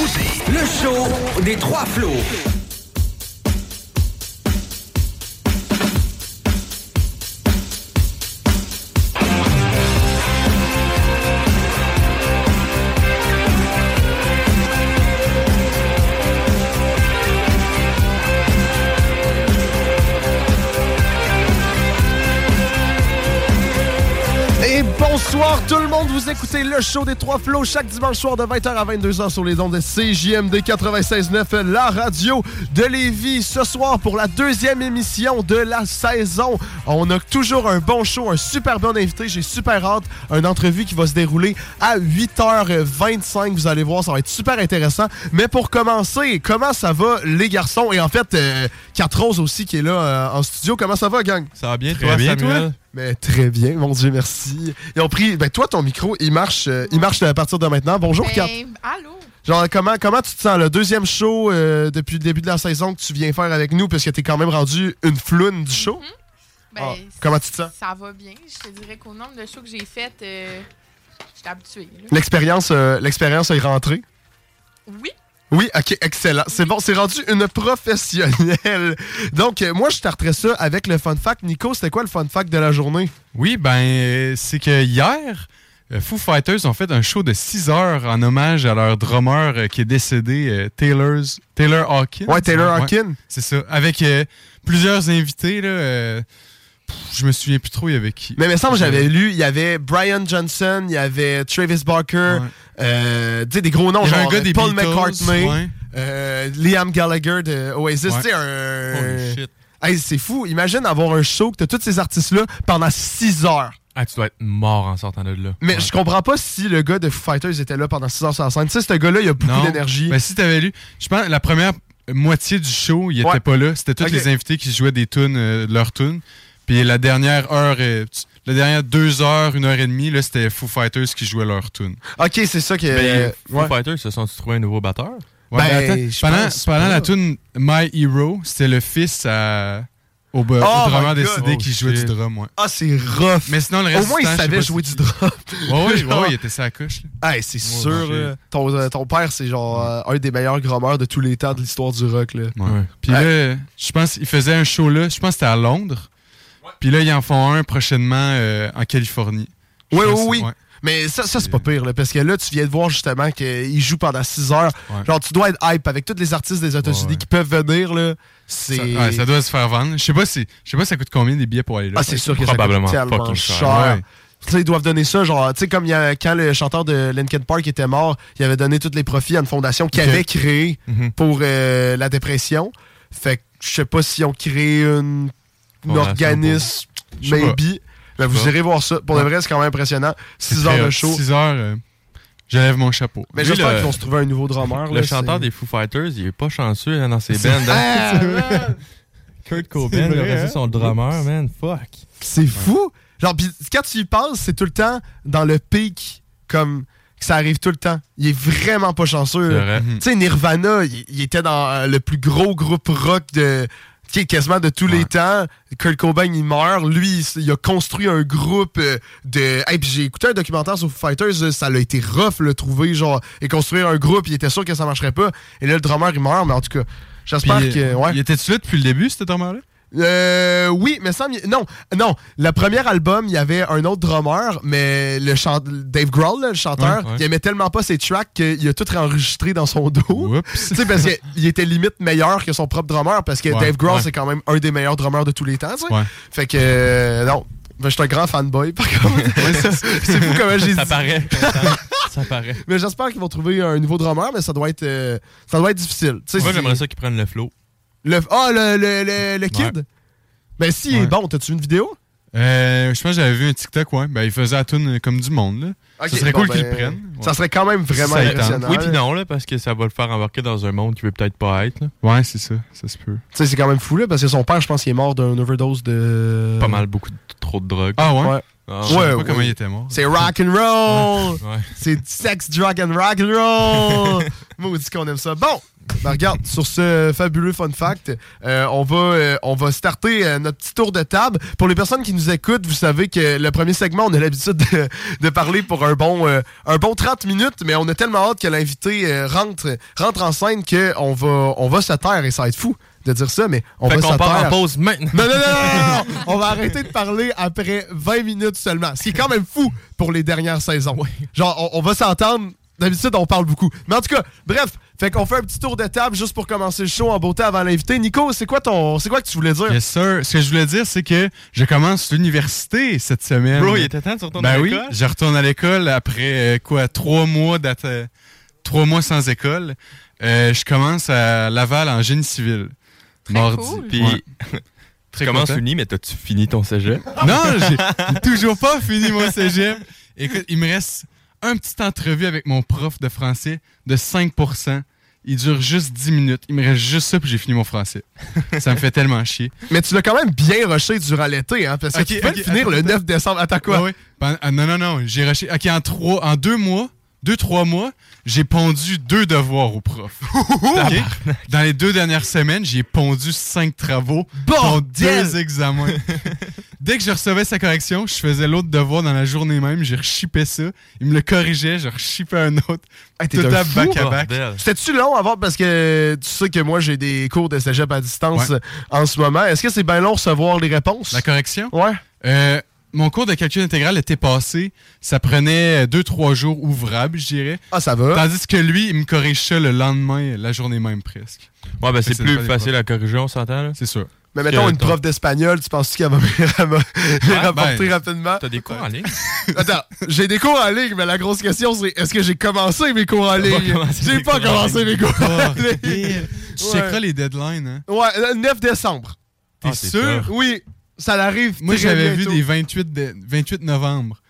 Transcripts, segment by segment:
Le show des trois flots. Bonsoir tout le monde, vous écoutez le show des Trois Flots chaque dimanche soir de 20h à 22h sur les ondes de CJMD 96.9, la radio de Lévis. Ce soir pour la deuxième émission de la saison, on a toujours un bon show, un super bon invité, j'ai super hâte, une entrevue qui va se dérouler à 8h25, vous allez voir, ça va être super intéressant. Mais pour commencer, comment ça va les garçons? Et en fait, euh, Kat Rose aussi qui est là euh, en studio, comment ça va gang? Ça va bien, Très toi, bien, Samuel? toi? Mais très bien, mon Dieu, merci. Ils ont pris. Ben, toi, ton micro, il marche, euh, il marche à partir de maintenant. Bonjour, Ben, Kat. allô? Genre, comment, comment tu te sens? Le deuxième show euh, depuis le début de la saison que tu viens faire avec nous, parce que t'es quand même rendu une floune du show. Ben, Ah, comment tu te sens? Ça va bien. Je te dirais qu'au nombre de shows que j'ai fait, euh, j'étais habituée. là. L'expérience euh, l'expérience est rentrée? Oui. Oui, ok, excellent. C'est bon, c'est rendu une professionnelle. Donc, euh, moi, je starterais ça avec le fun fact. Nico, c'était quoi le fun fact de la journée? Oui, ben, euh, c'est que hier, euh, Foo Fighters ont fait un show de 6 heures en hommage à leur drummer qui est décédé, Taylor's, Taylor Hawkins. Ouais, Taylor Hawkins. c'est ça. Avec plusieurs invités, là. Je me souviens plus trop, il y avait qui. Mais il me semble que j'avais lu, il y avait Brian Johnson, il y avait Travis Barker, euh, tu sais, des gros noms, genre un gars des Paul Beatles, McCartney, ouais. euh, Liam Gallagher de Oasis, Ouais. tu sais, un... Holy shit. Hey, c'est fou, imagine avoir un show que t'as tous ces artistes-là pendant 6 heures. Ah, tu dois être mort en sortant de là. Mais je comprends pas si le gars de Foo Fighters était là pendant 6 heures sur la scène. Tu sais, ce gars-là, il a beaucoup d'énergie. Ben, si t'avais lu, je pense la première moitié du show, il était pas là. C'était tous les invités qui jouaient des tunes, euh, leurs tunes. Puis la dernière heure, euh, la dernière deux heures, une heure et demie, là, c'était Foo Fighters qui jouaient leurs tunes. Ok, c'est ça que. Ben, Foo ouais. Fighters se sont trouvé un nouveau batteur? Ouais, Ben, mais attends, je pendant pense pendant la tune My Hero, c'était le fils à, au, Oh au drummer décédé Oh, qui jouait du drum, ouais. Ah, c'est rough. Mais sinon, le reste Au moins, du il temps, savait jouer si- du drum. Ouais, ouais, il était sa couche. là. Hey, c'est Ouais, sûr. ben, là. ton, euh, ton père, c'est genre euh, un des meilleurs drummers de tous les temps de l'histoire du rock. Là. Ouais. Puis là, je pense qu'il faisait un show là, je pense que c'était à Londres. Puis là, ils en font un prochainement euh, en Californie. Oui, oui, oui. ouais. Mais ça, ça c'est pas pire, là, parce que là, tu viens de voir justement qu'il joue pendant 6 heures. Ouais. Genre, tu dois être hype avec tous les artistes des États-Unis Ouais, ouais. qui peuvent venir. là. Ça, C'est. ouais, ça doit se faire vendre. Je sais pas si, je sais pas ça coûte combien des billets pour aller là. Ah, c'est sûr que Probablement ça coûte tellement cher. cher. Ouais. Tu sais, ils doivent donner ça, genre, tu sais, comme il y a- quand le chanteur de Linkin Park était mort, il avait donné tous les profits à une fondation qu'il avait créée Mhm. pour euh, la dépression. Fait que je sais pas s'ils ont créé une, organisme, maybe. Mais vous pas. irez voir ça. Pour de Ouais. vrai, c'est quand même impressionnant. C'est 6 très heures de show. Six heures, euh, je lève mon chapeau. Mais Lui, j'espère le- qu'ils vont se trouver un nouveau drummer. Le là, chanteur c'est- des Foo Fighters, il est pas chanceux hein, dans ses bands. hein. Ah, Kurt Cobain, il a hein? son drummer, man. Fuck. C'est fou. Genre, pis quand tu y penses, c'est tout le temps dans le pic, comme que ça arrive tout le temps. Il est vraiment pas chanceux. Tu sais, Nirvana, il, il était dans euh, le plus gros groupe rock de qui est quasiment de tous les temps. Kurt Cobain, il meurt. Lui, il, a construit un groupe euh, de... Hey, j'ai écouté un documentaire sur Foo Fighters. euh, Ça a été rough, le trouver, genre, et construire un groupe. Il était sûr que ça marcherait pas. Et là, le drummer, il meurt. Mais en tout cas, j'espère que... Ouais. Il était-tu là depuis le début, ce drummer-là? Euh, oui, mais ça, non, non. Le premier album, il y avait un autre drummer, mais le chant Dave Grohl, là, le chanteur, Ouais, ouais. il aimait tellement pas ses tracks qu'il a tout réenregistré dans son dos. Tu sais, parce qu'il était limite meilleur que son propre drummer, parce que Ouais, Dave Grohl, c'est quand même un des meilleurs drummers de tous les temps, tu sais. Ouais. Fait que, euh, non. Ben, je suis un grand fanboy, par contre. c'est fou comment j'ai Ça dit. paraît. ça paraît. Mais j'espère qu'ils vont trouver un nouveau drummer, mais ça doit être, euh, ça doit être difficile. Moi, j'aimerais ça qu'ils prennent le flow. Le, ah, le, le, le, le kid? Ben, Ouais. bon, t'as-tu une vidéo? Euh, je pense que j'avais vu un TikTok, ouais. Ben, il faisait la tune comme du monde, là. Ok, ça serait bon, cool qu'ils ben, le prennent. Ça serait quand même vraiment Ça impressionnant. Oui, puis non, là, parce que ça va le faire embarquer dans un monde qui veut peut-être pas être. là. Ouais, c'est ça. Ça se peut. Tu sais, c'est quand même fou, là, parce que son père, je pense qu'il est mort d'une overdose de. Pas mal, beaucoup de, trop de drogue. Ah ouais? Ouais. Ah, Je sais Ouais, pas ouais. comment il était mort. C'est rock and roll! Ouais. C'est sex, drug and rock and roll! Maudit qu'on aime ça. Bon! Ben regarde, sur ce fabuleux fun fact, euh, on, va, euh, on va starter euh, notre petit tour de table. Pour les personnes qui nous écoutent, vous savez que le premier segment, on a l'habitude de, de parler pour un bon, un bon 30 minutes, mais on a tellement hâte que l'invité rentre, rentre en scène qu'on va, on va se taire et ça va être fou de dire ça, mais on Fait va part en pause maintenant. Non, non, non, non, non, non, on va arrêter de parler après 20 minutes seulement. Ce qui est quand même fou pour les dernières saisons. Genre, on, on va s'entendre. D'habitude, on parle beaucoup. Mais en tout cas, bref, fait qu'on fait un petit tour de table juste pour commencer le show en beauté avant l'invité. Nico, c'est quoi ton, c'est quoi que tu voulais dire? Yes, sir. Ce que je voulais dire, c'est que je commence l'université cette semaine. Bro, il était temps de retourner Ben à oui, l'école? je retourne à l'école après euh, quoi, trois mois trois mois sans école. Euh, je commence à Laval en génie civil. Très Mardi. cool. Puis, Ouais. tu Très commences uni, mais t'as-tu fini ton cégep? Non, j'ai toujours pas fini mon cégep. Écoute, il me reste un petit entrevue avec mon prof de français de 5%. Il dure juste 10 minutes. Il me reste juste ça, puis j'ai fini mon français. Ça me fait tellement chier. Mais tu l'as quand même bien rushé durant l'été, hein, parce que tu peux le finir attends, le 9 décembre. Attends quoi? Ouais. Ben, ah, non, non, non. J'ai rushé. OK, en, trois, en deux mois, deux, trois mois, j'ai pondu deux devoirs au prof. Dans les deux dernières semaines, j'ai pondu cinq travaux, dont deux examens. Dès que je recevais sa correction, je faisais l'autre devoir dans la journée même, j'ai rechippé ça, il me le corrigeait, je rechippais un autre, Hey, tout à back à. Bordel. C'était-tu long avant parce que tu sais que moi j'ai des cours de cégep à distance Ouais. en ce moment. Est-ce que c'est bien long recevoir les réponses? La correction? Ouais. Euh, mon cours de calcul intégral était passé, ça prenait deux, trois jours ouvrables, je dirais. Ah, ça va. Tandis que lui, il me corrige ça le lendemain, la journée même presque. Ouais, ben c'est plus facile à corriger, on s'entend, là. C'est sûr. Mais mettons une prof d'espagnol, tu penses qu'elle va me rapporter ben, rapidement? T'as des cours en ligne? Attends, j'ai des cours en ligne, mais la grosse question c'est est-ce que j'ai commencé mes cours en ligne? J'ai pas commencé mes cours en ligne. Tu Ouais. checkeras les deadlines, hein? Ouais, le 9 décembre. T'es Ah, sûr. Oui, ça arrive. Moi, j'avais vu des 28, de- 28 novembre.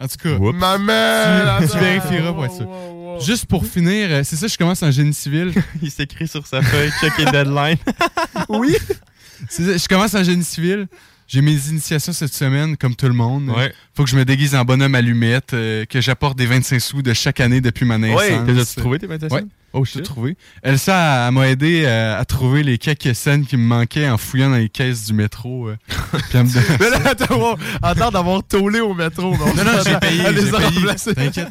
En tout cas, Oups. Maman! Tu- tu vérifieras pour être sûr. Wow, wow. juste pour finir, euh, c'est ça, je commence en génie civil. Il s'écrit sur sa feuille, check les deadlines. Oui? Ça, je commence en génie civil. J'ai mes initiations cette semaine, comme tout le monde. Ouais. Faut que je me déguise en bonhomme allumette, euh, que j'apporte des 25 sous de chaque année depuis ma naissance. Ouais, t'as-tu trouvé tes méditations? Ouais. Oh J'ai shit. trouvé. Elsa, elle m'a aidé euh, à trouver les quelques scènes qui me manquaient en fouillant dans les caisses du métro. euh. Puis elle me donne- Mais là, attends, d'avoir tollé au métro. Non, Non, non, j'ai payé. J'ai payé. T'inquiète.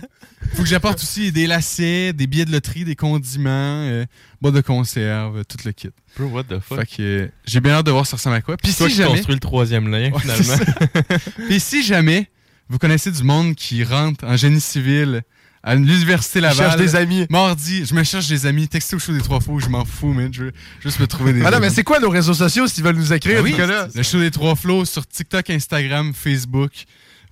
Faut que j'apporte aussi des lacets, des billets de loterie, des condiments, boîte de conserve, tout le kit. Bro, what the fuck? Fait que euh, j'ai bien hâte de voir ça ressemble à quoi. Puis C'est toi si qui jamais, construis le troisième lien, Ouais, finalement. Puis si jamais vous connaissez du monde qui rentre en génie civil à l'université Je Laval, cherche des amis. mardi, je me cherche des amis, textez au show des trois flots, je m'en fous, man. Je veux juste me trouver des Ah non, mais amis. c'est quoi nos réseaux sociaux s'ils veulent nous écrire, Ah oui, Nicolas? le show des trois flots sur TikTok, Instagram, Facebook.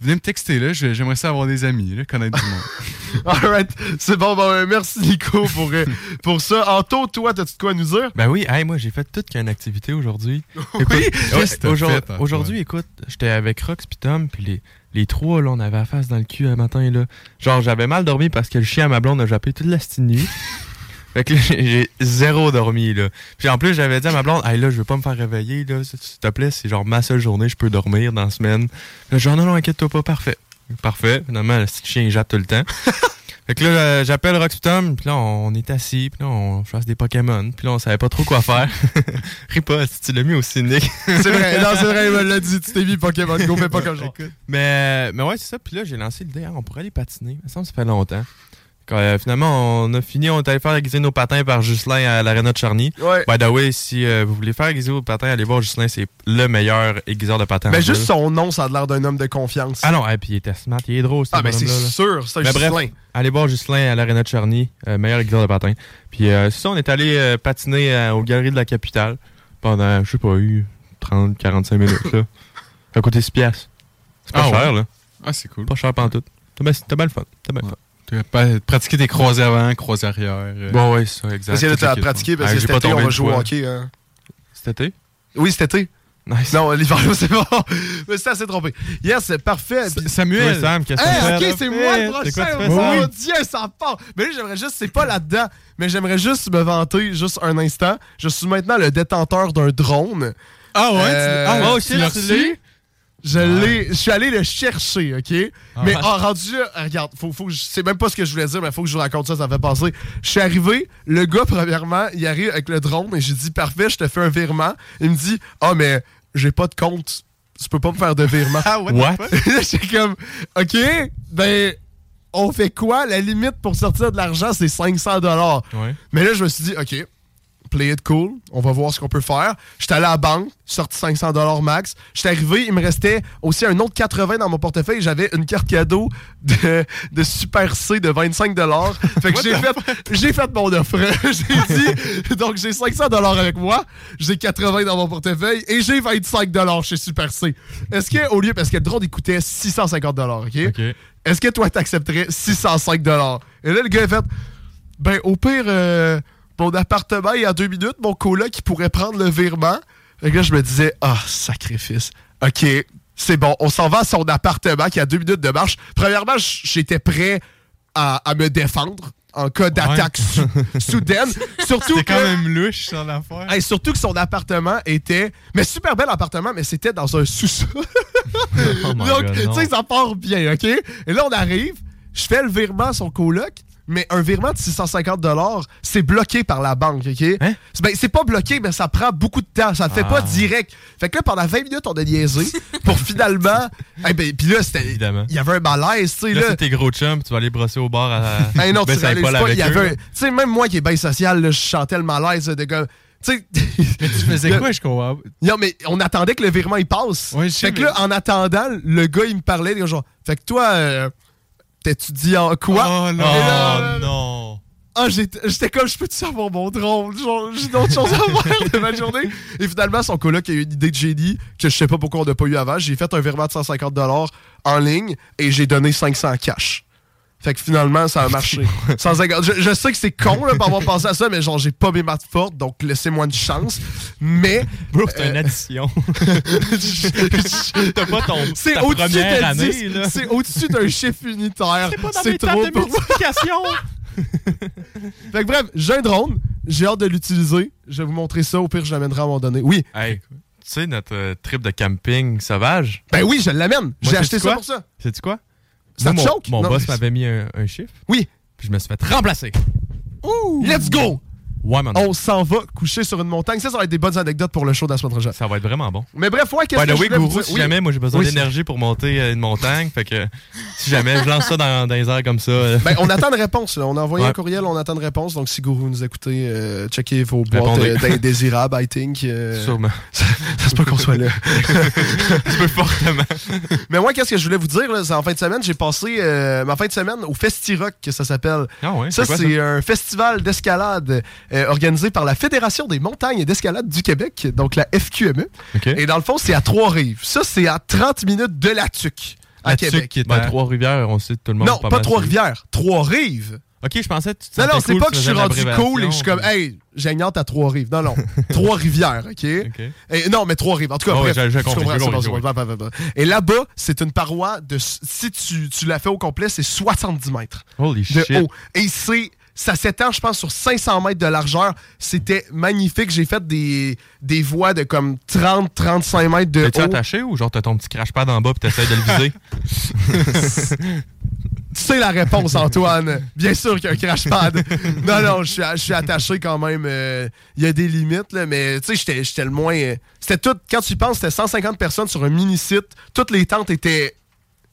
Venez me texter là, j'aimerais ça avoir des amis, là, connaître du monde. Alright, c'est bon, bon, euh, merci Nico pour, euh, pour ça. Anto, toi, t'as-tu de quoi nous dire? Ben oui, hey, moi j'ai fait toute qu'une activité aujourd'hui. Oui? ouais, aujourd-? Aujourd'hui, écoute, j'étais avec Rox pis Tom, puis les, les trois, là, on avait la face dans le cul un matin, là. Genre, j'avais mal dormi parce que le chien à ma blonde a jappé toute la nuit. Fait que j'ai zéro dormi, là. Puis en plus, j'avais dit à ma blonde, hey, là, je veux pas me faire réveiller, là. S'il te plaît, c'est genre ma seule journée, je peux dormir dans la semaine. Là, genre, non, non, inquiète-toi pas, parfait. Parfait. Finalement, le petit chien, jappe tout le temps. Fait que là, euh, j'appelle Rox pis Tom, puis là, on est assis, puis là, on chasse des Pokémon, puis là, on savait pas trop quoi faire. Ris pas, si tu l'as mis au cynique. C'est vrai, non, c'est vrai, il l'a dit, tu t'es mis Pokémon Go, fais pas comme ça. Mais, mais ouais, c'est ça. Puis là, j'ai lancé l'idée, ah, on pourrait aller patiner. Ça me semble que ça fait longtemps. Quand, euh, finalement, on a fini, on est allé faire aiguiser nos patins par Ghislain à l'Arena de Charny. Ouais. By the way, si euh, vous voulez faire aiguiser vos patins, allez voir Ghislain, c'est le meilleur aiguiseur de patins. Mais en juste ville. son nom, ça a l'air d'un homme de confiance. Ah non, et puis il était smart, il est drôle, Ah, ben c'est bonhomme-là, là. sûr, c'est Mais Ghislain. allez voir Ghislain à l'Arena de Charny, euh, meilleur aiguiseur de patins. Puis euh, c'est ça, on est allé patiner aux Galeries de la Capitale pendant, je sais pas, eu 30, 45 minutes, là. Ça a coûté 6 piastres. C'est pas Ah cher, ouais? là. Ah, c'est cool. Pas cher pantoute. T'as bien le fun. T'as bien le fun. Tu as pas- pratiqué tes croisés avant, croisés arrière. euh. Bon, ouais, c'est ça, exact. Parce que là, Toute t'as l'équipe, pratiqué, ouais. parce que cet pas été, on va jouer au hockey. hein. Cet été? Oui, cet été. Nice. Non, l'hiver, c'est bon. Mais c'est assez trompé. Yes, c'est parfait. Puis- Samuel, Ouais, Sam, qu'est-ce que Hey, tu ok, c'est moi le quoi prochain. tu Oh Sam? Dieu, ça part. Mais là, j'aimerais juste, c'est pas là-dedans, mais j'aimerais juste me vanter juste un instant. Je suis maintenant le détenteur d'un drone. Ah ouais? Euh, tu- ah, oh, tu shit, l'as tu reçu? Je l'ai, je suis allé le chercher, ok? mais ouais. ah, rendu là, regarde, faut, faut, que je sais même pas ce que je voulais dire, mais faut que je vous raconte ça, ça me fait passer. Je suis arrivé, le gars, premièrement, il arrive avec le drone et j'ai dit, parfait, je te fais un virement. Il me dit, ah, mais j'ai pas de compte, tu peux pas me faire de virement. Ah, what? What? j'étais comme, OK, ben, on fait quoi? La limite pour sortir de l'argent, c'est 500 dollars. Ouais. Mais là, je me suis dit, OK, play it cool, on va voir ce qu'on peut faire. J'étais allé à la banque, sorti 500 dollars max. J'étais arrivé, il me restait aussi un autre 80 dans mon portefeuille. J'avais une carte cadeau de, de Super C de 25 dollars. Fait que j'ai fait, j'ai fait mon offre. j'ai dit, donc j'ai 500 dollars avec moi, j'ai 80 dans mon portefeuille et j'ai 25 dollars chez Super C. Est-ce que, au lieu, parce que le drone, il coûtait 650 dollars, OK? OK. Est-ce que toi, t'accepterais 605 dollars? Et là, le gars a fait, ben, au pire, euh, mon appartement est à deux minutes, mon coloc qui pourrait prendre le virement. Que là, je me disais, ah, sacrifice. OK, c'est bon, on s'en va à son appartement qui à deux minutes de marche. Premièrement, j'étais prêt à, à me défendre en cas d'attaque sou- soudaine. Surtout T'es que... quand même louche sur l'affaire. Hey, surtout que son appartement était. Mais super bel appartement, mais c'était dans un sous-sol. Oh Donc, tu sais, ça part bien, OK? Et là, on arrive, je fais le virement à son coloc, mais un virement de 650 c'est bloqué par la banque, OK? Hein? Ben, c'est pas bloqué, mais ça prend beaucoup de temps. Ça le fait Ah. pas direct. Fait que là, pendant 20 minutes, on a niaisé pour finalement. Eh ben, puis là, c'était. Il y avait un malaise, tu sais, Là, tes gros chums, tu vas aller brosser au bar à. Hey, non, tu Ben, ça réalises pas il y avait Tu sais, même moi qui est bien social, là, je chantais le malaise de gars. Tu tu faisais Le- quoi, je comprends? Non, mais on attendait que le virement il passe. Ouais, fait que là, en attendant, le gars, il me parlait, il genre, fait que toi, euh, t'étudies en quoi? Oh non. là, Oh non! Ah, j'étais comme, je peux-tu avoir mon drone? J'ai d'autres choses à faire de ma journée. Et finalement, son coloc a eu une idée de génie que je sais pas pourquoi on n'a pas eu avant. J'ai fait un virement de 150 en ligne et j'ai donné 500 cash. Fait que finalement, ça a marché. 150. Je, je sais que c'est con là, pour avoir pensé à ça, mais genre, j'ai pas mes maths fortes, donc laissez-moi une chance. Mais. Bro, c'est Euh, une addition. T'as pas ton C'est au-dessus année, 10, là. C'est au-dessus d'un chiffre unitaire. C'est pas dans mes trop de pour multiplication. Fait que bref, j'ai un drone. J'ai hâte de l'utiliser. Je vais vous montrer ça. Au pire, je l'amènerai à un moment donné. Oui. Hey, tu sais, notre euh, trip de camping sauvage, Ben oui, je l'amène. J'ai acheté ça pour ça. sais-tu quoi? Ça Moi, te mon, choque? Mon Non, boss mais- m'avait mis un, un chiffre, Oui. puis je me suis fait remplacer. Let's go! Ouais. On s'en va coucher sur une montagne. Ça, ça va être des bonnes anecdotes pour le show de la semaine prochaine. Ça va être vraiment bon. Mais bref, ouais, qu'est-ce que the je voulais vous Gourou, dire? si Oui. jamais moi j'ai besoin Oui, d'énergie pour monter euh, une montagne, fait que si jamais je lance ça dans, dans les airs comme ça. euh, Ben, on attend de réponse. Là. On a envoyé Ouais. un courriel, on attend de réponse. Donc, si Gourou nous écoutez, euh, checkez vos boîtes euh, d'indésirables, I think. Sûrement. ça se peut qu'on soit là. Je peux fortement. Mais moi, qu'est-ce que je voulais vous dire? C'est en fin de semaine, j'ai passé ma fin de semaine au Festi-Rock, que ça s'appelle. Ah ouais, Ça, c'est un festival d'escalade euh, organisé par la Fédération des montagnes et d'escalade du Québec, donc la FQME. Et dans le fond, c'est à Trois-Rives. Ça, c'est à 30 minutes de la Tuque, à La Québec. Qui est à Trois-Rivières, on sait tout le monde. non, pas, Trois-Rivières, Trois-Rives. Ok, je pensais que tu Non, non, c'est cool, pas que je suis rendu cool et que je suis comme, hey, j'aignante à Trois-Rives. Non, non, Trois-Rivières, OK? Et, non, mais Trois-Rives. En tout cas, Oh, bref, comprends, c'est bon, bah, bah, bah. Et là-bas, c'est une paroi de. Si tu, tu la fais au complet, c'est 70 mètres Holy de shit. haut. Et c'est. Ça s'étend, je pense, sur 500 mètres de largeur. C'était magnifique. J'ai fait des, des voies de comme 30-35 mètres de T'es-tu haut. attaché ou genre t'as ton petit crash pad en bas pis t'essayes de le viser? Tu sais la réponse, Antoine. Bien sûr qu'il y a un crash pad. non, non, je suis, je suis attaché quand même. euh, Il y a des limites, là, mais tu sais, j'étais- le moins. euh, C'était tout. Quand tu penses, c'était 150 personnes sur un mini-site. Toutes les tentes étaient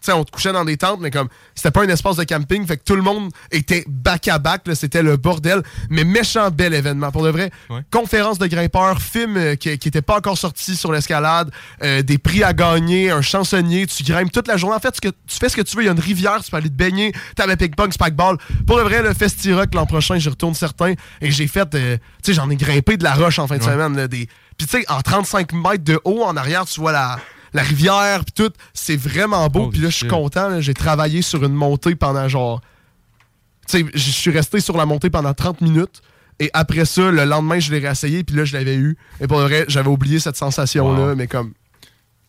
sais, on te couchait dans des tentes, mais comme c'était pas un espace de camping, fait que tout le monde était back à back, là, c'était le bordel. Mais méchant bel événement, pour de vrai. Ouais. Conférence de grimpeurs, film euh, qui, qui était pas encore sorti sur l'escalade, euh, des prix à gagner, un chansonnier, tu grimpes toute la journée. En fait, tu fais ce que tu veux, il y a une rivière, tu peux aller te baigner, t'avais ping-pong, spikeball. Pour le vrai, le Festi-Rock l'an prochain, j'y retourne certain. Et j'ai fait, euh, tu sais, j'en ai grimpé de la roche en fin de Ouais. semaine, là, des... Puis tu sais, en 35 mètres de haut, en arrière, tu vois la, la rivière, puis tout. C'est vraiment beau. Holy Puis là, je suis content. J'ai travaillé sur une montée pendant genre... Tu sais, je suis resté sur la montée pendant 30 minutes. Et après ça, le lendemain, je l'ai réessayé, puis là, je l'avais eu. Et pour le vrai, j'avais oublié cette sensation-là, Wow. mais comme...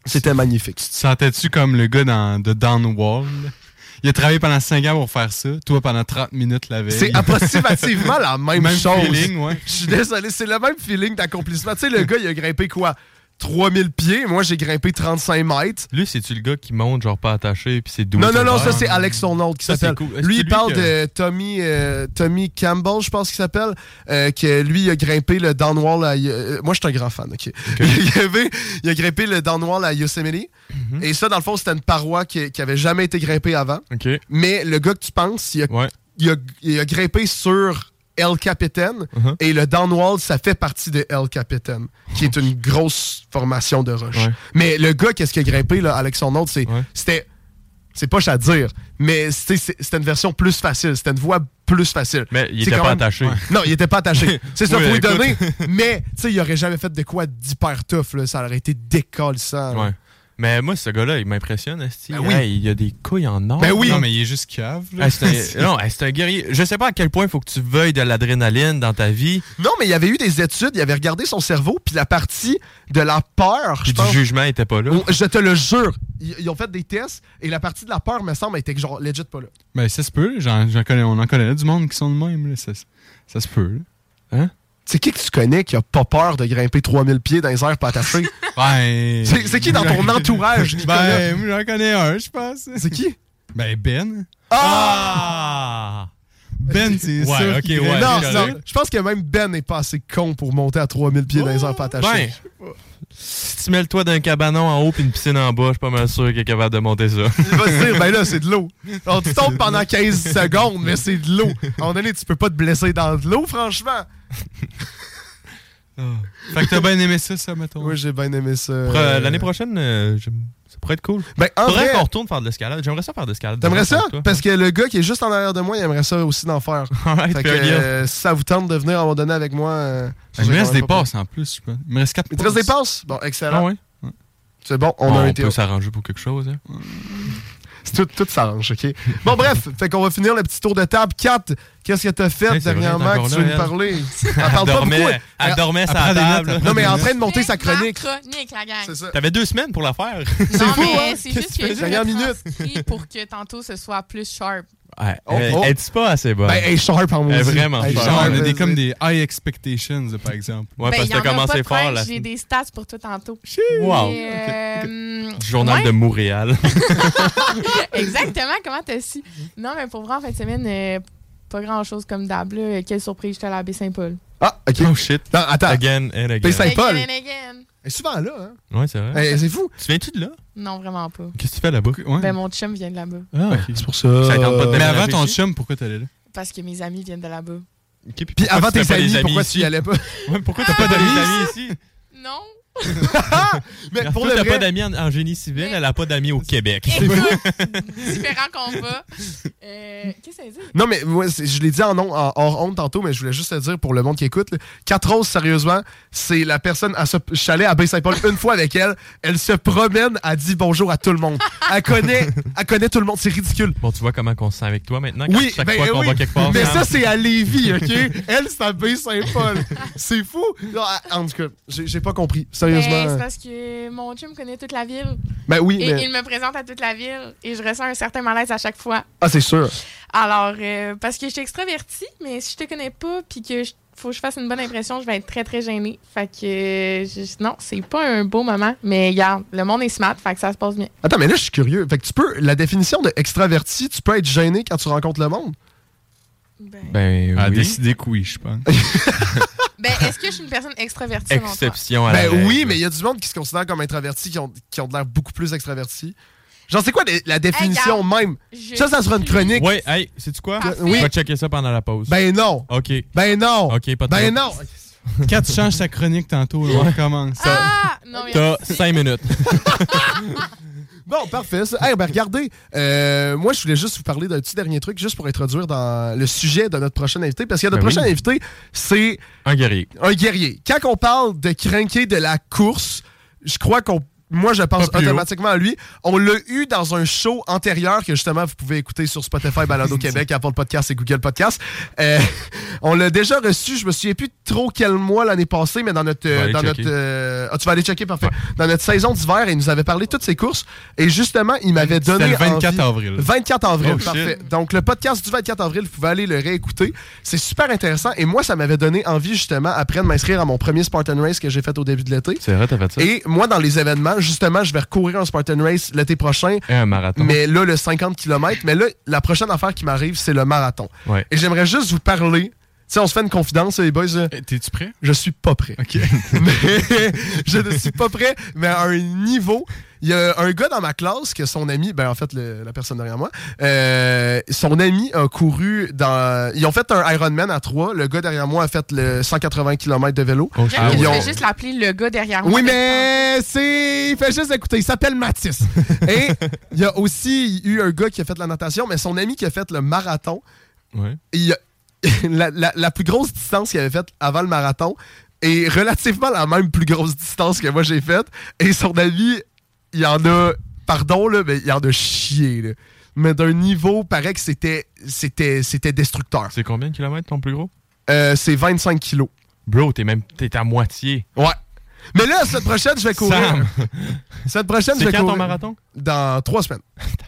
C'était magnifique. Tu te sentais-tu comme le gars dans The Downwall? Il a travaillé pendant 5 ans pour faire ça. Toi, pendant 30 minutes la veille. C'est approximativement la même, Même chose. feeling, ouais. Je suis désolé, c'est le même feeling d'accomplissement. Tu sais, le gars, il a grimpé quoi? 3000 pieds. Moi, j'ai grimpé 35 mètres. Lui, c'est-tu le gars qui monte, genre pas attaché, puis c'est doux? Non, non, non, ça, c'est Alex Sonald qui s'appelle. cool. Lui, il parle que- de Tommy, euh, Tommy Campbell, je pense qu'il s'appelle, euh, que lui, il a grimpé le downwall à... euh, moi, je suis un grand fan, OK? il, a grimpé le downwall à Yosemite. Mhm. Et ça, dans le fond, c'était une paroi qui, qui avait jamais été grimpée avant. OK. Mais le gars que tu penses, il a, Ouais. il a, il a grimpé sur El Capitan. Uh-huh. Et le downwall, ça fait partie de El Capitan, qui est une grosse formation de roche. Ouais. Mais le gars, qu'est-ce qu'il a grimpé là, avec son autre, c'est, Ouais. c'était. C'est pas à dire, mais c'était une version plus facile. C'était une voie plus facile. Mais il était pas même- attaché. Non, il était pas attaché. C'est ça, Oui, faut lui donner. Mais, tu sais, il aurait jamais fait de quoi d'hyper tough. Là. Ça aurait été décalissant. Ouais. Mais moi, ce gars-là, il m'impressionne. Ben oui. Hey, il a des couilles en or. Ben oui. Non, mais il est juste cave. là. Hey, c'est un, non, hey, c'est un guerrier. Je sais pas à quel point il faut que tu veuilles de l'adrénaline dans ta vie. Non, mais il y avait eu des études, il avait regardé son cerveau, puis la partie de la peur, je Puis du pense. jugement était pas là. Je te le jure. Ils, ils ont fait des tests et la partie de la peur, me semble, était genre legit pas là. Ben, ça se peut. J'en, j'en connais, on en connaît du monde qui sont de même. là. Ça, ça se peut. là. C'est qui que tu connais qui a pas peur de grimper 3000 pieds dans les airs pas attaché? Ben. c'est qui dans ton entourage qui connaît? Ben, j'en connais un, je pense. C'est qui? Ben, Ben. Ah! Ben, c'est Ouais, qui- ouais. non, non, je pense que même Ben n'est pas assez con pour monter à 3000 pieds dans les airs pas attachés. Ben, si tu mets le toit d'un cabanon en haut puis une piscine en bas, je suis pas mal sûr qu'il est capable de monter ça. Il va se dire, ben là, c'est de l'eau. Alors, tu tombes pendant 15 secondes, mais c'est de l'eau. À un moment donné, tu peux pas te blesser dans de l'eau, franchement. Fait que t'as bien aimé ça, ça, mettons. Oui, j'ai bien aimé ça. Euh, L'année prochaine, euh, ça pourrait être cool. Ben, en Faudrait vrai, qu'on retourne faire de l'escalade. J'aimerais ça faire de l'escalade. t'aimerais ça? Toi. Parce que le gars qui est juste en arrière de moi, il aimerait ça aussi d'en faire. Fait que euh, ça vous tente de venir à un moment donné avec moi. je il me reste des pas passes en plus, je pense. Il me reste 4 Il te reste des passes? Bon, excellent. Ah ouais? C'est bon, on On, a un peut s'arranger pour quelque chose. hein. C'est Tout, tout s'arrange, OK? Bon, bref, fait qu'on va finir le petit tour de table. Kat, qu'est-ce que t'as fait Hey, dernièrement que tu veux nous parler? Elle parle pas dormait, beaucoup. elle dormait des table. notes, Non, mais elle est en train de monter sa chronique. ma chronique, la gang. C'est ça. T'avais deux semaines pour la faire. C'est non, fou, mais hein? c'est juste que tu que je Dernière l'ai minute. transcrit pour que tantôt ce soit plus sharp. Ouais, Oh, elle- oh. elle est pas assez bonne? Ben, elle est sharp en. Elle est vraiment Elle sharp. On a des, comme des high expectations, par exemple. ouais, ben, parce que t'as commencé fort la J'ai des stats pour toi tantôt. Wow. Et, euh, Du Journal ouais, de Montréal. Exactement, comment t'as su? Non, mais pour vrai, en fin de semaine, euh, pas grand-chose comme d'hab. là. Quelle surprise, j'étais à la Baie-Saint-Paul. Ah, OK. oh shit. Non, attends. Again and again. C'est- Saint-Paul. Again and again. Elle est souvent là, hein? Ouais, c'est vrai. Eh, C'est fou. Tu viens-tu de là? Non, vraiment pas. Qu'est-ce que tu fais là-bas? Ouais. Ben, mon chum vient de là-bas. Ah, C'est pour ça. Ça tente pas de mais déménager avant ton ici? chum, pourquoi t'allais là? Parce que mes amis viennent de là-bas. Ok, puis avant tes amis, pourquoi tu y allais pas? Ouais, pourquoi t'as pas d'amis ici? Non? Mais Pour le t'as pas vrai, d'amis en, en génie civil, Mais- elle a pas d'amis au Québec. Écoute, différent combat. Euh, Qu'est-ce que ça veut dire? Non, mais moi, je l'ai dit en, on- en hors honte tantôt, mais je voulais juste te dire pour le monde qui écoute. là, Quatre Roses, sérieusement, c'est la personne. À suis allé à Baie-Saint-Paul une fois avec elle. Elle se promène, elle dit bonjour à tout le monde. Elle connaît, elle connaît tout le monde. C'est ridicule. Bon, tu vois comment on se sent avec toi maintenant? quand Oui, chaque ben fois qu'on oui. va quelque part. mais ça, c'est à Lévis, OK? Elle, c'est à Baie-Saint-Paul. C'est fou. Non, en tout cas, j'ai pas compris. Ben, Sérieusement. c'est parce que mon chum connaît toute la ville. Ben oui, Et mais. il me présente à toute la ville. Et je ressens un certain malaise à chaque fois. Ah, c'est sûr. Alors, euh, parce que je suis extravertie, mais si je te connais pas puis que je- faut que je fasse une bonne impression, je vais être très, très gênée. Fait que, je- non, c'est pas un beau moment. Mais regarde, le monde est smart, fait que ça se passe bien. Attends, mais là, je suis curieux. Fait que tu peux. La définition de extraverti, tu peux être gêné quand tu rencontres le monde? Ben, Ben Elle a oui. décidé que oui, je pense. ben, est-ce que je suis une personne extravertie? Exception à la Ben règle. oui, mais il y a du monde qui se considère comme introverti qui ont, qui ont de l'air beaucoup plus extravertis. Genre, c'est quoi la définition Hey, même? Ça, ça sera une chronique. Ouais, hey, sais-tu quoi? Parfait. Oui. On va checker ça pendant la pause. Ben non. OK. Ben non. OK, pas de Ben non. Quand tu changes ta chronique tantôt, là, on recommence. Ah! Non, mais T'as 5 minutes. Bon, parfait. ça. Hey, ben regardez, euh, moi, je voulais juste vous parler d'un petit dernier truc, juste pour introduire dans le sujet de notre prochain invité, parce que notre Ben prochain oui. invité, c'est Un guerrier. un guerrier. Quand on parle de crinquer de la course, je crois qu'on. Moi, je pense automatiquement à lui. On l'a eu dans un show antérieur que justement vous pouvez écouter sur Spotify, Balado Québec, Apple Podcast et Google Podcast. Euh, on l'a déjà reçu. Je me souviens plus trop quel mois l'année passée, mais dans notre, dans notre, euh, ah, tu vas aller checker parfait. Dans notre saison d'hiver, il nous avait parlé de toutes ses courses et justement, il m'avait donné le 24 envie- avril. 24 avril, Oh, shit. parfait. Donc, le podcast du 24 avril, vous pouvez aller le réécouter. C'est super intéressant. Et moi, ça m'avait donné envie, justement, après de m'inscrire à mon premier Spartan Race que j'ai fait au début de l'été. C'est vrai, t'as fait ça? Et moi, dans les événements, justement, je vais recourir un Spartan Race l'été prochain. Et un marathon. Mais là, le 50 km. Mais là, la prochaine affaire qui m'arrive, c'est le marathon. Ouais. Et j'aimerais juste vous parler. Tu sais, on se fait une confidence, les boys. Eh, T'es-tu prêt? Je suis pas prêt. OK. Mais je ne suis pas prêt, mais à un niveau. Il y a un gars dans ma classe que son ami, ben en fait le- la personne derrière moi, euh, son ami a couru dans. Ils ont fait un Ironman à trois. Le gars derrière moi a fait le 180 km de vélo. Tu ont- fais juste l'appeler le gars derrière moi. Oui, mais c'est. Il fait juste écouter. Il s'appelle Mathis. Et il y a aussi eu un gars qui a fait la natation, mais son ami qui a fait le marathon. Ouais. il a- la, la- la plus grosse distance qu'il avait faite avant le marathon est relativement la même plus grosse distance que moi j'ai faite. Et son ami, il y en a, pardon, là, mais il y en a chié. là. Mais d'un niveau, paraît que c'était, c'était, c'était destructeur. C'est combien de kilomètres ton plus gros? Euh, c'est 25 kilos. Bro, t'es même t'es à moitié. Ouais. Mais là, cette prochaine, je vais courir. Sam, Cette prochaine, je c'est vais quand ton courir. marathon? Dans trois semaines.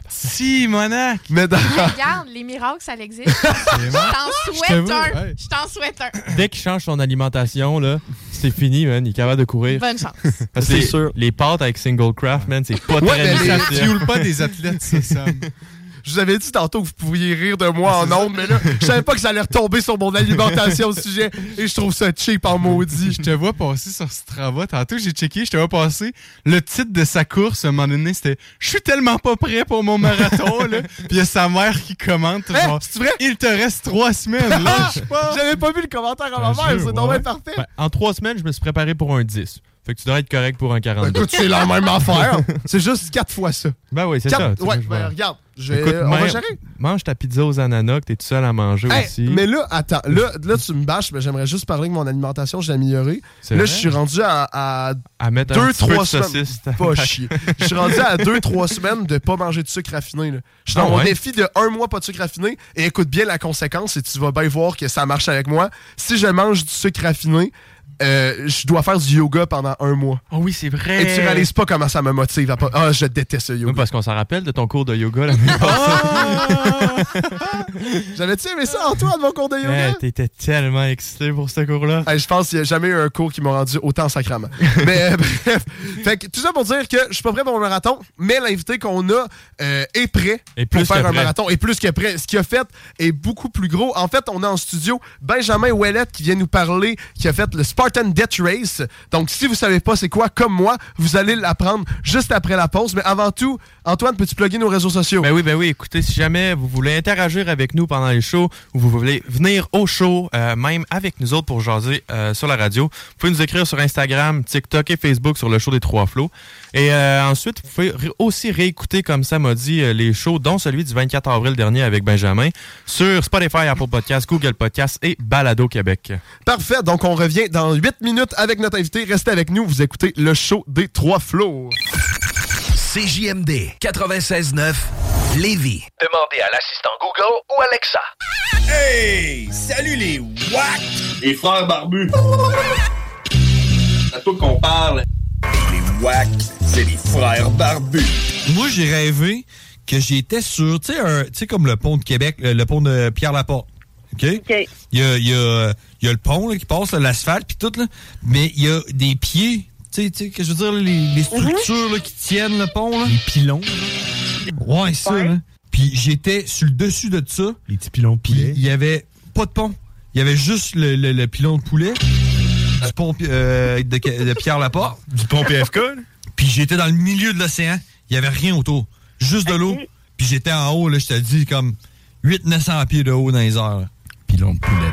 Si, Monac! Mais dans. Regarde, les miracles, ça existe. Je t'en souhaite un. ouais. Je t'en souhaite un. Dès qu'il change son alimentation, là, c'est fini, man. Il est capable de courir. Bonne chance. Parce que C'est les- sûr. Les pâtes avec single craft, man, c'est pas Ouais, très mais les- Ça fuel pas des athlètes, ça, Sam. Je vous avais dit tantôt que vous pouviez rire de moi en ondes, mais là, je savais pas que ça allait retomber sur mon alimentation au sujet. Et je trouve ça cheap en maudit. Je te vois passer sur Strava. Tantôt, j'ai checké, je te vois passer. Le titre de sa course, à un moment donné, c'était « Je suis tellement pas prêt pour mon marathon, là. » Puis il y a sa mère qui commente, Hein, genre c'est vrai? « Il te reste trois semaines, lâche pas! J'avais pas vu le commentaire à ma Je mère, c'est ouais. parfait. Ouais, en trois semaines, je me suis préparé pour un 10. Fait que tu devrais être correct pour un Ben, 42. écoute, c'est la même affaire. C'est juste quatre fois ça. Ben oui, c'est ça. ouais, ben, regarde, Écoute, on va mère, gérer. mange ta pizza aux ananas que t'es tout seul à manger Hey, aussi. mais là, attends, là, là tu me bâches, mais j'aimerais juste parler que mon alimentation, j'ai amélioré. Là, je suis rendu à, à à mettre deux, un peu trois de semaines. pas chier. Je suis rendu à 2-3 semaines de pas manger de sucre raffiné. Je suis dans Ah mon ouais? défi de un mois pas de sucre raffiné et écoute bien la conséquence et tu vas bien voir que ça marche avec moi. Si je mange du sucre raffiné, euh, je dois faire du yoga pendant un mois. Oh oui, c'est vrai. Et tu réalises pas comment ça me motive. à pas- Ah, je déteste le Oui, yoga. parce qu'on s'en rappelle de ton cours de yoga l'année J'avais-tu aimé ça, Antoine, mon cours de yoga? passée. T'étais tellement excité pour ce cours-là. Hey, je pense qu'il n'y a jamais eu un cours qui m'a rendu autant sacrament. mais euh, bref. Fait que, tout ça pour dire que je suis pas prêt pour mon marathon, mais l'invité qu'on a euh, est prêt Et pour plus faire que un prêt. marathon. Et plus que prêt. Ce qu'il a fait est beaucoup plus gros. En fait, on a en studio Benjamin Ouellette qui vient nous parler, qui a fait le Spartan Death Race. Donc, si vous savez pas c'est quoi, comme moi, vous allez l'apprendre juste après la pause. Mais avant tout, Antoine, peux-tu plugger nos réseaux sociaux? Ben oui, ben oui, écoutez, si jamais vous voulez interagir avec nous pendant les shows ou vous voulez venir au show, euh, même avec nous autres pour jaser euh, sur la radio, vous pouvez nous écrire sur Instagram, TikTok et Facebook sur le show des Trois Flots. Et euh, ensuite, vous pouvez aussi réécouter, comme ça m'a dit, euh, les shows, dont celui du 24 avril dernier avec Benjamin, sur Spotify, Apple Podcasts, Google Podcasts et Balado Québec. Parfait. Donc, on revient dans 8 minutes avec notre invité. Restez avec nous. Vous écoutez le show des trois flots. CJMD 96.9 Lévis. Demandez à l'assistant Google ou Alexa. Hey! Salut les WAC! Les frères barbus! C'est à toi qu'on parle. Les WAC, c'est les frères barbus. Moi, j'ai rêvé que j'étais sur, tu sais, un- tu sais, comme le pont de Québec, le, le pont de Pierre-Laporte. OK? OK. Il y a, il y a- il y a le pont là, qui passe, l'asphalte, puis tout, là. Mais il y a des pieds, tu sais, tu sais, que je veux dire, les, les structures là, qui tiennent le pont. Là. Les pilons. Ouais, ça, là. Puis j'étais sur le dessus de ça. Les petits pilons de poulet. il y avait pas de pont. Il y avait juste le, le- le pilon de poulet du pont euh, de, de Pierre-Laporte. Du pont PFK, là. Puis j'étais dans le milieu de l'océan. Il y avait rien autour. Juste de l'eau. Puis j'étais en haut, là, je te dis, comme 800-900 pieds de haut dans les airs. Pilon de poulet.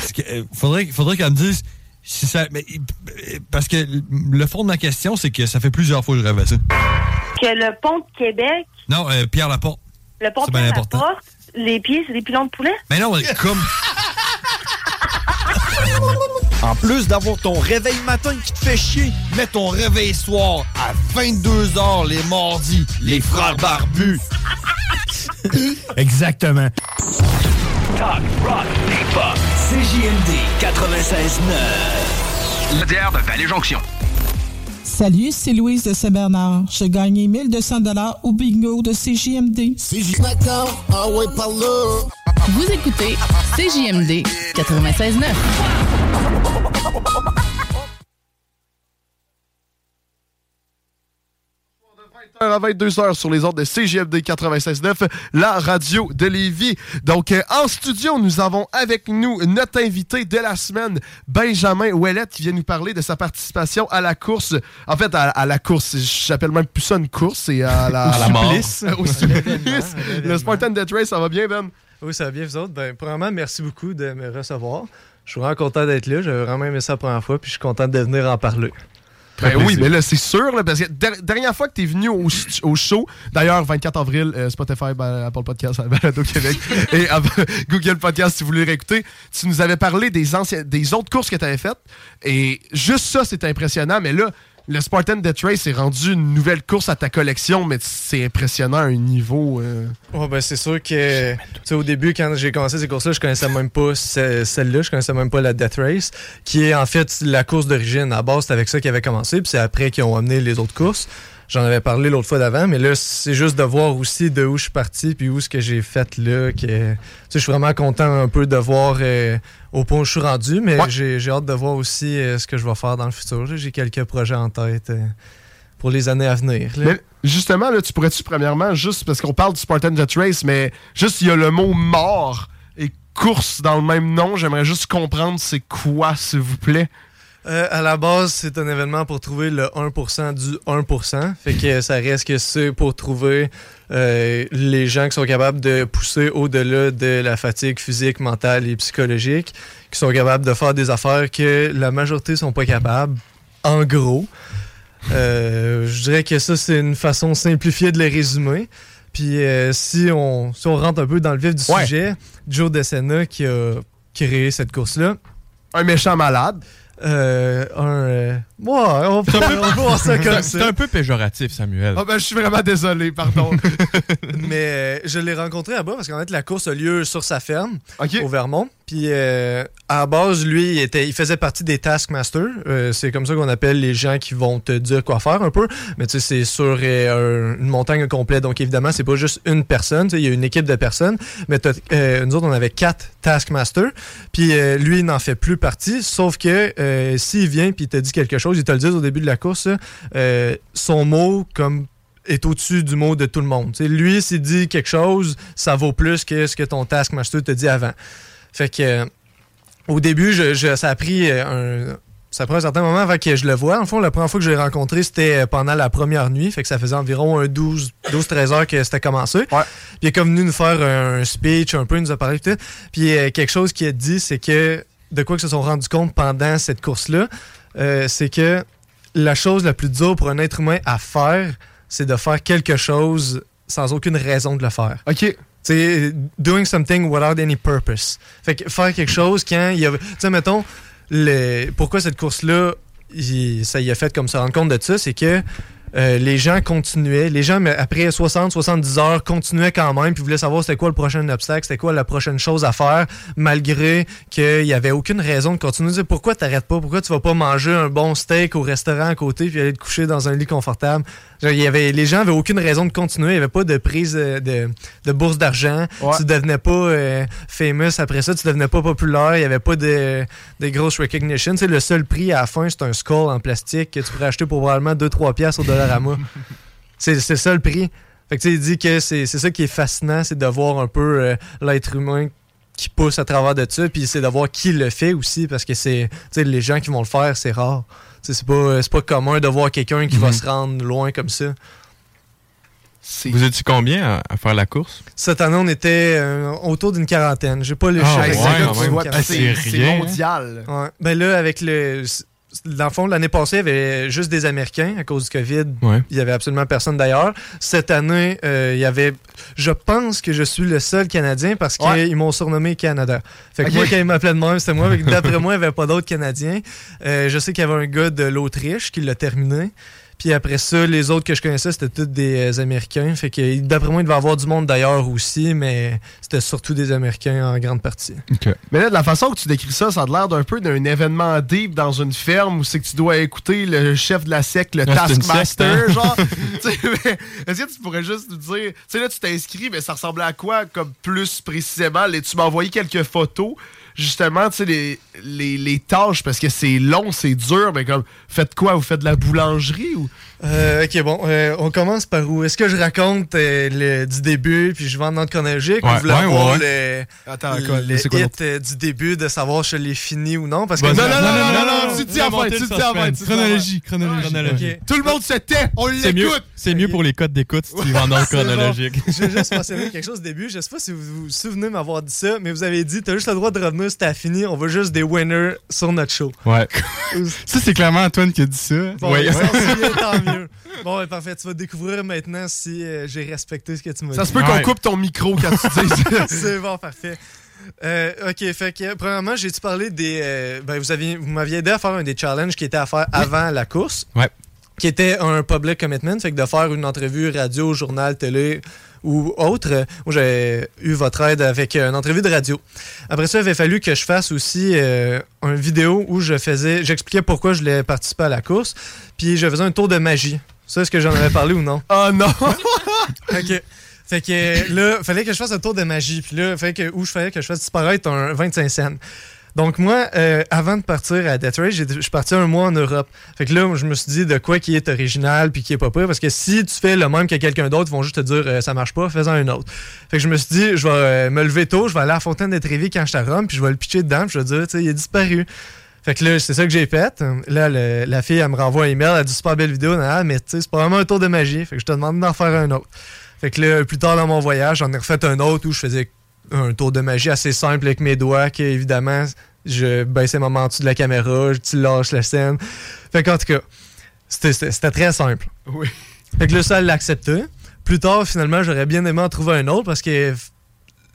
Parce que, euh, faudrait, faudrait qu'elle me dise si ça. mais, euh, parce que le fond de ma question, c'est que ça fait plusieurs fois que je rêvais ça. Que le pont de Québec, Non, euh, Pierre Laporte. le pont C'est de bien la important. porte, les pieds, c'est des pilons de poulet? Mais non, mais comme. En plus d'avoir ton réveil matin qui te fait chier, mets ton réveil soir à 22h les mardis, les frères barbus. Exactement. Talk, rock, hip-hop. CJMD 96.9. La bière de Vallée-Jonction. Salut, c'est Louise de Saint-Bernard. J'ai gagné 1200 dollars au bingo de CJMD. Vous écoutez CJMD 96.9. à 22h sur les ordres de CGFD 96.9, la radio de Lévis. Donc, euh, en studio, nous avons avec nous notre invité de la semaine, Benjamin Ouellet, qui vient nous parler de sa participation à la course. En fait, à, à la course, j'appelle même plus ça une course, c'est à la, À la mort. supplice. Au supplice. Le Spartan Death Race, ça va bien, Ben? Oui, ça va bien, vous autres? Ben, premièrement, merci beaucoup de me recevoir. Je suis vraiment content d'être là. J'avais vraiment aimé ça la première fois, puis je suis content de venir en parler. Ben oui, mais là, c'est sûr, là, parce que der- dernière fois que tu es venu au, show, d'ailleurs, 24 avril, euh, Spotify, ben, Apple Podcast, Balado Québec et euh, Google Podcast, si vous voulez réécouter, tu nous avais parlé des, anciens, des autres courses que tu avais faites, et juste ça, c'est impressionnant, mais là, le Spartan Death Race est rendu une nouvelle course à ta collection, mais c'est impressionnant à un niveau... Ouais, ben, c'est sûr que au début, quand j'ai commencé ces courses-là, je connaissais même pas ce- celle-là, je connaissais même pas la Death Race, qui est en fait la course d'origine. À base, c'est avec ça qu'ils avaient commencé, puis c'est après qu'ils ont amené les autres courses. J'en avais parlé l'autre fois d'avant, mais là, c'est juste de voir aussi de où je suis parti, puis où ce que j'ai fait là. Que, tu sais, je suis vraiment content un peu de voir euh, au point où je suis rendu, mais j'ai j'ai hâte de voir aussi euh, ce que je vais faire dans le futur. J'ai quelques projets en tête euh, pour les années à venir. là. Mais justement, là, tu pourrais-tu, premièrement, juste parce qu'on parle du Spartan Death Race, mais juste il y a le mot mort et course dans le même nom, j'aimerais juste comprendre c'est quoi, s'il vous plaît. Euh, à la base, c'est un événement pour trouver le 1% du 1%. Fait que ça reste que c'est pour trouver euh, les gens qui sont capables de pousser au-delà de la fatigue physique, mentale et psychologique, qui sont capables de faire des affaires que la majorité sont pas capables, en gros. Euh, je dirais que ça, c'est une façon simplifiée de les résumer. Puis euh, si, on, si on rentre un peu dans le vif du sujet, Joe DeSena qui a créé cette course-là. Un méchant malade. Euh, un. Ouais, on peut, on peut voir ça comme ça. C'est un peu péjoratif, Samuel. Ah ben, je suis vraiment désolé, pardon. Mais euh, je l'ai rencontré là-bas parce qu'en fait, la course a lieu sur sa ferme, au Vermont. Puis euh, à la base, lui, il, était, il faisait partie des Taskmasters. Euh, c'est comme ça qu'on appelle les gens qui vont te dire quoi faire un peu. Mais tu sais, c'est sur euh, un- une montagne complète. Donc évidemment, c'est pas juste une personne. Tu sais, Il y a une équipe de personnes. Mais euh, nous autres, on avait quatre Taskmasters. Puis lui, il n'en fait plus partie. Sauf que s'il vient puis il te dit quelque chose, il te le dit au début de la course, euh, son mot, comme est au-dessus du mot de tout le monde. Lui, s'il dit quelque chose, ça vaut plus que ce que ton Taskmaster te dit avant. Fait que euh, au début, je, je- ça a pris euh, un. Ça a pris un certain moment avant que je le vois. En fond, la première fois que je l'ai rencontré, c'était pendant la première nuit. Fait que ça faisait environ un 12 12-13 heures que c'était commencé. Puis il est comme venu nous faire un speech un peu, il nous a parlé tout. Puis quelque chose qu'il a dit, c'est que de quoi ils se sont rendus compte pendant cette course-là, euh, c'est que la chose la plus dure pour un être humain à faire, c'est de faire quelque chose sans aucune raison de le faire. OK. C'est doing something without any purpose. Fait que faire quelque chose quand il y a. Tu sais, mettons, le, pourquoi cette course-là, ça y a fait comme se rendre compte de ça, c'est que euh, les gens continuaient. Les gens, mais après 60-70 heures, continuaient quand même, puis voulaient savoir c'était quoi le prochain obstacle, c'était quoi la prochaine chose à faire, malgré qu'il n'y avait aucune raison de continuer. Sais, pourquoi t'arrêtes pas? Pourquoi tu vas pas manger un bon steak au restaurant à côté, puis aller te coucher dans un lit confortable? Genre, il y avait, les gens avaient aucune raison de continuer. Il n'y avait pas de prise de, de bourse d'argent. Tu devenais pas euh, famous après ça. Tu devenais pas populaire. Il n'y avait pas de, de grosse recognition. Le seul prix à la fin, c'est un skull en plastique que tu pourrais acheter pour probablement 2-3 piastres au Dollarama. c'est c'est ça le prix. Fait que il dit que c'est ça qui est fascinant, c'est de voir un peu euh, l'être humain qui pousse à travers de ça, puis c'est de voir qui le fait aussi, parce que c'est, tu sais, les gens qui vont le faire, c'est rare. C'est pas, c'est pas commun de voir quelqu'un qui va se rendre loin comme ça. Vous étiez combien à, à faire la course? Cette année, on était euh, autour d'une quarantaine. J'ai pas le Ah, chiffre ouais, Ah, c'est rien, hein. mondial. Ouais. Ben là, avec le. Dans le fond, l'année passée, il y avait juste des Américains à cause du COVID. Ouais. Il y avait absolument personne d'ailleurs. Cette année, euh, il y avait. Je pense que je suis le seul Canadien parce qu'ils Ouais. m'ont surnommé Canada. Fait que moi, quand ils m'appelaient de même, c'était moi. D'après moi, il n'y avait pas d'autres Canadiens. Euh, je sais qu'il y avait un gars de l'Autriche qui l'a terminé. Puis après ça, les autres que je connaissais, c'était tous des euh, Américains. Fait que d'après moi, il devait y avoir du monde d'ailleurs aussi, mais c'était surtout des Américains en grande partie. Mais là, de la façon que tu décris ça, ça a l'air d'un peu d'un événement deep dans une ferme où c'est que tu dois écouter le chef de la secte, le Ah, Taskmaster, hein? genre. Tu sais, mais Est-ce que tu pourrais juste nous dire, tu sais, là, tu t'inscris, mais ça ressemblait à quoi, comme plus précisément? Et tu m'as envoyé quelques photos, justement, tu sais, les, les, les tâches, parce que c'est long, c'est dur, mais comme, faites quoi? Vous faites de la boulangerie ou? Euh, ok, bon, euh, on commence par où? Est-ce que je raconte euh, le, du début, puis je vais en ordre chronologique, ou Ouais, vous voulez ouais, avoir ouais, le, Attends, le, quoi, le hit euh, du début de savoir si je l'ai fini ou non? Parce que Vas-y. Non, non, non, non, non, non, non, non, tu dis remontez tu dis fin. Chronologie, chronologie. Chronologie. Ok. Tout le monde se tait, on C'est mieux, l'écoute! c'est mieux pour les codes d'écoute si tu vas en ordre bon. chronologique. Je vais juste mentionner quelque chose au début. Je sais pas si vous vous souvenez m'avoir dit ça, mais vous avez dit t'as juste le droit de revenir si t'as fini. On veut juste des winners sur notre show. Ouais. ça, c'est clairement Antoine qui a dit ça. Bon, ouais. tant mieux. Bon, ouais, parfait. Tu vas découvrir maintenant si euh, j'ai respecté ce que tu m'as dit. Ça se peut qu'on coupe ton micro quand tu dis ça. C'est bon, parfait. Euh, ok, fait que premièrement, j'ai-tu parlé des. euh, ben, vous aviez, vous m'aviez aidé à faire un des challenges qui était à faire avant la course. Ouais. Qui était un public commitment, fait que de faire une entrevue radio, journal, télé ou autre. Moi, j'ai eu votre aide avec euh, une entrevue de radio. Après ça, il avait fallu que je fasse aussi euh, une vidéo où je faisais, j'expliquais pourquoi je voulais participer à la course, puis je faisais un tour de magie. Ça, est-ce que j'en avais parlé ou non? Oh non! OK. Fait que là, fallait que je fasse un tour de magie. Puis là, fallait que, où je fallait que je fasse disparaître un 25 cents. Donc moi, euh, avant de partir à Detroit, j'ai- je suis parti un mois en Europe. Fait que là, je me suis dit de quoi qui est original puis qui est pas pire. Parce que si tu fais le même que quelqu'un d'autre, ils vont juste te dire euh, ça marche pas, fais-en un autre. Fait que je me suis dit, je vais euh, me lever tôt, je vais aller à la Fontaine de Trévis quand je suis à Rome, puis je vais le pitcher dedans, puis je vais dire, tu sais, il a disparu. Fait que là, c'est ça que j'ai fait. Là, le- la fille, elle me renvoie un email, elle dit super belle vidéo, nan, mais tu sais, c'est pas vraiment un tour de magie. Fait que je te demande d'en faire un autre. Fait que là, plus tard dans mon voyage, j'en ai refait un autre où je faisais un tour de magie assez simple avec mes doigts, que évidemment, je baissais ma main en dessous de la caméra, tu lâches la scène. Fait qu'en tout cas, c'était- très simple. Oui. Fait que là, ça, elle l'acceptait. Plus tard, finalement, j'aurais bien aimé en trouver un autre parce que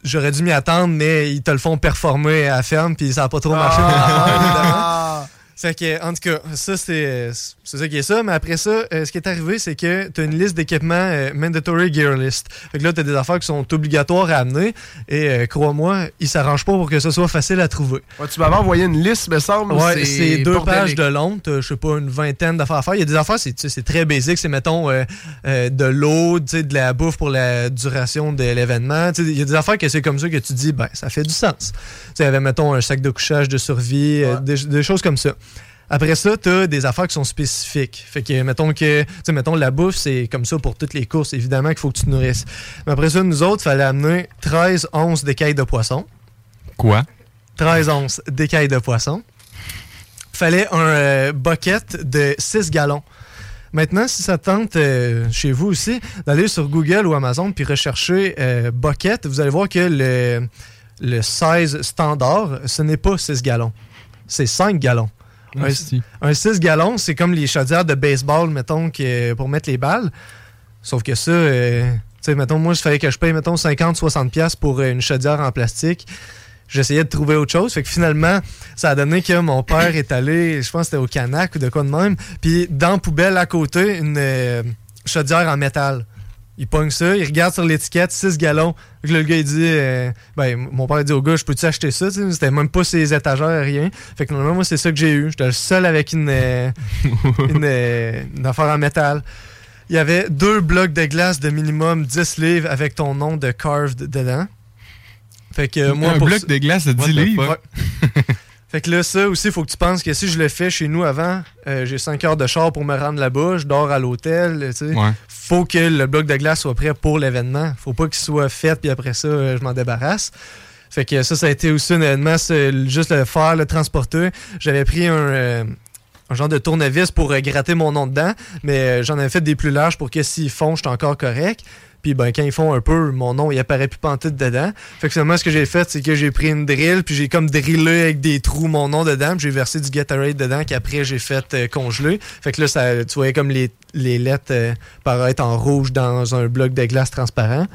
j'aurais dû m'y attendre, mais ils te le font performer à la ferme, puis ça n'a pas trop marché. affaire, évidemment. Fait que, en tout cas, ça, c'est c'est ça qui est ça. Mais après ça, euh, ce qui est arrivé, c'est que tu as une liste d'équipements euh, mandatory gear list. Fait que là, tu as des affaires qui sont obligatoires à amener. Et euh, crois-moi, ils s'arrangent pas pour que ce soit facile à trouver. Ouais, tu m'avais envoyé une liste, me semble. Ouais, c'est deux pages de long. T'as, je sais pas, une vingtaine d'affaires à faire. Il y a des affaires, c'est, c'est très basique. C'est, mettons, de l'eau, de la bouffe pour la duration de l'événement. Il y a des affaires que c'est comme ça que tu dis, ben, ça fait du sens. Il y avait, mettons, un sac de couchage de survie, euh, des, des choses comme ça. Après ça, tu as des affaires qui sont spécifiques. Fait que, mettons que, tu sais, mettons, la bouffe, c'est comme ça pour toutes les courses. Évidemment qu'il faut que tu te nourrisses. Mais après ça, nous autres, il fallait amener 13 onces d'écailles de poisson. Quoi? 13 onces d'écailles de poisson. Fallait un euh, bucket de 6 gallons. Maintenant, si ça tente euh, chez vous aussi, d'aller sur Google ou Amazon puis rechercher euh, bucket, vous allez voir que le, le size standard, ce n'est pas 6 gallons. C'est 5 gallons. Un, si. un 6 gallons, c'est comme les chaudières de baseball, mettons, que, pour mettre les balles. Sauf que ça, euh, tu sais, mettons, moi, il fallait que je paye, mettons, 50-60$ piastres pour euh, une chaudière en plastique. J'essayais de trouver autre chose. Fait que finalement, ça a donné que mon père est allé, je pense que c'était au Canac ou de quoi de même. Puis dans la poubelle à côté, une euh, chaudière en métal. Il pogne ça, il regarde sur l'étiquette, 6 gallons. Fait que là, le gars, il dit, euh, ben, mon père dit au gars, je peux-tu acheter ça? C'était même pas ses étagères, rien. Fait que normalement, moi, c'est ça que j'ai eu. J'étais le seul avec une, euh, une, euh, une affaire en métal. Il y avait deux blocs de glace de minimum 10 livres avec ton nom de carved dedans. Fait que moi, Un bloc de glace de 10 What the livres? Fait que là, ça aussi, il faut que tu penses que si je le fais chez nous avant, euh, j'ai 5 heures de char pour me rendre là-bas, je dors à l'hôtel, tu sais. Ouais. Faut que le bloc de glace soit prêt pour l'événement. Faut pas qu'il soit fait, puis après ça, euh, je m'en débarrasse. Fait que ça, ça a été aussi un événement, c'est juste le faire, le transporter. J'avais pris un, euh, un genre de tournevis pour gratter mon nom dedans, mais j'en avais fait des plus larges pour que s'ils font, j'étais encore correct. Puis ben, quand ils font un peu, mon nom, il apparaît plus pantoute dedans. Fait que finalement, ce que j'ai fait, c'est que j'ai pris une drill, puis j'ai comme drillé avec des trous mon nom dedans, puis j'ai versé du Gatorade dedans, qu'après j'ai fait euh, congeler. Fait que là, ça, tu voyais comme les, les lettres euh, paraître en rouge dans un bloc de glace transparent.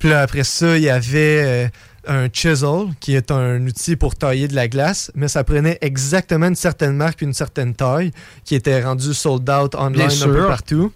Puis là, après ça, il y avait euh, un chisel, qui est un outil pour tailler de la glace, mais ça prenait exactement une certaine marque une certaine taille, qui était rendu sold out online un peu partout.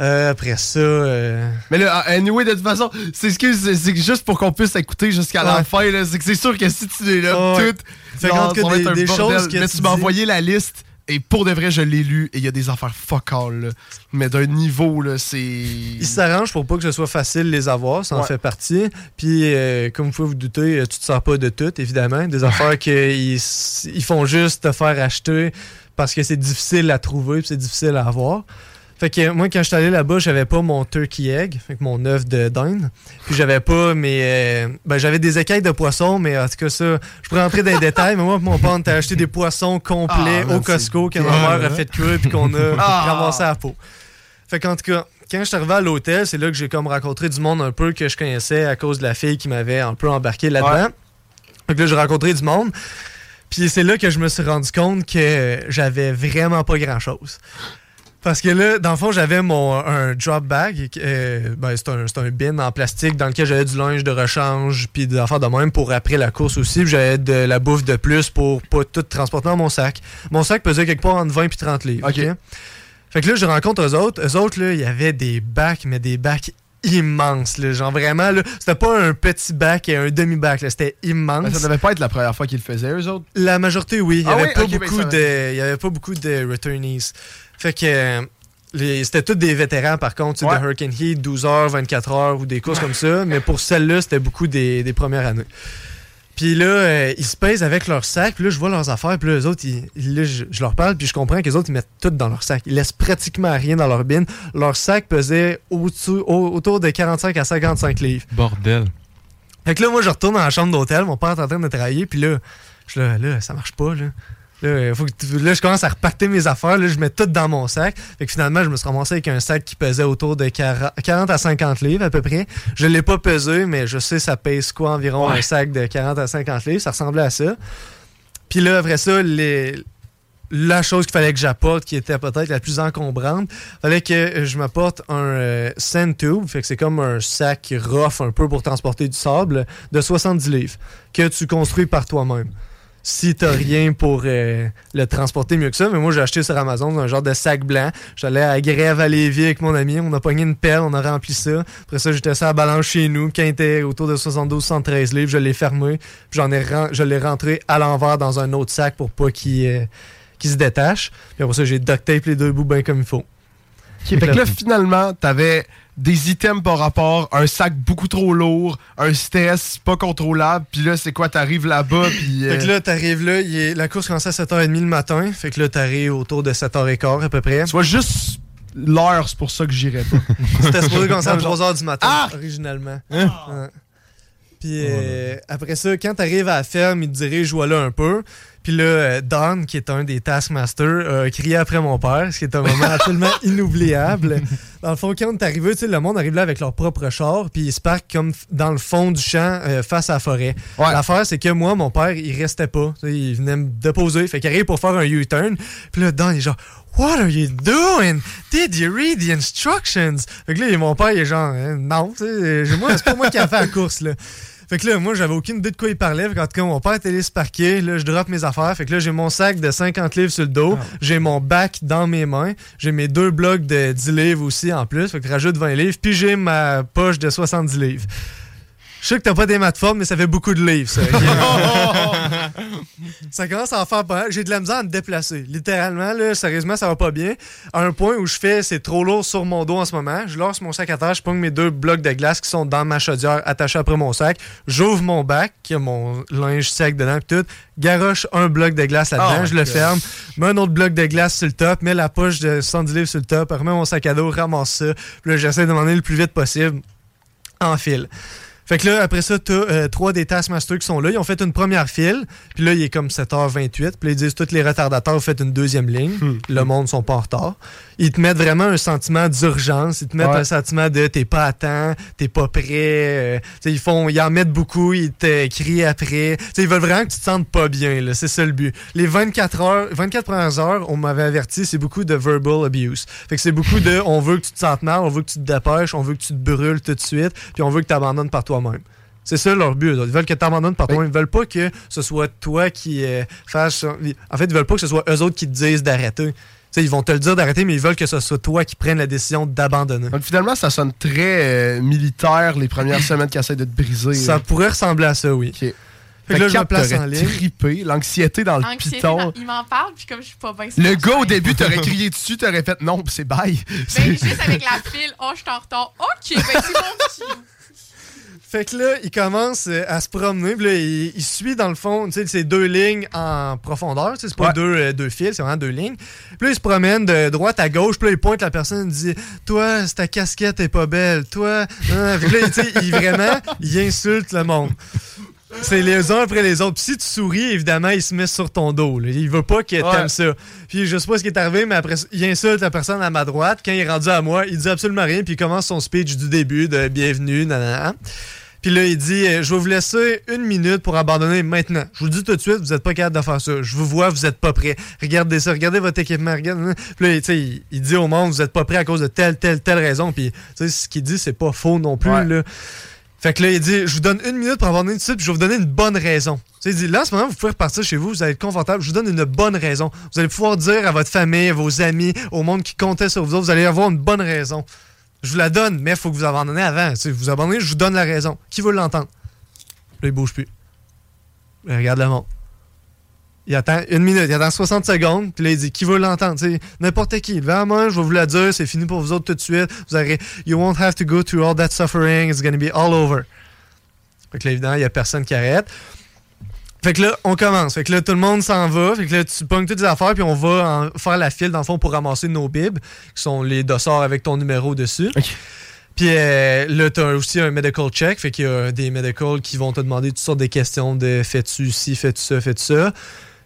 Euh, après ça. euh, Mais là, anyway, de toute façon, c'est c'est- c'est juste pour qu'on puisse écouter jusqu'à la Ouais. fin. là. C'est que c'est sûr que si tu es là, Ouais. tout. Des- être un des choses que Mais tu tu m'as envoyé la liste. Et pour de vrai, je l'ai lu et il y a des affaires fuck all. là. Mais d'un niveau, là, c'est. Ils s'arrangent pour pas que ce soit facile de les avoir, ça en Ouais. fait partie. Puis, euh, comme vous pouvez vous douter, euh, tu te sors pas de tout, évidemment. Des affaires qu'ils ils font juste te faire acheter parce que c'est difficile à trouver c'est difficile à avoir. Fait que moi, quand je suis allé là-bas, j'avais pas mon turkey egg, fait que mon œuf de dinde. Puis j'avais pas mes. euh, ben, j'avais des écailles de poisson, mais en tout cas, ça, je pourrais rentrer dans les détails, mais moi, mon père, on t'a acheté des poissons complets Ah, au Costco que ma mère a fait cuire puis qu'on a Ah. ramassé à la peau. Fait qu'en tout cas, quand je suis arrivé à l'hôtel, c'est là que j'ai comme rencontré du monde un peu que je connaissais à cause de la fille qui m'avait un peu embarqué là-dedans. Fait que là, j'ai rencontré du monde. Puis c'est là que je me suis rendu compte que j'avais vraiment pas grand-chose. Parce que là, dans le fond, j'avais mon un drop bag. euh, ben, c'est un, un bin en plastique dans lequel j'avais du linge de rechange puis des affaires de même pour après la course aussi. J'avais de la bouffe de plus pour pas tout transporter dans mon sac. Mon sac pesait quelque part entre 20 et 30 livres. OK? Fait que là, je rencontre eux autres. Eux autres, là, il y avait des bacs, mais des bacs immenses. Là, genre vraiment, là, c'était pas un petit bac et un demi-bac. là, C'était immense. Mais ça devait pas être la première fois qu'ils le faisaient, eux autres? La majorité, oui. Il n'y Ah avait, oui? pas ben, beaucoup ça de- y avait pas beaucoup de returnees. Fait que euh, c'était tous des vétérans, par contre, Ouais. de Hurricane Heat, 12 heures, 24 heures ou des courses comme ça. Mais pour celle-là, c'était beaucoup des, des premières années. Puis là, euh, ils se pèsent avec leur sac, puis là, je vois leurs affaires, puis là, eux autres, ils- là, je, je leur parle, puis je comprends que les autres, ils mettent tout dans leur sac. Ils laissent pratiquement rien dans leur bin. Leur sac pesait au- autour de 45 à 55 livres. Bordel. Fait que là, moi, je retourne dans la chambre d'hôtel. Mon père est en train de travailler. Puis là, je là, là, ça marche pas. Là, là, faut que tu- là je commence à repartir mes affaires. Là, je mets tout dans mon sac. Fait que finalement, je me suis ramassé avec un sac qui pesait autour de 40 40 à 50 livres à peu près. Je l'ai pas pesé, mais je sais ça pèse quoi environ Ouais. un sac de 40 à 50 livres. Ça ressemblait à ça. Puis là, après ça, les, la chose qu'il fallait que j'apporte, qui était peut-être la plus encombrante, fallait que je m'apporte un euh, sand tube, fait que c'est comme un sac rough un peu pour transporter du sable, de 70 livres, que tu construis par toi-même. Si t'as rien pour euh, le transporter mieux que ça, mais moi j'ai acheté sur Amazon un genre de sac blanc. J'allais à Grève à Lévis avec mon ami, on a pogné une pelle, on a rempli ça. Après ça, j'étais ça à la balance chez nous. Il était autour de 72-73 livres, je l'ai fermé. J'en ai je l'ai rentré à l'envers dans un autre sac pour pas qu'il euh, qu'il se détache. Puis après ça, j'ai duct tape les deux bouts bien comme il faut. Fait que là, finalement, t'avais des items par rapport, un sac beaucoup trop lourd, un stress pas contrôlable, puis là, c'est quoi, t'arrives là-bas, puis... euh, Fait que là, t'arrives là, est- la course commence à 7h30 le matin. Fait que là, t'arrives autour de 7h15 à peu près. Tu vois, juste l'heure, c'est pour ça que j'irais pas. C'était supposé commencer à 3h du matin, Ah! originalement. Hein? Ouais. Puis euh, après ça, quand t'arrives à la ferme, il te dirige voilà un peu. Puis là, euh, Don, qui est un des Taskmasters, a crié après mon père, ce qui est un moment absolument inoubliable. Dans le fond, quand t'es arrivé, tu sais, le monde arrive là avec leur propre char, puis ils se parquent comme dans le fond du champ, euh, face à la forêt. L'affaire, c'est que moi, mon père, il restait pas. Il venait me déposer. Fait qu'il arrive pour faire un U-turn. Puis là, Don, il est genre, What are you doing? Did you read the instructions? Fait que là, mon père, il est genre, Euh, non, moi, c'est pas moi qui a fait la course, là. Fait que là, moi, j'avais aucune idée de quoi il parlait. Fait qu'en tout cas, mon père était allé se parquer. Là, je drop mes affaires. Fait que là, j'ai mon sac de 50 livres sur le dos. J'ai mon bac dans mes mains. J'ai mes deux blocs de 10 livres aussi en plus. Fait que je rajoute 20 livres. Puis j'ai ma poche de 70 livres. Je sais que t'as pas des maths formes, mais ça fait beaucoup de livres, ça. ça commence à en faire pas mal. J'ai de la misère à me déplacer. Littéralement, là, sérieusement, ça va pas bien. À un point où je fais, c'est trop lourd sur mon dos en ce moment. Je lance mon sac à terre, je pogne mes deux blocs de glace qui sont dans ma chaudière attachés après mon sac. J'ouvre mon bac, qui a mon linge sec dedans, pis tout. Garoche un bloc de glace là-dedans, Oh je le God. ferme. Mets un autre bloc de glace sur le top, mets la poche de 70 livres sur le top, remets mon sac à dos, ramasse ça. Puis là, j'essaie de m'en aller le plus vite possible en file. Fait que là, après ça, t'as euh, trois des Taskmasters qui sont là. Ils ont fait une première file. Puis là, il est comme 7h28. Puis là, ils disent tous les retardateurs, vous faites une deuxième ligne. Hmm. Le monde sont pas en retard. Ils te mettent vraiment un sentiment d'urgence. Ils te mettent Ouais. un sentiment de t'es pas à temps, t'es pas prêt. Euh, ils font, ils en mettent beaucoup. Ils te crient après. Ils veulent vraiment que tu te sentes pas bien. là. C'est ça le but. Les 24 heures, 24 premières heures, on m'avait averti, c'est beaucoup de verbal abuse. Fait que c'est beaucoup de, on veut que tu te sentes mal, on veut que tu te dépêches, on veut que tu te brûles tout de suite, puis on veut que tu abandonnes par toi-même. C'est ça leur but. Ils veulent que tu abandonnes par toi-même. Ils veulent pas que ce soit toi qui euh, fasses. En fait, ils veulent pas que ce soit eux autres qui te disent d'arrêter. Tu sais, ils vont te le dire d'arrêter, mais ils veulent que ce soit toi qui prennes la décision d'abandonner. Donc finalement, ça sonne très euh, militaire les premières semaines qui essaient de te briser. Ça là. pourrait ressembler à ça, oui. Fait Fait que là, je me Cap, place t'aurais en ligne. trippé, l'anxiété dans le piton. dans- il m'en parle, puis comme je suis pas bien. Le gars, au début, t'aurais crié dessus, t'aurais fait non, c'est bye. Ben, juste avec la file, oh, je suis en retard. OK, ben, c'est mon petit. Fait que là, il commence euh, à se promener, puis là, il, il suit dans le fond, tu sais, ces deux lignes en profondeur, c'est pas Ouais. deux, euh, deux fils, c'est vraiment deux lignes. Puis là, il se promène de droite à gauche, puis là, il pointe la personne, il dit Toi, ta casquette est pas belle, toi. hein. Fait que là, tu sais, il vraiment, il insulte le monde. C'est les uns après les autres. Puis si tu souris, évidemment, il se met sur ton dos. là. Il veut pas que Ouais. t'aimes ça. Puis je sais pas ce qui est arrivé, mais après, il insulte la personne à ma droite. Quand il est rendu à moi, il dit absolument rien. Puis il commence son speech du début de bienvenue, nanana. Puis là, il dit euh, Je vais vous laisser une minute pour abandonner maintenant. Je vous le dis tout de suite, vous n'êtes pas capable de faire ça. Je vous vois, vous n'êtes pas prêt. Regardez ça, regardez votre équipement. Regardez. Puis là, il, il dit au monde Vous n'êtes pas prêt à cause de telle, telle, telle raison. Puis tu sais, ce qu'il dit, c'est pas faux non plus. Ouais. Là. Fait que là, il dit Je vous donne une minute pour abandonner tout de suite, puis je vais vous donner une bonne raison. Il dit Là, en ce moment, vous pouvez repartir chez vous, vous allez être confortable. Je vous donne une bonne raison. Vous allez pouvoir dire à votre famille, à vos amis, au monde qui comptait sur vous autres, vous allez avoir une bonne raison. Je vous la donne, mais il faut que vous abandonnez avant. Sais, vous abandonnez, je vous donne la raison. Qui veut l'entendre? Là, il bouge plus. Il regarde le monde. Il attend une minute, il attend 60 secondes, puis là, il dit Qui veut l'entendre? N'importe qui. Levez la main, je vais vous la dire, c'est fini pour vous autres tout de suite. Vous aurez, you won't have to go through all that suffering, it's gonna be all over. Fait que là, évidemment, il n'y a personne qui arrête. Fait que là, on commence. Fait que là, tout le monde s'en va. Fait que là, tu pognes toutes les affaires, puis on va en- faire la file, dans le fond, pour ramasser nos bibs, qui sont les dossards avec ton numéro dessus. Puis euh, là, tu as aussi un medical check. Fait qu'il y a des medicals qui vont te demander toutes sortes de questions de fais-tu ci, fais-tu ça, fais-tu ça.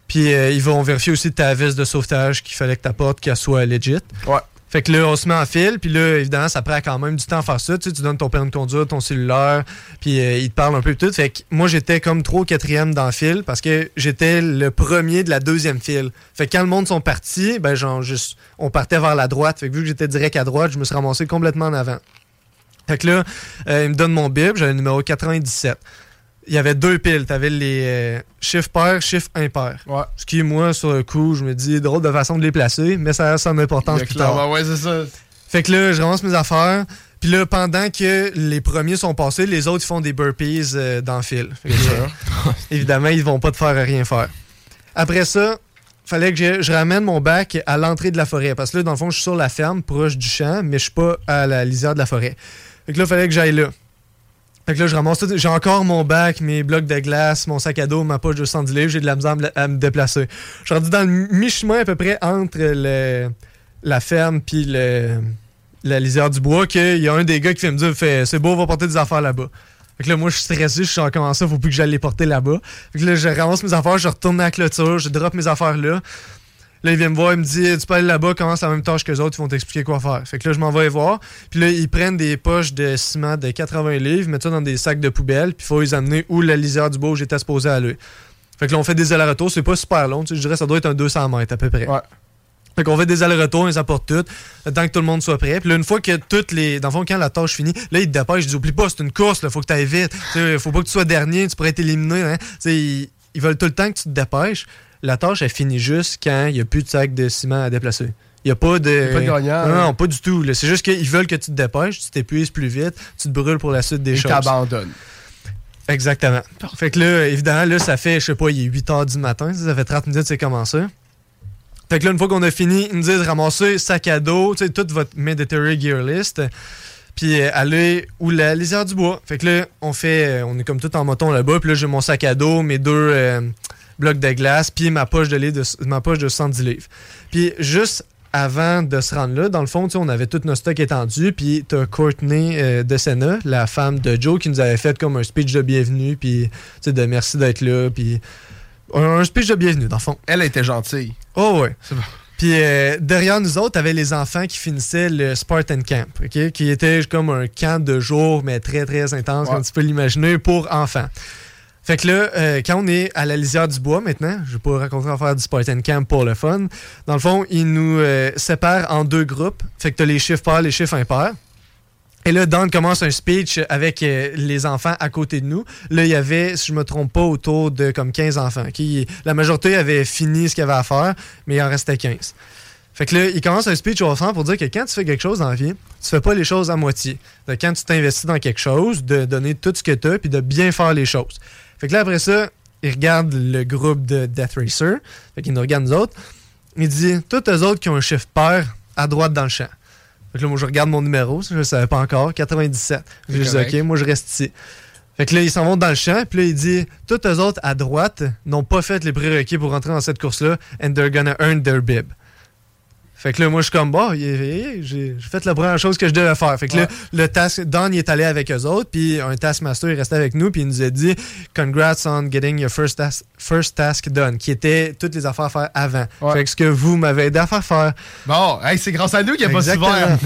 Puis euh, ils vont vérifier aussi ta veste de sauvetage qu'il fallait que tu apportes, qu'elle soit legit. Ouais. Fait que là, on se met en fil, puis là, évidemment, ça prend quand même du temps à faire ça. Tu, sais, tu donnes ton permis de conduire, ton cellulaire, puis euh, ils te parlent un peu de tout. Fait que moi, j'étais comme 3 ou 4e dans le fil parce que j'étais le premier de la deuxième file. Fait que quand le monde sont partis, ben, genre, juste, on partait vers la droite. Fait que vu que j'étais direct à droite, je me suis ramassé complètement en avant. Fait que là, euh, il me donne mon bib, j'avais le numéro 97. Il y avait deux piles. T'avais les euh, chiffres pairs, chiffres impairs. Ce qui, moi, sur le coup, je me dis, drôle de façon de les placer, mais ça a son importance plus tard. clairement- ouais, c'est ça. Fait que là, je ramasse mes affaires. Puis là, pendant que les premiers sont passés, les autres ils font des burpees euh, dans le fil. Fait que, euh, évidemment, ils vont pas te faire rien faire. Après ça, fallait que je, je ramène mon bac à l'entrée de la forêt. Parce que là, dans le fond, je suis sur la ferme, proche du champ, mais je suis pas à la lisière de la forêt. Fait que là, fallait que j'aille là. Fait que là, je ramasse tout. J'ai encore mon bac, mes blocs de glace, mon sac à dos, ma poche de 110 livres. J'ai de la misère à me, à me déplacer. Je suis rendu dans le mi-chemin à peu près entre le- la ferme puis le- la lisière du bois qu'il y a un des gars qui fait me dire fait, c'est beau, on va porter des affaires là-bas. Fait que là, moi, je suis stressé, je suis en comment ça, faut plus que j'aille les porter là-bas. Fait que là, je ramasse mes affaires, je retourne à la clôture, je drop mes affaires là. Là, il vient me voir, il me dit Tu peux aller là-bas, commence la même tâche que les autres, ils vont t'expliquer quoi faire. Fait que là, je m'en vais les voir. Puis là, ils prennent des poches de ciment de 80 livres, mettent ça dans des sacs de poubelle, puis il faut les amener où la lisière du bois où j'étais supposé aller. Fait que là, on fait des allers-retours, c'est pas super long, tu sais, je dirais ça doit être un 200 mètres à peu près. Fait qu'on fait des allers-retours, on les apporte toutes, le temps que tout le monde soit prêt. Puis là, une fois que toutes les. Dans le fond, quand la tâche finit, là, ils te dépêchent, je dis oublie pas, c'est une course, là, faut que tu ailles vite. Faut pas que tu sois dernier, tu pourrais être éliminé. Hein. Ils, ils veulent tout le temps que tu te dépêches. La tâche, elle finit juste quand il n'y a plus de sac de ciment à déplacer. Il n'y a pas de. A pas de gagnant, Non, hein. pas du tout. C'est juste qu'ils veulent que tu te dépêches, tu t'épuises plus vite, tu te brûles pour la suite des Ils choses. t'abandonnent. Exactement. Fait que là, évidemment, là, ça fait, je sais pas, il est 8 h du matin, ça fait 30 minutes, c'est commencé. Fait que là, une fois qu'on a fini, ils nous disent ramasser sac à dos, tu sais, toute votre mandatory gear list, puis euh, aller où la lisière du bois. Fait que là, on fait, euh, on est comme tout en moton là-bas, puis là, j'ai mon sac à dos, mes deux euh, blocs de glace, puis ma poche de, livre de, ma poche de 110 livres. Puis juste avant de se rendre là, dans le fond, tu on avait tout notre stock étendu, puis t'as Courtney euh, de Senna, la femme de Joe, qui nous avait fait comme un speech de bienvenue, puis tu sais, de merci d'être là, puis un, un speech de bienvenue, dans le fond. Elle était gentille. Oh ouais. Puis euh, derrière nous autres, t'avais les enfants qui finissaient le Spartan Camp, qui était comme un camp de jour, mais très très intense, comme tu peux l'imaginer, pour enfants. Fait que là, euh, quand on est à la lisière du bois maintenant, je vais pas raconter en faire du Spartan Camp pour le fun. Dans le fond, ils nous euh, séparent en deux groupes. Fait que t'as les chiffres pairs, les chiffres impairs. Et là, Dan commence un speech avec euh, les enfants à côté de nous. Là, il y avait, si je me trompe pas, autour de comme 15 enfants. La majorité avait fini ce qu'il avait à faire, mais il en restait 15. Fait que là, il commence un speech aux enfants pour dire que quand tu fais quelque chose dans la vie, tu fais pas les choses à moitié. Quand tu t'investis dans quelque chose, de donner tout ce que tu as, puis de bien faire les choses. Fait que là, après ça, il regarde le groupe de Death Racer. Fait qu'il nous regarde nous autres. Il dit Tous eux autres qui ont un chiffre pair à droite dans le champ. Fait que là, moi, je regarde mon numéro, je ne savais pas encore, 97. Je dis. OK, moi, je reste ici. Fait que là, ils s'en vont dans le champ, puis là, il dit Tous eux autres à droite n'ont pas fait les prérequis pour rentrer dans cette course-là, and they're gonna earn their bib. Fait que là, moi, je suis comme, bah, il- j'ai fait la première chose que je devais faire. Fait que là, le task, Don, il est allé avec eux autres, puis un taskmaster, il restait avec nous, puis il nous a dit, congrats on getting your first task, first task done, qui était toutes les affaires à faire avant. Fait que ce que vous m'avez aidé à faire faire. Bon, hey, c'est grâce à nous qu'il n'y a pas souffert.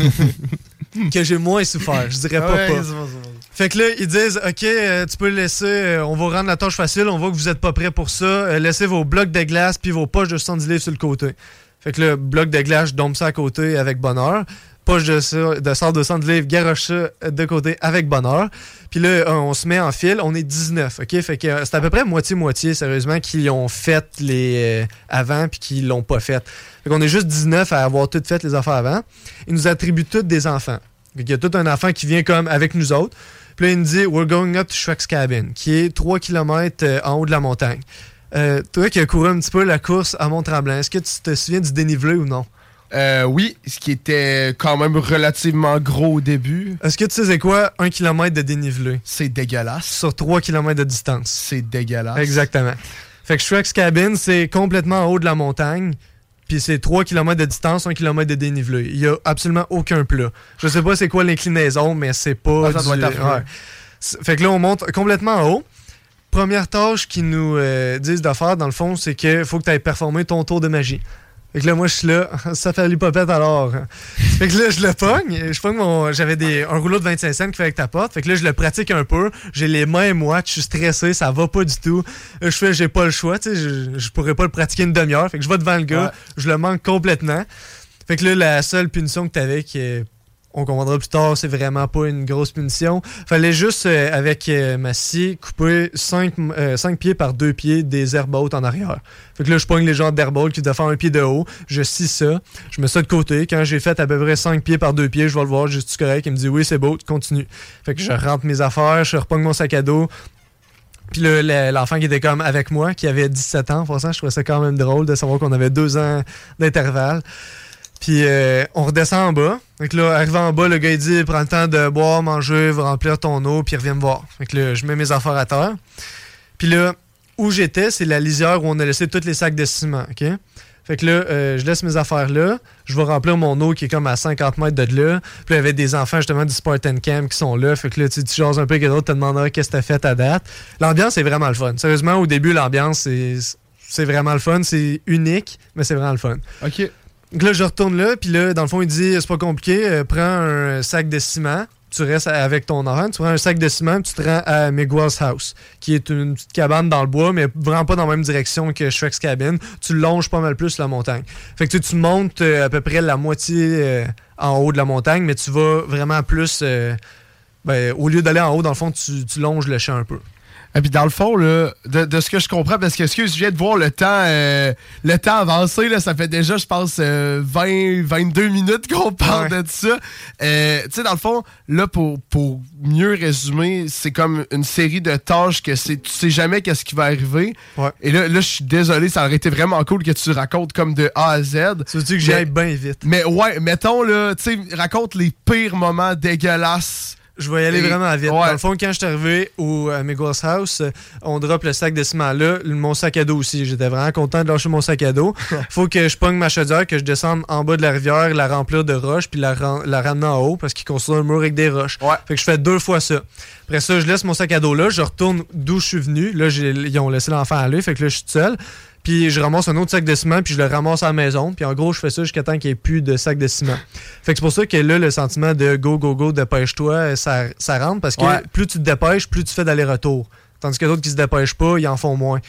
que j'ai moins souffert, je dirais pas Ouais, pas. bon, bon. Fait que là, ils disent OK, euh, tu peux le laisser, euh, on va rendre la tâche facile, on voit que vous n'êtes pas prêt pour ça. Euh, laissez vos blocs de glace puis vos poches de 70 livres sur le côté. Fait que le bloc de glace, dompe ça à côté avec bonheur. Poche de, de 100 200 livres, garoche ça de côté avec bonheur. Puis là, euh, on se met en file, on est 19, OK? Fait que euh, c'est à peu près moitié-moitié, sérieusement, qui ont fait les euh, avant puis qui l'ont pas fait. Fait qu'on est juste 19 à avoir toutes fait les affaires avant. Ils nous attribuent tous des enfants. Fait y a tout un enfant qui vient comme avec nous autres. Puis là, il nous dit We're going up to Shrek's Cabin, qui est 3 km en haut de la montagne. Euh, toi qui as couru un petit peu la course à Mont-Tremblant, est-ce que tu te souviens du dénivelé ou non? Euh, oui, ce qui était quand même relativement gros au début. Est-ce que tu sais c'est quoi un kilomètre de dénivelé? C'est dégueulasse. Sur 3 km de distance. C'est dégueulasse. Exactement. Fait que Shrek's Cabin, c'est complètement en haut de la montagne. Puis c'est 3 km de distance, 1 km de dénivelé. Il y a absolument aucun plat. Je sais pas c'est quoi l'inclinaison, mais c'est pas. Ah, ça doit du- être affreux. ouais. Fait que là, on monte complètement en haut. Première tâche qu'ils nous euh, disent de faire, dans le fond, c'est qu'il faut que tu ailles performer ton tour de magie. Fait que là, moi, je suis là, ça fait l'hypopète alors. Fait que là, je le pogne. Je pogne mon. J'avais des, un rouleau de 25 cents qui fait avec ta porte. Fait que là, je le pratique un peu. J'ai les mains moites, je suis stressé, ça va pas du tout. Je fais, j'ai pas le choix, tu sais, je, je pourrais pas le pratiquer une demi-heure. Fait que je vais devant le gars, Ouais. je le manque complètement. Fait que là, la seule punition que t'avais, qui est- on comprendra plus tard, c'est vraiment pas une grosse punition. Fallait juste, euh, avec euh, ma scie, couper 5, pieds par 2 pieds des hautes en arrière. Fait que là, je pogne les gens d'herbe qui doivent faire un pied de haut. Je scie ça. Je mets ça de côté. Quand j'ai fait à peu près 5 pieds par 2 pieds, je vais le voir, juste correct. Il me dit oui, c'est beau, continue. Fait que je rentre mes affaires, je repogne mon sac à dos. Puis l'enfant qui était comme avec moi, qui avait 17 ans, pour ça, je trouvais ça quand même drôle de savoir qu'on avait deux ans d'intervalle. Puis euh, on redescend en bas. Fait que là, arrivé en bas, le gars il dit prends le temps de boire, manger, remplir ton eau, puis reviens me voir. Fait que là, je mets mes affaires à terre. Puis là, où j'étais, c'est la lisière où on a laissé tous les sacs de ciment, OK? Fait que là, euh, je laisse mes affaires là. Je vais remplir mon eau qui est comme à 50 mètres de là. Puis là, il y avait des enfants justement du Spartan Camp qui sont là. Fait que là, tu, tu jases un peu eux autres, te demandera qu'est-ce que t'as fait à date. L'ambiance est vraiment le fun. Sérieusement, au début, l'ambiance, c'est, c'est vraiment le fun. C'est unique, mais c'est vraiment le fun. OK. Donc là, je retourne là, puis là, dans le fond, il dit c'est pas compliqué, euh, prends un sac de ciment, tu restes avec ton enfant, tu prends un sac de ciment, tu te rends à Miguel's House, qui est une petite cabane dans le bois, mais vraiment pas dans la même direction que Shrek's Cabin. Tu longes pas mal plus la montagne. Fait que tu, tu montes euh, à peu près la moitié euh, en haut de la montagne, mais tu vas vraiment plus. euh, ben, au lieu d'aller en haut, dans le fond, tu, tu longes le champ un peu. Et puis dans le fond, là, de, de ce que je comprends, parce que excuse, je viens de voir le temps, euh, le temps avancé, là, ça fait déjà, je pense, euh, 20, 22 minutes qu'on parle de ça. Euh, tu sais, dans le fond, là, pour, pour mieux résumer, c'est comme une série de tâches que c'est, tu sais jamais qu'est-ce qui va arriver. Et là, là, je suis désolé, ça aurait été vraiment cool que tu racontes comme de A à Z. Tu veux que j'aille bien vite? Mais ouais, mettons, là, tu sais, raconte les pires moments dégueulasses Je vais y aller Et- vraiment vite. Ouais. Dans le fond, quand je suis arrivé au à Miguel's House, euh, on drop le sac de ciment là, le- mon sac à dos aussi. J'étais vraiment content de lâcher mon sac à dos. Faut que je pogne ma chaudière, que je descende en bas de la rivière, la remplir de roches, puis la, la ramener en haut parce qu'ils construisent un mur avec des roches. Fait que je fais deux fois ça. Après ça, je laisse mon sac à dos là, je retourne d'où je suis venu. Là, ils ont laissé l'enfant aller, fait que là, je suis seul. Puis je ramasse un autre sac de ciment, puis je le ramasse à la maison. Puis en gros, je fais ça jusqu'à temps qu'il n'y ait plus de sac de ciment. Fait que c'est pour ça que là, le sentiment de go, go, go, dépêche-toi, euh, ça, ça rentre parce que Ouais. plus tu te dépêches, plus tu fais d'aller-retour. Tandis que d'autres qui se dépêchent pas, ils en font moins.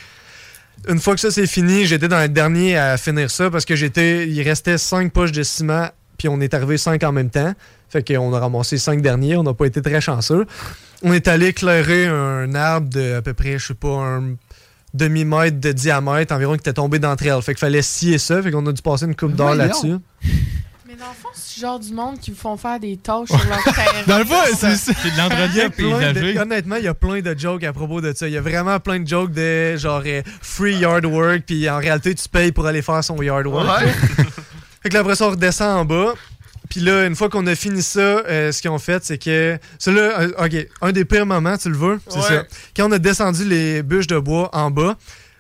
Une fois que ça c'est fini, j'étais dans le dernier à finir ça parce que j'étais. Il restait cinq poches de ciment, puis on est arrivé cinq en même temps. Fait qu'on a ramassé cinq derniers, on n'a pas été très chanceux. On est allé éclairer un arbre de à peu près, je sais pas, un demi-mètre de diamètre environ qui était tombé d'entre elles. Fait qu'il fallait scier ça, fait qu'on a dû passer une coupe Voyons. là-dessus. Mais dans le fond, c'est genre du monde qui vous font faire des tâches sur leur terrain. Dans le fond, c'est C'est de l'entretien de- honnêtement, il y a plein de jokes à propos de ça. Il y a vraiment plein de jokes de genre euh, free yard work, puis en réalité, tu payes pour aller faire son yard work. Ouais. fait que là, après ça, on redescend en bas. Puis là, une fois qu'on a fini ça, euh, ce qu'ils ont fait, c'est que. C'est là, euh, OK, un des pires moments, tu le veux, c'est Ouais. ça. Quand on a descendu les bûches de bois en bas,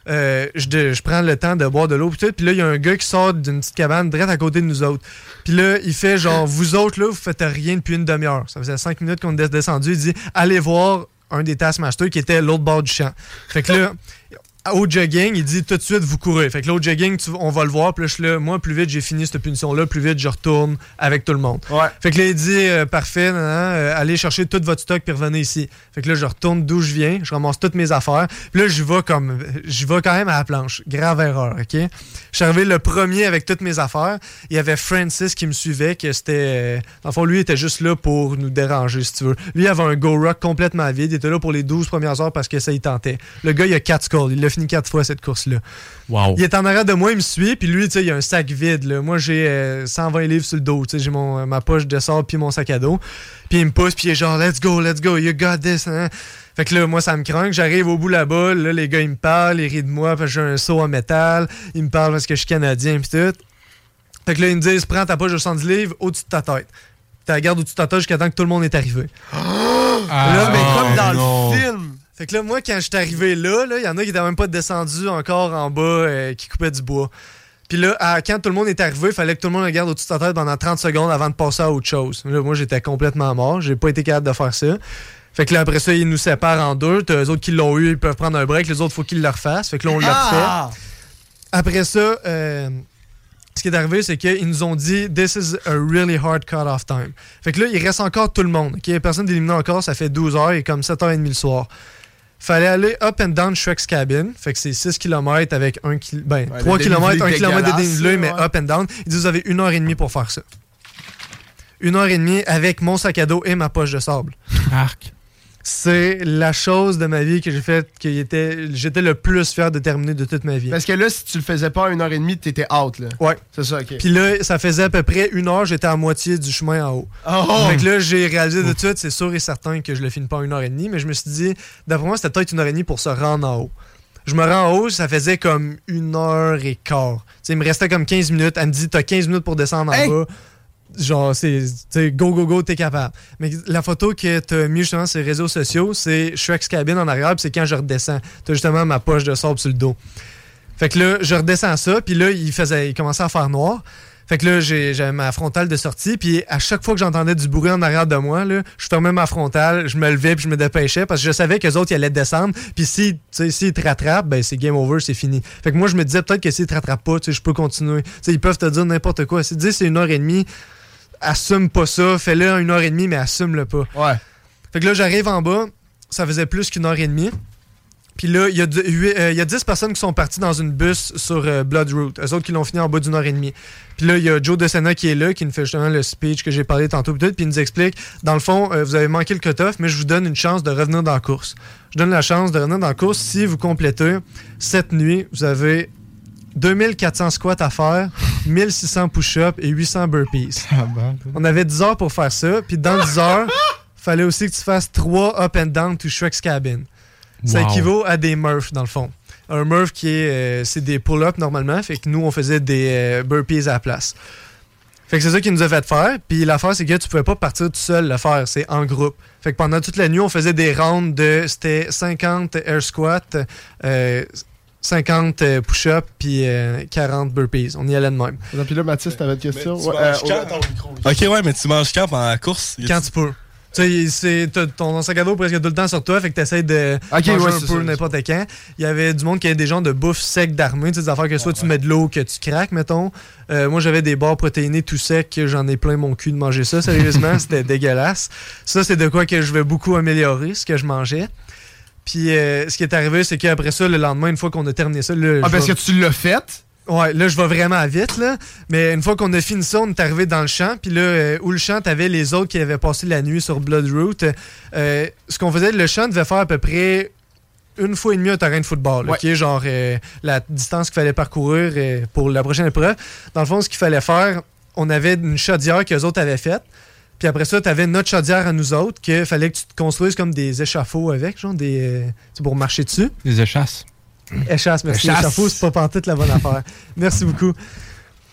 euh, je, prends le temps de boire de l'eau, puis tout. Puis là, il y a un gars qui sort d'une petite cabane direct à côté de nous autres. Puis là, il fait genre, vous autres, là, vous faites rien depuis une demi-heure. Ça faisait cinq minutes qu'on est descendu. Il dit, allez voir un des Taskmasters qui était à l'autre bord du champ. Fait que là, au jogging, il dit tout de suite, vous courez. Fait que là, au jogging, tu- on va le voir. Puis là, je là, moi, plus vite j'ai fini cette punition-là, plus vite je retourne avec tout le monde. Fait que là, il dit, euh, parfait, nan, nan, euh, allez chercher tout votre stock puis revenez ici. Fait que là, je retourne d'où je viens, je ramasse toutes mes affaires. Puis là, je vais comme, je vais quand même à la planche. Grave erreur, OK? Je suis arrivé le premier avec toutes mes affaires. Il y avait Francis qui me suivait, que c'était. euh, Dans le fond, lui, il était juste là pour nous déranger, si tu veux. Lui, il avait un Go Rock complètement vide. Il était là pour les 12 premières heures parce que ça, il tentait. Le gars, il a 4 skulls. Il fini 4 fois cette course-là. Wow. Il est en arrière de moi, il me suit, puis lui, tu sais, il a un sac vide. là. Moi, j'ai euh, 120 livres sur le dos. Tu sais, j'ai mon, ma poche de sable puis mon sac à dos. Puis il me pousse, puis il est genre, let's go, let's go, you got this. hein. Fait que là, moi, ça me craint. J'arrive au bout là-bas. Là, les gars, ils me parlent, ils rient de moi parce que j'ai un saut en métal. Ils me parlent parce que je suis canadien, puis tout. Fait que là, ils me disent, prends ta poche de 70 livres au-dessus de ta tête. Tu la gardes au-dessus de ta tête jusqu'à temps que tout le monde est arrivé. Ah, là, mais comme dans non. le film. Fait que là, moi, quand je suis arrivé là, là, il y en a qui étaient même pas descendus encore en bas, euh, qui coupaient du bois. Puis là, à- quand tout le monde est arrivé, il fallait que tout le monde le garde au-dessus de sa tête pendant 30 secondes avant de passer à autre chose. Là, moi, j'étais complètement mort. J'ai pas été capable de faire ça. Fait que là, après ça, ils nous séparent en deux. T'as eux autres qui l'ont eu, ils peuvent prendre un break. Les autres, faut qu'ils le refassent. Fait que là, on l'a Ah! refait. Après ça, euh, ce qui est arrivé, c'est qu'ils nous ont dit This is a really hard cut-off time. Fait que là, il reste encore tout le monde. ok? Personne d'éliminé encore, ça fait 12 heures et comme 7h30 le soir. Fallait aller up and down Shrek's cabin. Fait que c'est 6 km avec 1 km. Ben, Ouais, 3 le km, 1 dénivelé km de dénivelé, mais ouais. up and down. Ils disent Vous avez une heure et demie pour faire ça. Une heure et demie avec mon sac à dos et ma poche de sable. Arc. C'est la chose de ma vie que j'ai faite que était- j'étais le plus fier de terminer de toute ma vie. Parce que là, si tu le faisais pas à une heure et demie, t'étais out, là. Ouais. C'est ça, ok. Puis là, ça faisait à peu près une heure, j'étais à moitié du chemin en haut. Oh! Fait que là, j'ai réalisé de tout de suite, c'est sûr et certain que je le finis pas en une heure et demie, mais je me suis dit, d'après moi, c'était peut-être une heure et demie pour se rendre en haut. Je me rends en haut, ça faisait comme une heure et quart. Tu sais, il me restait comme 15 minutes. Elle me dit, t'as 15 minutes pour descendre en Hey! bas. Genre, c'est, go, go, go, t'es capable. Mais la photo que t'as mis justement sur les réseaux sociaux, c'est Shrek's Cabin en arrière, c'est quand je redescends. T'as justement ma poche de sable sur le dos. Fait que là, je redescends ça, puis là, il, faisait, il commençait à faire noir. Fait que là, j'avais ma frontale de sortie, puis à chaque fois que j'entendais du bruit en arrière de moi, là, je fermais ma frontale, je me levais, puis je me dépêchais, parce que je savais que les autres, ils allaient descendre, puis si, tu sais, s'ils te rattrapent, ben c'est game over, c'est fini. Fait que moi, je me disais peut-être que s'ils te rattrapent pas, je peux continuer. Ils peuvent te dire n'importe quoi. S'ils te disent c'est une heure et demie, assume pas ça, fais-le une heure et demie, mais assume-le pas. Ouais. Fait que là, j'arrive en bas, ça faisait plus qu'une heure et demie. Puis là, il y, euh, y a 10 personnes qui sont parties dans une bus sur euh, Bloodroot. Eux autres qui l'ont fini en bas d'une heure et demie. Puis là, il y a Joe DeSena qui est là, qui nous fait justement le speech que j'ai parlé tantôt. Puis il nous explique, dans le fond, euh, vous avez manqué le cut-off, mais je vous donne une chance de revenir dans la course. Je donne la chance de revenir dans la course si vous complétez cette nuit. Vous avez 2400 squats à faire, 1600 push-ups et 800 burpees. On avait 10 heures pour faire ça. Puis dans 10 heures, fallait aussi que tu fasses 3 up and down to Shrek's cabin. Ça Wow. équivaut à des Murphs, dans le fond. Un Murph qui est, euh, c'est des pull-ups normalement, fait que nous, on faisait des euh, burpees à la place. Fait que c'est ça qu'il nous a fait faire. Puis l'affaire, c'est que tu pouvais pas partir tout seul le faire, c'est en groupe. Fait que pendant toute la nuit, on faisait des rounds de. C'était 50 air squats, euh, 50 euh, push-ups, puis euh, 40 burpees. On y allait de même. Puis là, Mathis, t'avais une question? tu Ouais, manges euh, quand? Ok, ouais, mais tu manges quand pendant la course? Quand tu peux. Tu sais, ton sac à dos presque tout le temps sur toi, fait que t'essayes de Ok, manger ouais, un peu n'importe quand. Il y avait du monde qui avait des gens de bouffe sec d'armée, des affaires que soit tu mets de l'eau, que tu craques, mettons. Euh, moi, j'avais des barres protéinées tout secs, que j'en ai plein mon cul de manger ça, sérieusement, c'était dégueulasse. Ça, c'est de quoi que je vais beaucoup améliorer, ce que je mangeais. Puis, euh, ce qui est arrivé, c'est qu'après ça, le lendemain, une fois qu'on a terminé ça, là, Ah, parce que tu l'as fait? Ouais, là, je vais vraiment vite, là. Mais une fois qu'on a fini ça, on est arrivé dans le champ. Puis là, euh, où le champ, t'avais les autres qui avaient passé la nuit sur Bloodroot. Euh, ce qu'on faisait, le champ devait faire à peu près une fois et demie un terrain de football. Ouais. Genre, la distance qu'il fallait parcourir pour la prochaine épreuve. Dans le fond, ce qu'il fallait faire, on avait une chaudière que les autres avaient faite. Puis après ça, tu avais notre chaudière à nous autres qu'il fallait que tu te construises comme des échafauds avec, genre des. euh, pour marcher dessus. Des échasses. Échasse, merci. Échasse. Échafaud, c'est pas pantoute la bonne affaire. Merci beaucoup.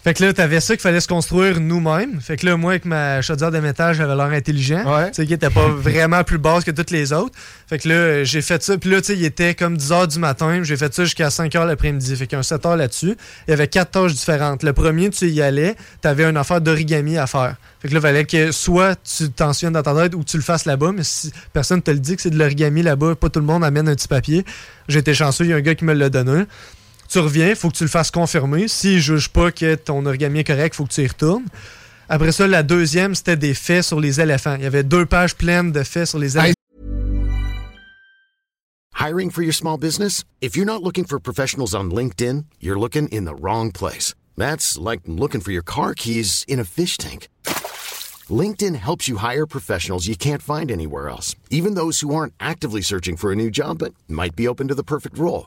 Fait que là, t'avais ça qu'il fallait se construire nous-mêmes. Fait que là, moi, avec ma chaudière de métal, j'avais l'air intelligent. Tu sais, qui était pas vraiment plus basse que toutes les autres. Fait que là, j'ai fait ça. Puis là, tu sais, il était comme 10 h du matin. J'ai fait ça jusqu'à 5 h l'après-midi. Fait qu'il y a un 7 h là-dessus. Il y avait quatre tâches différentes. Le premier, tu y allais, t'avais une affaire d'origami à faire. Fait que là, il fallait que soit tu t'en souviennes dans ta tête ou tu le fasses là-bas. Mais si personne te le dit que c'est de l'origami là-bas, pas tout le monde amène un petit papier. J'ai été chanceux, il y a un gars qui me l'a donné. Tu reviens, faut que tu le fasses confirmer. S'il juge pas que ton origami est correct, faut que tu y retournes. Après ça, la deuxième, c'était des faits sur les éléphants. Il y avait deux pages pleines de faits sur les éléphants. Hiring for your small business? If you're not looking for professionals on LinkedIn, you're looking in the wrong place. That's like looking for your car keys in a fish tank. LinkedIn helps you hire professionals you can't find anywhere else, even those who aren't actively searching for a new job but might be open to the perfect role.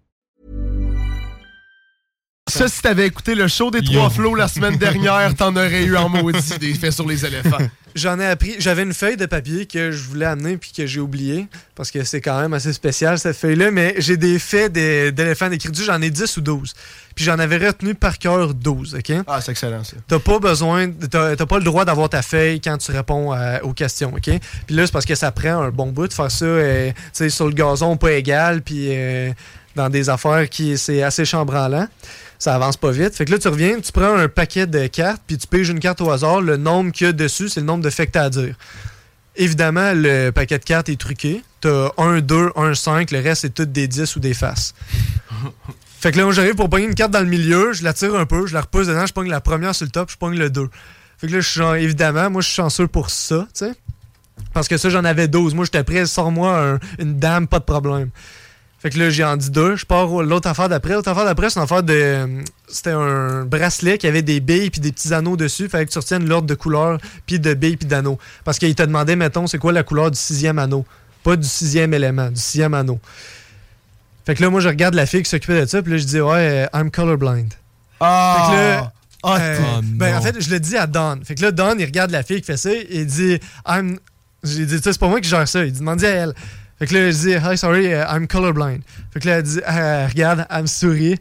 Ça, si t'avais écouté le show des trois flots la semaine dernière, t'en aurais eu en maudit des faits sur les éléphants. J'en ai appris. J'avais une feuille de papier que je voulais amener puis que j'ai oublié parce que c'est quand même assez spécial cette feuille-là. Mais j'ai des faits d'éléphants décrits. J'en ai 10 ou 12. Puis j'en avais retenu par cœur 12. OK? Ah, c'est excellent, ça. T'as pas besoin, t'as t'as pas le droit d'avoir ta feuille quand tu réponds à- aux questions, ok? Puis là, c'est parce que ça prend un bon bout de faire ça, euh, tu sais, sur le gazon pas égal, puis euh, dans des affaires qui c'est assez chambranlant. Ça avance pas vite. Fait que là, tu reviens, tu prends un paquet de cartes, puis tu piges une carte au hasard. Le nombre qu'il y a dessus, c'est le nombre de faits que t'as à dire. Évidemment, le paquet de cartes est truqué. T'as 1, 2, 1, 5, le reste, c'est toutes des 10 ou des faces. Fait que là, moi, j'arrive pour pogner une carte dans le milieu, je la tire un peu, je la repousse dedans, je pogne la première sur le top, je pogne le 2. Fait que là, je suis évidemment, moi, je suis chanceux pour ça, tu sais. Parce que ça, j'en avais 12. Moi, j'étais prêt, sors-moi un- une dame, pas de problème. Fait que là, j'ai en dit deux. Je pars au- l'autre affaire d'après. L'autre affaire d'après, c'est une affaire de. euh, C'était un bracelet qui avait des billes puis des petits anneaux dessus. Fallait que tu retiennes l'ordre de couleur puis de billes puis d'anneaux. Parce qu'il te demandait, mettons, c'est quoi la couleur du sixième anneau? Pas du sixième élément, du sixième anneau. Fait que là, moi, je regarde la fille qui s'occupait de ça, puis là, je dis, ouais, euh, I'm colorblind. Ah! Fait que là, Ah, euh, ben, en fait, je le dis à Don. Fait que là, Don, il regarde la fille qui fait ça, et il dit, I'm. J'ai dit, c'est pas moi qui gère ça. Il dit, demandez à elle. Fait que là, je dis, hi, sorry, uh, I'm colorblind. Fait que là, elle dit, euh, regarde, elle me sourit.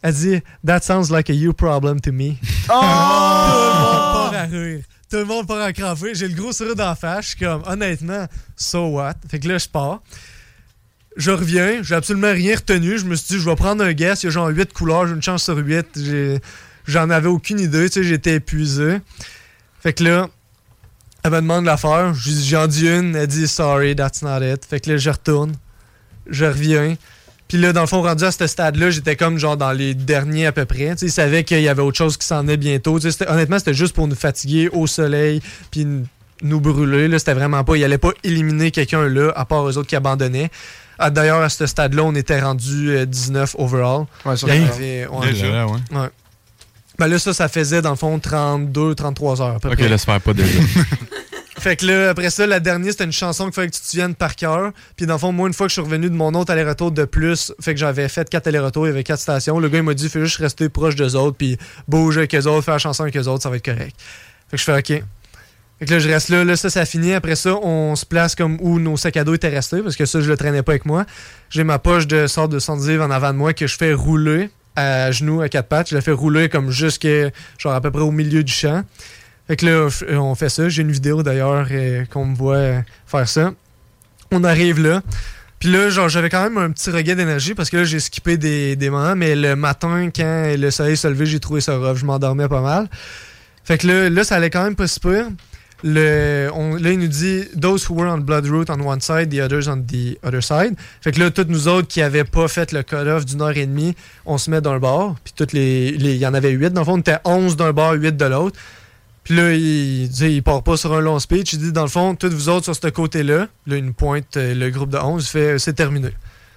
Elle dit, that sounds like a you problem to me. Tout le monde part à rire. Tout le monde part à craper. J'ai le gros sourire d'en face. Je suis comme, honnêtement, so what? Fait que là, je pars. Je reviens, j'ai absolument rien retenu. Je me suis dit, je vais prendre un guess. Il y a genre 8 couleurs, j'ai une chance sur 8. J'ai- J'en avais aucune idée, tu sais, j'étais épuisé. Fait que là, elle me demande l'affaire. J'ai- J'en dis une, elle dit sorry, that's not it. Fait que là, je retourne, je reviens. Puis là, dans le fond, rendu à ce stade-là, j'étais comme genre dans les derniers à peu près. Tu sais, ils savaient qu'il y avait autre chose qui s'en est bientôt. Tu sais, c'était- honnêtement, c'était juste pour nous fatiguer au soleil, puis nous brûler. Là, c'était vraiment pas. Il allait pas éliminer quelqu'un là, à part eux autres qui abandonnaient. Ah, D'ailleurs, à ce stade-là, on était rendu euh, 19 overall. Ouais, ça, Il y avait- vrai. Déjà, ouais. Ouais. Ben là, ça, ça faisait dans le fond 32, 33 heures à peu Ok, près. laisse faire pas déjà. Fait que là, après ça, la dernière, c'était une chanson qu'il fallait que tu te souviennes par cœur. Puis dans le fond, moi, une fois que je suis revenu de mon autre aller-retour de plus, fait que j'avais fait quatre allers-retours, il y avait quatre stations. Le gars, il m'a dit, fais juste rester proche d'eux autres, puis bouge avec eux autres, faire la chanson avec eux autres, ça va être correct. Fait que je fais OK. Fait que là, je reste là, là, ça, ça finit. Après ça, on se place comme où nos sacs à dos étaient restés, parce que ça, je le traînais pas avec moi. J'ai ma poche de sorte de 110 livres en avant de moi que je fais rouler à genoux, à quatre pattes. Je la fais rouler comme jusque, genre à peu près au milieu du champ. Fait que là, on fait ça. J'ai une vidéo d'ailleurs euh, qu'on me voit euh, faire ça. On arrive là. Puis là, genre, j'avais quand même un petit regain d'énergie parce que là, j'ai skippé des, des moments, mais le matin, quand le soleil se levait, j'ai trouvé ça rough. Je m'endormais pas mal. Fait que là, là, ça allait quand même pas si pire. Le, on, là, il nous dit Those who were on Blood Route on one side, the others on the other side. Fait que là, toutes nous autres qui avaient pas fait le cut-off d'une heure et demie, on se met d'un bord. Puis toutes les. Il y en avait huit. Dans le fond, on était 11 d'un bord, 8 de l'autre. Puis là, il, dit, il part pas sur un long speech. Il dit, dans le fond, toutes vous autres sur ce côté-là, là, une pointe, euh, le groupe de 11, fait, c'est terminé.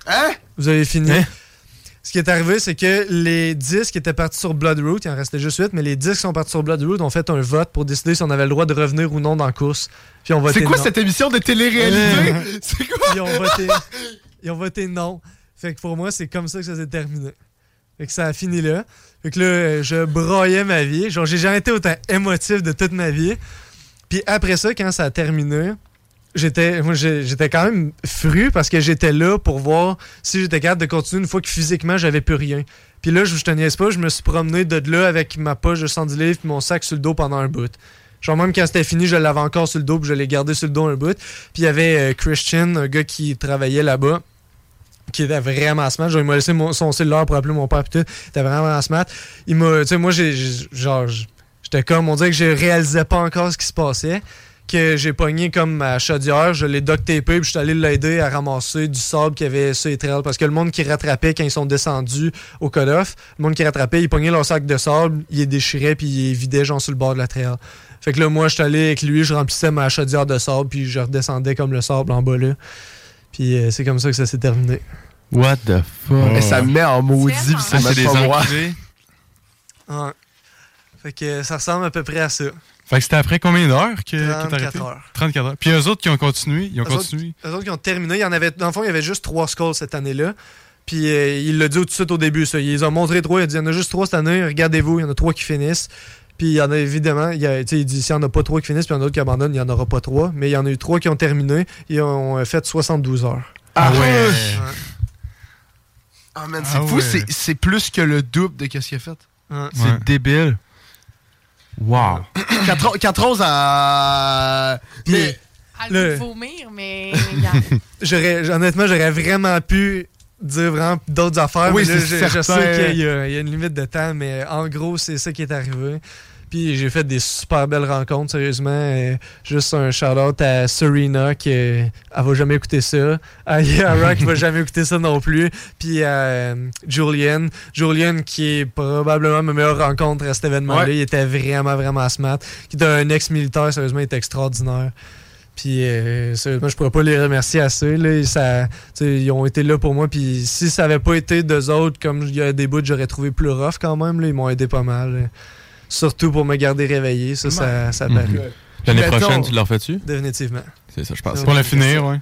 Hein? Vous avez fini? Ce qui est arrivé, c'est que les 10 qui étaient partis sur Bloodroot, il en restait juste 8, mais les 10 qui sont partis sur Bloodroot ont fait un vote pour décider si on avait le droit de revenir ou non dans la course. Puis on C'est quoi cette émission de télé-réalité? c'est quoi? Ils ont, voté, ils ont voté non. Fait que pour moi, c'est comme ça que ça s'est terminé. Fait que ça a fini là. Fait que là, je broyais ma vie. Genre, j'ai jamais été autant émotif de toute ma vie. Puis après ça, quand ça a terminé, j'étais j'étais quand même fru parce que j'étais là pour voir si j'étais capable de continuer une fois que physiquement j'avais plus rien. Puis là, je, je te niaise pas, je me suis promené de là avec ma poche de 110 livres et mon sac sur le dos pendant un bout. Genre même quand c'était fini, je l'avais encore sur le dos puis je l'ai gardé sur le dos un bout. Puis il y avait euh, Christian, un gars qui travaillait là-bas qui était vraiment smart. Genre, il m'a laissé mon, son cellulaire pour appeler mon père, puis tout. Il était vraiment smart. Il m'a, tu sais, moi, j'ai, genre, j'étais comme, on dirait que je réalisais pas encore ce qui se passait. Que j'ai pogné comme ma chaudière, je l'ai duct tapé, puis je suis allé l'aider à ramasser du sable qu'il y avait sur les trails. Parce que le monde qui rattrapait quand ils sont descendus au cut-off, le monde qui rattrapait, il pognait leur sac de sable, il les déchirait, puis il les vidait, genre, sur le bord de la trail. Fait que là, moi, je suis allé avec lui, je remplissais ma chaudière de sable, puis je redescendais comme le sable en bas là. Puis euh, c'est comme ça que ça s'est terminé. What the fuck? Et ça me met en maudit, puis ça c'est me des pas moi. Ouais. Fait que ça ressemble à peu près à ça. Fait que c'était après combien d'heures que, 34 arrêté? heures. 34 heures. Puis eux autres qui ont continué, ils ont Eux autres- continué. Eux autres qui ont terminé, il y en avait, dans le fond, il y avait juste trois skulls cette année-là. Puis euh, il l'a dit tout de suite au début, ça. Ils les ont montré trois, il a dit il y en a juste trois cette année, regardez-vous, il y en a trois qui finissent. Puis il y en a évidemment, il, y a, tu sais, il dit s'il n'y en a pas trois qui finissent, puis il y en a d'autres qui abandonnent, il n'y en aura pas trois. Mais il y en a eu trois qui ont terminé, ils ont euh, fait 72 heures. Ah ouais! Ouais. Ah man, c'est Ah fou, ouais. c'est- c'est plus que le double de qu'est-ce qu'il a fait. Ouais. C'est débile. Wow. 4 à... Mais... À Le- le vomir, mais. J'aurais, honnêtement, j'aurais vraiment pu dire vraiment d'autres affaires. Oui, mais là, c'est je, sais qu'il y, y a une limite de temps, mais en gros, c'est ça qui est arrivé. Puis j'ai fait des super belles rencontres, sérieusement. Juste un shout-out à Serena qui elle va jamais écouter ça. À Yara qui va jamais écouter ça non plus. Puis à euh, Julian. Julian qui est probablement ma meilleure rencontre à cet événement-là. Ouais. Il était vraiment, vraiment smart. Qui est un ex-militaire, sérieusement, il était extraordinaire. Puis, euh, sérieusement, je pourrais pas les remercier assez. Là. Ça, ils ont été là pour moi. Puis, si ça avait pas été d'eux autres, comme il y a des bouts, j'aurais trouvé plus rough quand même. Là. Ils m'ont aidé pas mal. là. Surtout pour me garder réveillé. Ça, ça, ça paraît. L'année prochaine, tu le refais-tu? Définitivement. C'est ça, je pense. Pour la finir, ouais.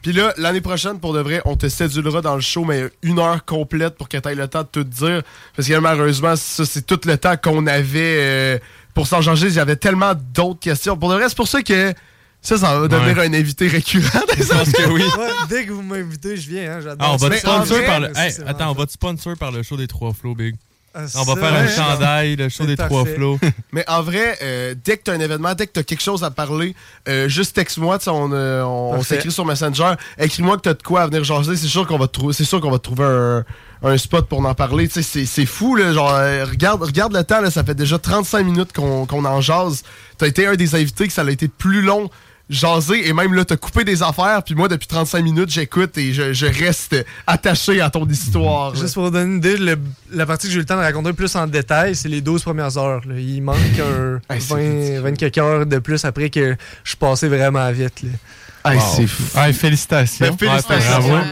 Puis là, l'année prochaine, pour de vrai, on te cédulera dans le show, mais une heure complète pour que tu aies le temps de tout dire. Parce que malheureusement, ça, c'est tout le temps qu'on avait euh, pour s'en changer. Il y avait tellement d'autres questions. Pour de vrai, c'est pour ça que ça, ça va devenir Ouais. un invité récurrent. Je pense que oui. Ouais, dès que vous m'invitez, je viens. Hein, j'adore Ah, on va ça. te sponsor par le. Hey, attends, on va te sponsor par le show des trois flots, Big. Ah, On va faire un chandail, le show des trois flots. Mais en vrai, euh, dès que tu as un événement, dès que tu as quelque chose à parler, euh, juste texte-moi, on, euh, on, on Parfait. s'écrit sur Messenger. Écris-moi que tu as de quoi à venir jaser. C'est sûr qu'on va te trouver, c'est sûr qu'on va te trouver un, un spot pour en parler. C'est- fou, là. Genre, euh, regarde, regarde le temps, là, ça fait déjà 35 minutes qu'on qu'on en jase. Tu as été un des invités que ça a été plus long jaser et même là t'as coupé des affaires puis moi depuis 35 minutes j'écoute et je, je reste attaché à ton histoire. Juste pour vous donner une idée, le- la partie que j'ai eu le temps de raconter plus en détail, c'est les 12 premières heures. là. Il manque un Hey, c'est 20, 20 quelques heures de plus après que je suis passé vraiment vite. Là. Hey, Wow. c'est fou. Ouais, félicitations. Ben, félicitations. Ouais.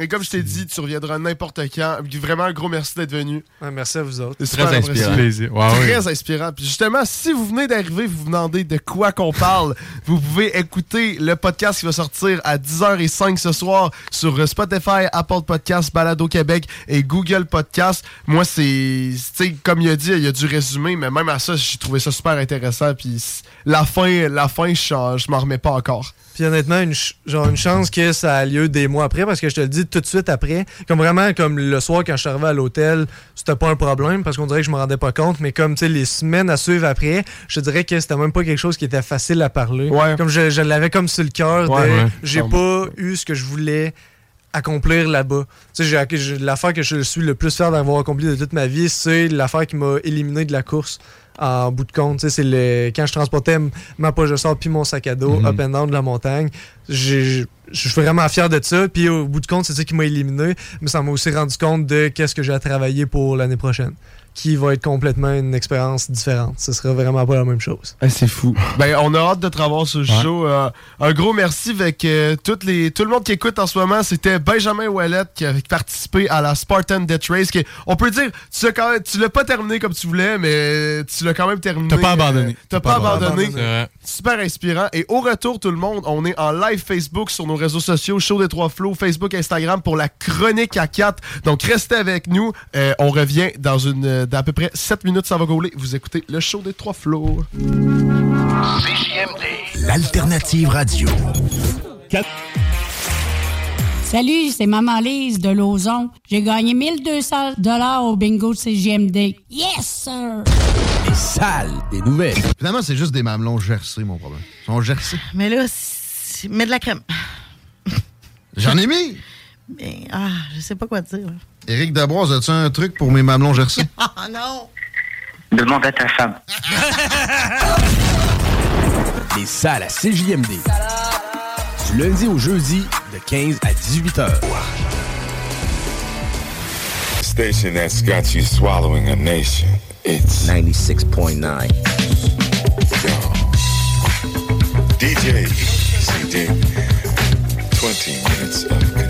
Mais comme je t'ai dit, tu reviendras n'importe quand. Vraiment, un gros merci d'être venu. merci à vous autres. C'est Très super inspirant. Ouais, Très inspirant. Puis justement, si vous venez d'arriver, vous vous demandez de quoi qu'on parle, vous pouvez écouter le podcast qui va sortir à 10h05 ce soir sur Spotify, Apple Podcasts, Balado Québec et Google Podcasts. Moi, c'est, tu sais, comme il a dit, il y a du résumé, mais même à ça, j'ai trouvé ça super intéressant. Puis la fin, la fin, je, je m'en remets pas encore. Puis honnêtement, une, ch- genre une chance que ça a lieu des mois après, parce que je te le dis tout de suite après. Comme vraiment, comme le soir quand je suis arrivé à l'hôtel, c'était pas un problème, parce qu'on dirait que je me rendais pas compte. Mais comme, tu sais, les semaines à suivre après, je te dirais que c'était même pas quelque chose qui était facile à parler. Comme je, je l'avais comme sur le cœur de, Ouais, ouais. j'ai pas eu ce que je voulais accomplir là-bas. L'affaire que je suis le plus fier d'avoir accompli de toute ma vie, c'est l'affaire qui m'a éliminé de la course en bout de compte. C'est le quand je transportais ma poche de sort puis mon sac à dos Mhm. up and down de la montagne. Je suis vraiment fier de ça. Puis au bout de compte, c'est ça qui m'a éliminé. Mais ça m'a aussi rendu compte de qu'est-ce que j'ai à travailler pour l'année prochaine. Qui va être complètement une expérience différente. Ce sera vraiment pas la même chose. Eh, c'est fou. Ben, on a hâte de te revoir sur le show. Euh, un gros merci avec euh, toutes les, tout le monde qui écoute en ce moment. C'était Benjamin Ouellet qui a participé à la Spartan Death Race. qui- on peut dire, tu l'as quand même- tu l'as pas terminé comme tu voulais, mais tu l'as quand même terminé. T'as pas abandonné. Euh, T'as pas, abandonné. Super inspirant. Et au retour, tout le monde, on est en live Facebook sur nos réseaux sociaux, Show des Trois Flots, Facebook, Instagram pour la chronique à 4. Donc restez avec nous. Euh, on revient dans une d'à peu près 7 minutes, ça va gauler. Vous écoutez le Show des Trois Flots. L'alternative radio. Salut, c'est Maman Lise de Lauson. J'ai gagné 1200 dollars au bingo de CGMD. Yes, sir! Les salles des nouvelles. Finalement, c'est juste des mamelons gercés, mon problème. Ils sont gercés. Mais là, c'est- mets de la crème. J'en ai mis. Mais, ah, je sais pas quoi dire. Éric Dabroise, as-tu un truc pour mes mamelons gercés? Ah non! Demande à ta femme. Les salles à CJMD. Du lundi au jeudi, de 15 à 18 heures. Station that's got you swallowing a nation. It's 96.9. DJ CD. 20 minutes of.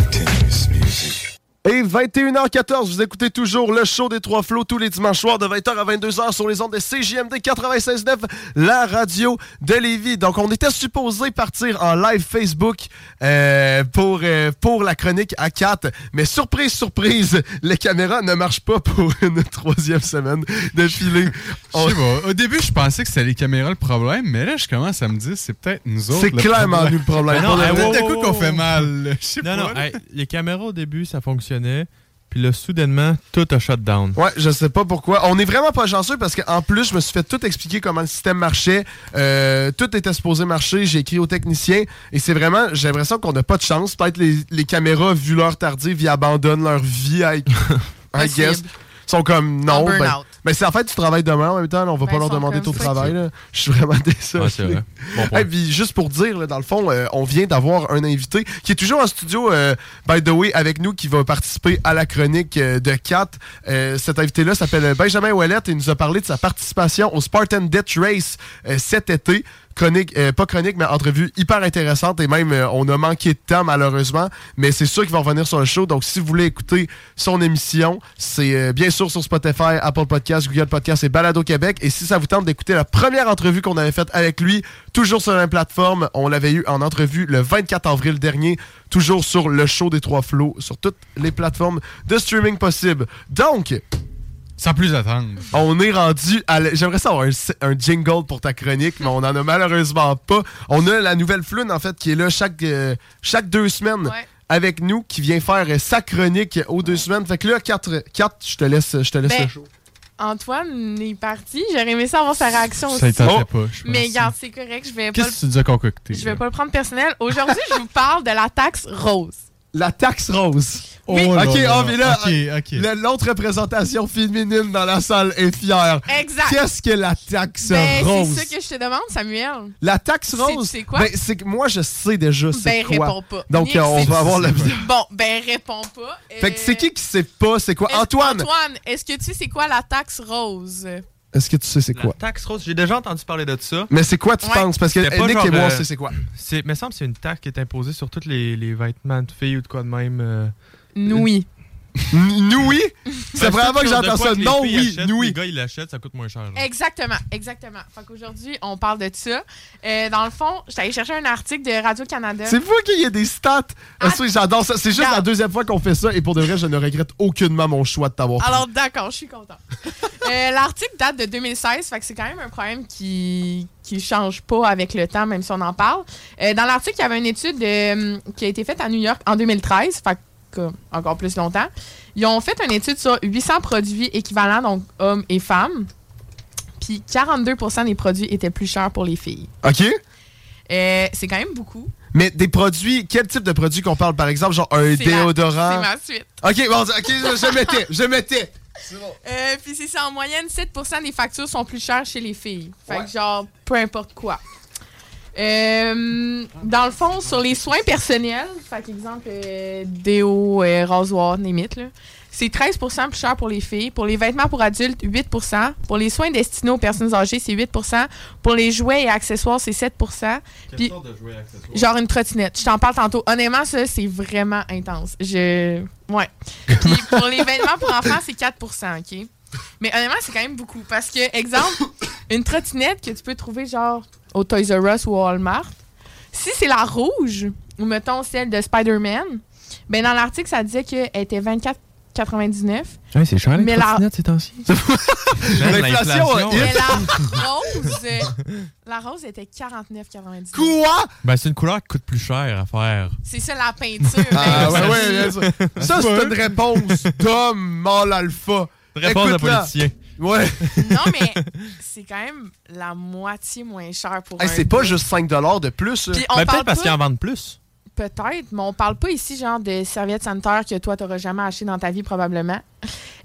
Et 21h14, vous écoutez toujours le show des Trois Flots tous les dimanches soirs de 20h à 22h sur les ondes de CJMD 96.9, la radio de Lévis. Donc, on était supposé partir en live Facebook euh, pour, euh, pour la chronique à 4, mais surprise, surprise, les caméras ne marchent pas pour une troisième semaine d'affilée. Je sais pas. Au début, je pensais que c'était les caméras le problème, mais là, je commence à me dire c'est peut-être nous autres. C'est clairement nous le problème. Non, le hey, coup qu'on fait mal. là. Je sais Non, pas. non, hey, les caméras au début, ça fonctionnait. Puis là, soudainement, tout a shut down. Ouais, je sais pas pourquoi. On est vraiment pas chanceux parce qu'en plus, je me suis fait tout expliquer comment le système marchait. Euh, tout était supposé marcher. J'ai écrit au technicien. Et c'est vraiment, j'ai l'impression qu'on n'a pas de chance. Peut-être les, les caméras, vu l'heure tardive, ils abandonnent leur vie. I, I guess. Ils sont comme non. Ben. Mais c'est en fait, tu travailles demain en même temps. là, on va Ben, pas ils leur demander ton fuck travail. Je suis vraiment désolé. Ouais, c'est vrai. Bon point. Hey, puis juste pour dire, là, dans le fond, euh, on vient d'avoir un invité qui est toujours en studio, euh, by the way, avec nous, qui va participer à la chronique euh, de Kat. Euh, cet invité-là s'appelle Benjamin Ouellet et il nous a parlé de sa participation au Spartan Death Race euh, cet été. Chronique, euh, pas chronique, mais entrevue hyper intéressante et même euh, on a manqué de temps malheureusement, mais c'est sûr qu'il va revenir sur le show. Donc si vous voulez écouter son émission, c'est euh, bien sûr sur Spotify, Apple Podcasts, Google Podcasts et Balado Québec. Et si ça vous tente d'écouter la première entrevue qu'on avait faite avec lui, toujours sur la même plateforme, on l'avait eu en entrevue le 24 avril dernier, toujours sur le show des Trois Flots, sur toutes les plateformes de streaming possibles. Donc, sans plus attendre, on est rendu à. l- J'aimerais savoir un, un jingle pour ta chronique, mais on en a malheureusement pas. On a la nouvelle floune, en fait, qui est là chaque, euh, chaque deux semaines. Avec nous, qui vient faire euh, sa chronique aux deux semaines. Fait que là, 4, je te laisse, je te laisse Ben, le show. Antoine est parti. J'aurais aimé ça avoir sa réaction Ça aussi. tentait pas, je pense. Mais regarde, c'est correct. Je vais. Qu'est-ce que tu nous as concocté? Je vais pas le prendre personnel. Aujourd'hui, je vous parle de la taxe rose. La taxe rose. Oui. ok, Oh là là. oh, mais là, l'autre représentation féminine dans la salle est fière. Exact. Qu'est-ce que la taxe Ben, rose? c'est ça que je te demande, Samuel. La taxe rose, sais quoi? ben, c'est que moi je sais déjà c'est Ben, quoi. réponds pas. Donc Nick, euh, on c'est- va avoir le. Bon, ben, réponds pas. Fait que c'est qui qui sait pas c'est quoi? Antoine. Antoine, est-ce que tu sais c'est quoi la taxe rose? Est-ce que tu sais c'est quoi? Taxe rose, j'ai déjà entendu parler de ça. Mais c'est quoi tu Ouais. penses? Parce que pas Nick genre, et moi euh, c'est quoi? C'est, me semble que c'est une taxe qui est imposée sur tous les, les vêtements de filles ou de quoi de même. euh, Noui. Noui? C'est la Ben, première fois que j'entends ça. Non, oui, achètent, noui. Les gars, ils l'achètent, ça coûte moins cher. là. Exactement, exactement. Fait qu'aujourd'hui, on parle de ça. Euh, dans le fond, j'étais allée chercher un article de Radio-Canada. C'est fou qu'il y ait des stats. Ah, oui, j'adore ça. C'est juste la deuxième fois qu'on fait ça et pour de vrai, je ne regrette aucunement mon choix de t'avoir. Alors, d'accord, je suis contente. Euh, L'article date de 2016, fait que c'est quand même un problème qui qui change pas avec le temps, même si on en parle. Euh, dans l'article, il y avait une étude euh, qui a été faite à New York en 2013, fait encore plus longtemps. Ils ont fait une étude sur 800 produits équivalents, donc hommes et femmes. Puis 42 des produits étaient plus chers pour les filles. OK? Euh, c'est quand même beaucoup. Mais des produits, quel type de produits qu'on parle, par exemple, genre un C'est déodorant? C'est ma suite. OK, bon, OK, je, je mettais, je mettais. Euh, puis c'est ça, en moyenne, 7% des factures sont plus chères chez les filles. Fait que genre, peu importe quoi. Euh, dans le fond, sur les soins personnels, fait exemple, euh, déo, euh, rasoir, limite, là, c'est 13% plus cher pour les filles. Pour les vêtements pour adultes, 8% Pour les soins destinés aux personnes âgées, c'est 8% Pour les jouets et accessoires, c'est 7% Puis, sorte de jouets et accessoires? Genre une trottinette. Je t'en parle tantôt. Honnêtement, ça, c'est vraiment intense. Je. Ouais. Puis pour les vêtements pour enfants, c'est 4% OK? Mais honnêtement, c'est quand même beaucoup. Parce que, exemple, une trottinette que tu peux trouver genre au Toys R Us ou au Walmart, si c'est la rouge, ou mettons celle de Spider-Man, ben dans l'article, ça disait qu'elle était 24,99. Ouais, c'est cher, les Mais la- trottinettes, ces temps-ci. L'inflation, L'inflation, Mais la rose, la rose était 49,99. Quoi? Ben, c'est une couleur qui coûte plus cher à faire. C'est ça la peinture. Ah, ben, ouais, ouais. Ça, c'est une réponse d'homme mâle alpha. Réponse de politicien. Ouais. Non, mais c'est quand même la moitié moins cher pour Hey, un c'est pas juste 5 de plus. Puis on Ben, parle peut-être parce qu'ils en vendent plus. Peut-être, mais on parle pas ici genre de serviettes sanitaires que toi t'auras jamais acheté dans ta vie probablement.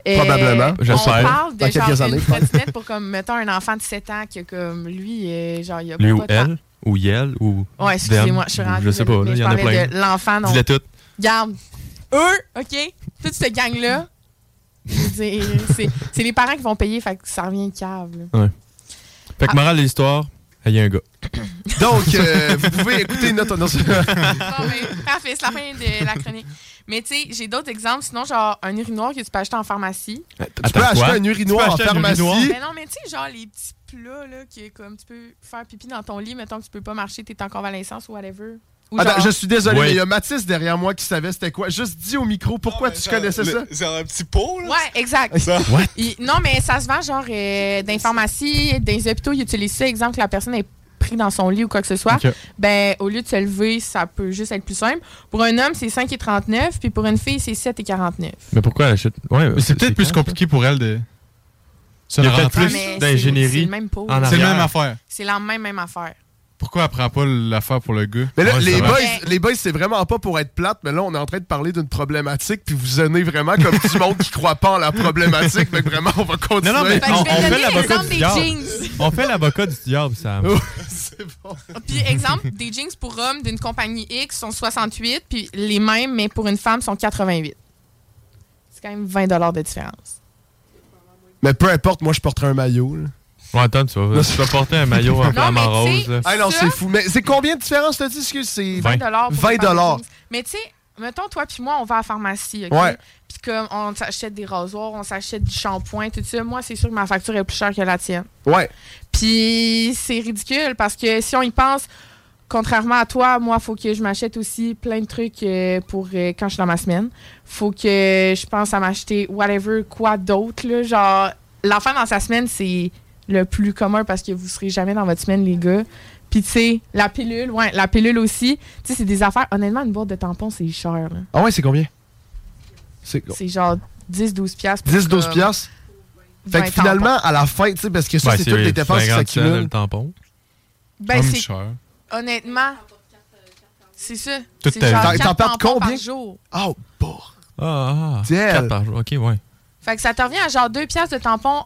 Euh, Probablement. On J'espère. parle de genre une années, trottinette pour comme mettons un enfant de 7 ans qui a comme lui euh, genre il a Lui pas ou temps. elle, ou Yel, ou. Ouais, excusez-moi, them, je suis Je sais pas, il y en a plein. l'enfant donc Dis-les toutes. Garde. Eux, OK, toute cette gang là. c'est les parents qui vont payer fait que ça revient cave. là. Ouais. Fait Ah. que, morale de l'histoire, il y a un gars. Donc, euh, vous pouvez écouter notre. non, c'est- Bon, ben, parfait, c'est la fin de la chronique. Mais tu sais, j'ai d'autres exemples. Sinon, genre un urinoir que tu peux acheter en pharmacie. tu peux acheter un urinoir en pharmacie. Mais non, mais tu sais, genre les petits plats, là, qui est comme tu peux faire pipi dans ton lit, mettons que tu peux pas marcher, t'es en convalescence ou whatever. Ou Attends, genre- je suis désolé, mais il y a Mathis derrière moi qui savait c'était quoi. Juste dis au micro pourquoi tu connaissais ça? C'est un petit pot, là? Ouais, exact. Ça. What? Il- non, mais ça se vend genre euh, dans les pharmacies, dans les hôpitaux, ils utilisent ça. Exemple, que la personne est pris dans son lit ou quoi que ce soit. Ben, au lieu de se lever, ça peut juste être plus simple. Pour un homme, c'est 5,39, puis pour une fille, c'est 7,49. Mais pourquoi elle achète? Ouais, c'est peut-être plus compliqué pour elle de se Il y a peut-être plus c'est- d'ingénierie c'est le même pot. C'est la même affaire. C'est la même, même affaire. Pourquoi elle prend pas l'affaire pour le gars? Mais là, Ouais, les, boys, les boys, c'est vraiment pas pour être plate, mais là, on est en train de parler d'une problématique, puis vous êtes vraiment comme du monde qui croit pas en la problématique. Fait que vraiment, on va continuer. Non, non, mais on, je vais on donner fait l'avocat l'exemple du des diable. jeans. On fait l'avocat du diable, ça. c'est bon. Puis, exemple, des jeans pour hommes d'une compagnie X sont 68, puis les mêmes, mais pour une femme, sont 88. C'est quand même 20 de différence. Mais peu importe, moi, je porterai un maillot. là. Ouais, attends, tu vas, tu vas porter un maillot en flamant rose. là. Ah non, c'est fou. Mais c'est combien de différence, t'as dit? C'est 20 20. pour une 20 paire de dollars. Mais tu sais, mettons, toi puis moi, on va à la pharmacie, OK? Ouais. Puis comme on s'achète des rasoirs, on s'achète du shampoing, tout ça, moi, c'est sûr que ma facture est plus chère que la tienne. Ouais. Puis c'est ridicule parce que si on y pense, contrairement à toi, moi, faut que je m'achète aussi plein de trucs euh, pour euh, quand je suis dans ma semaine. Faut que je pense à m'acheter whatever, quoi d'autre, là. Genre, l'enfant dans sa semaine, c'est le plus commun parce que vous serez jamais dans votre semaine, les gars. Puis, tu sais, la pilule, ouais, la pilule aussi. Tu sais, c'est des affaires. Honnêtement, une boîte de tampons, c'est cher, là. Ah ouais, c'est combien? C'est C'est genre 10-12 piastres. pour 10-12 comme piastres? Fait 20 que finalement, à la fin, tu sais, parce que ça, c'est toutes les dépenses qui 50 cents, s'accumulent. le tampon. Ben, c'est cher. honnêtement, c'est ça. Quatre T'en perds tampons combien? par jour. Oh, bon. Ah, ah. Damn. 4 par jour. Ok, ouais. Fait que ça te revient à genre 2 piastres de tampon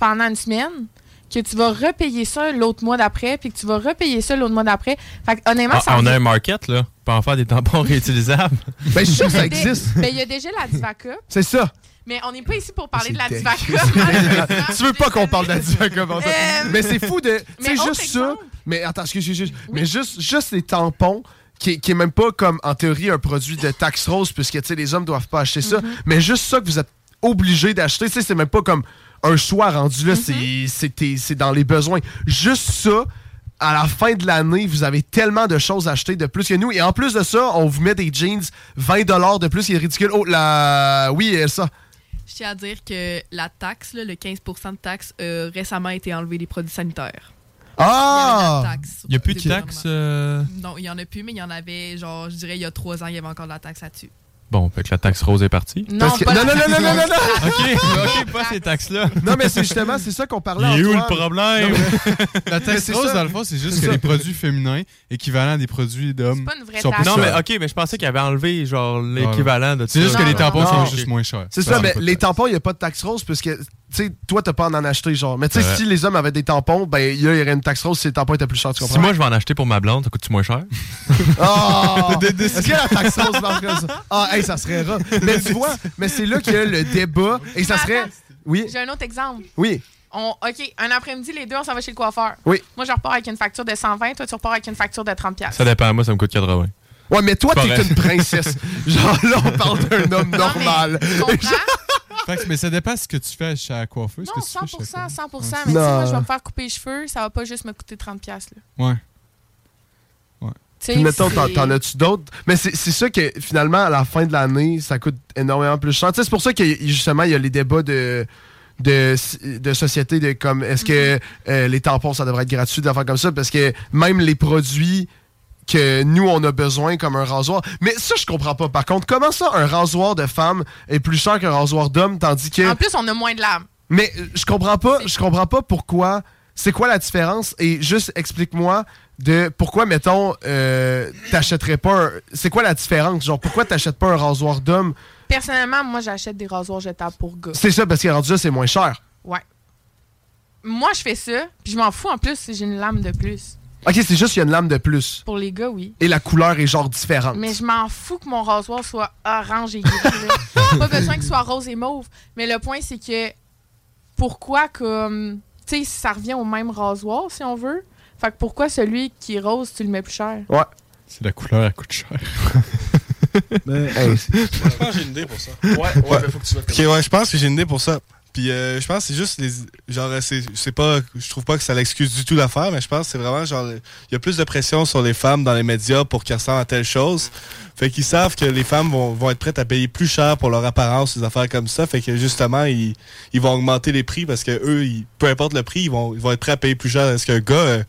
pendant une semaine, que tu vas repayer ça l'autre mois d'après, puis que tu vas repayer ça l'autre mois d'après. Fait que honnêtement, Ah, ça on a un market, là, pour en faire des tampons réutilisables. Ben, je suis sûr que ça Il y a des- existe. Ben, il y a déjà la Divacup, C'est ça. mais on n'est pas ici pour parler de la C'est Divacup. tu veux pas qu'on parle de la diva comme ça. Euh, Mais c'est fou de. mais Tu sais, autre juste ça. Mais attends, excuse, excuse. Mais juste, juste les tampons qui, est- qui est même pas comme en théorie un produit de taxe rose, puisque tu sais, les hommes doivent pas acheter ça, mais juste ça que vous êtes obligé d'acheter, tu sais, c'est même pas comme un choix rendu là, c'est- c'est dans les besoins. Juste ça. À la fin de l'année, vous avez tellement de choses à acheter de plus que nous. Et en plus de ça, on vous met des jeans 20 de plus, qui est ridicule. Oh, la... Oui, ça. Je tiens à dire que la taxe, là, le 15% de taxe, a récemment été enlevé des produits sanitaires. Ah! Il n'y a plus de Des taxes. euh, Non, il y en a plus, mais il y en avait, genre, je dirais, il y a trois ans, il y avait encore de la taxe là-dessus. Bon, fait que la taxe rose est partie. Non, Parce que- pas la non, non, non, non, non, non. OK, OK, pas ces taxes-là. Non, mais c'est justement, c'est ça qu'on parlait Il est où le problème? Non, mais- La taxe c'est rose, ça. dans le fond, c'est juste C'est que ça. les produits féminins équivalents à des produits d'hommes. pas une vraie sont plus Non, mais OK, mais je pensais qu'il avait enlevé, genre, l'équivalent de C'est ça. juste que les tampons sont juste moins chers. C'est ça, mais les tampons, il n'y a pas de taxe rose, puisque, tu sais, toi, t'as pas à en acheter, genre. Mais tu sais, Ouais. si les hommes avaient des tampons, ben, il y aurait une taxe rose si les tampons étaient plus chers, tu comprends? Si moi, je vais en acheter pour ma blonde, ça coûte-tu moins cher? Oh! Est-ce que la taxe rose marche comme ça? Ah, hey, ça serait rare. Mais tu vois, mais c'est là qu'il y a le débat, et ça Mais serait. Oui. J'ai un autre exemple. Oui. On, OK, un après-midi, les deux, on s'en va chez le coiffeur. Oui. Moi, je repars avec une facture de 120, toi, tu repars avec une facture de 30$. piastres. Ça dépend, moi, ça me coûte 80. Ouais, mais toi, t'es une princesse. Genre, là, on parle d'un homme normal. Que- mais ça dépend ce que tu fais chez la coiffeuse. Non, qu'est-ce que tu fais chez la 100%, 100%. coiffeuse? Mais tu sais, moi, je vais me faire couper les cheveux, ça va pas juste me coûter 30$. piastres, là. Ouais. Puis mettons, t'en, as-tu d'autres? Mais c'est, c'est ça que finalement, à la fin de l'année, ça coûte énormément plus cher. C'est pour ça que justement, il y a les débats de. De, de société de comme est-ce que euh, les tampons ça devrait être gratuit des affaires comme ça parce que même les produits que nous on a besoin comme un rasoir mais ça je comprends pas par contre comment ça un rasoir de femme est plus cher qu'un rasoir d'homme tandis que En plus, on a moins de lame. mais euh, je comprends pas, je comprends pas pourquoi. C'est quoi la différence? Et juste explique-moi de pourquoi, mettons, euh, t'achèterais pas un. C'est quoi la différence? Genre, pourquoi t'achètes pas un rasoir d'homme? Personnellement, moi, j'achète des rasoirs jetables pour gars. C'est ça, parce que rendu là, c'est moins cher. Ouais. Moi, je fais ça, puis je m'en fous en plus si j'ai une lame de plus. Ok, c'est juste qu'il y a une lame de plus. Pour les gars, oui. Et la couleur est genre différente. Mais je m'en fous que mon rasoir soit orange et gris. pas besoin qu'il soit rose et mauve. Mais le point, c'est que pourquoi comme. Tu sais, ça revient au même rasoir, si on veut. Fait que pourquoi celui qui est rose, tu le mets plus cher? Ouais. C'est la couleur, elle coûte cher. Je pense que j'ai une idée pour ça. Ouais, ouais, mais faut que tu Ok, ouais, je pense que j'ai une idée pour ça. Puis euh, je pense que c'est juste les. Genre, c'est c'est pas. Je trouve pas que ça l'excuse du tout l'affaire, mais je pense que c'est vraiment genre. Il y a plus de pression sur les femmes dans les médias pour qu'elles ressemblent à telle chose. Fait qu'ils savent que les femmes vont, vont être prêtes à payer plus cher pour leur apparence, des affaires comme ça. Fait que justement, ils, ils vont augmenter les prix parce que eux, ils- peu importe le prix, ils vont, vont être prêts à payer plus cher. Est-ce qu'un gars. euh,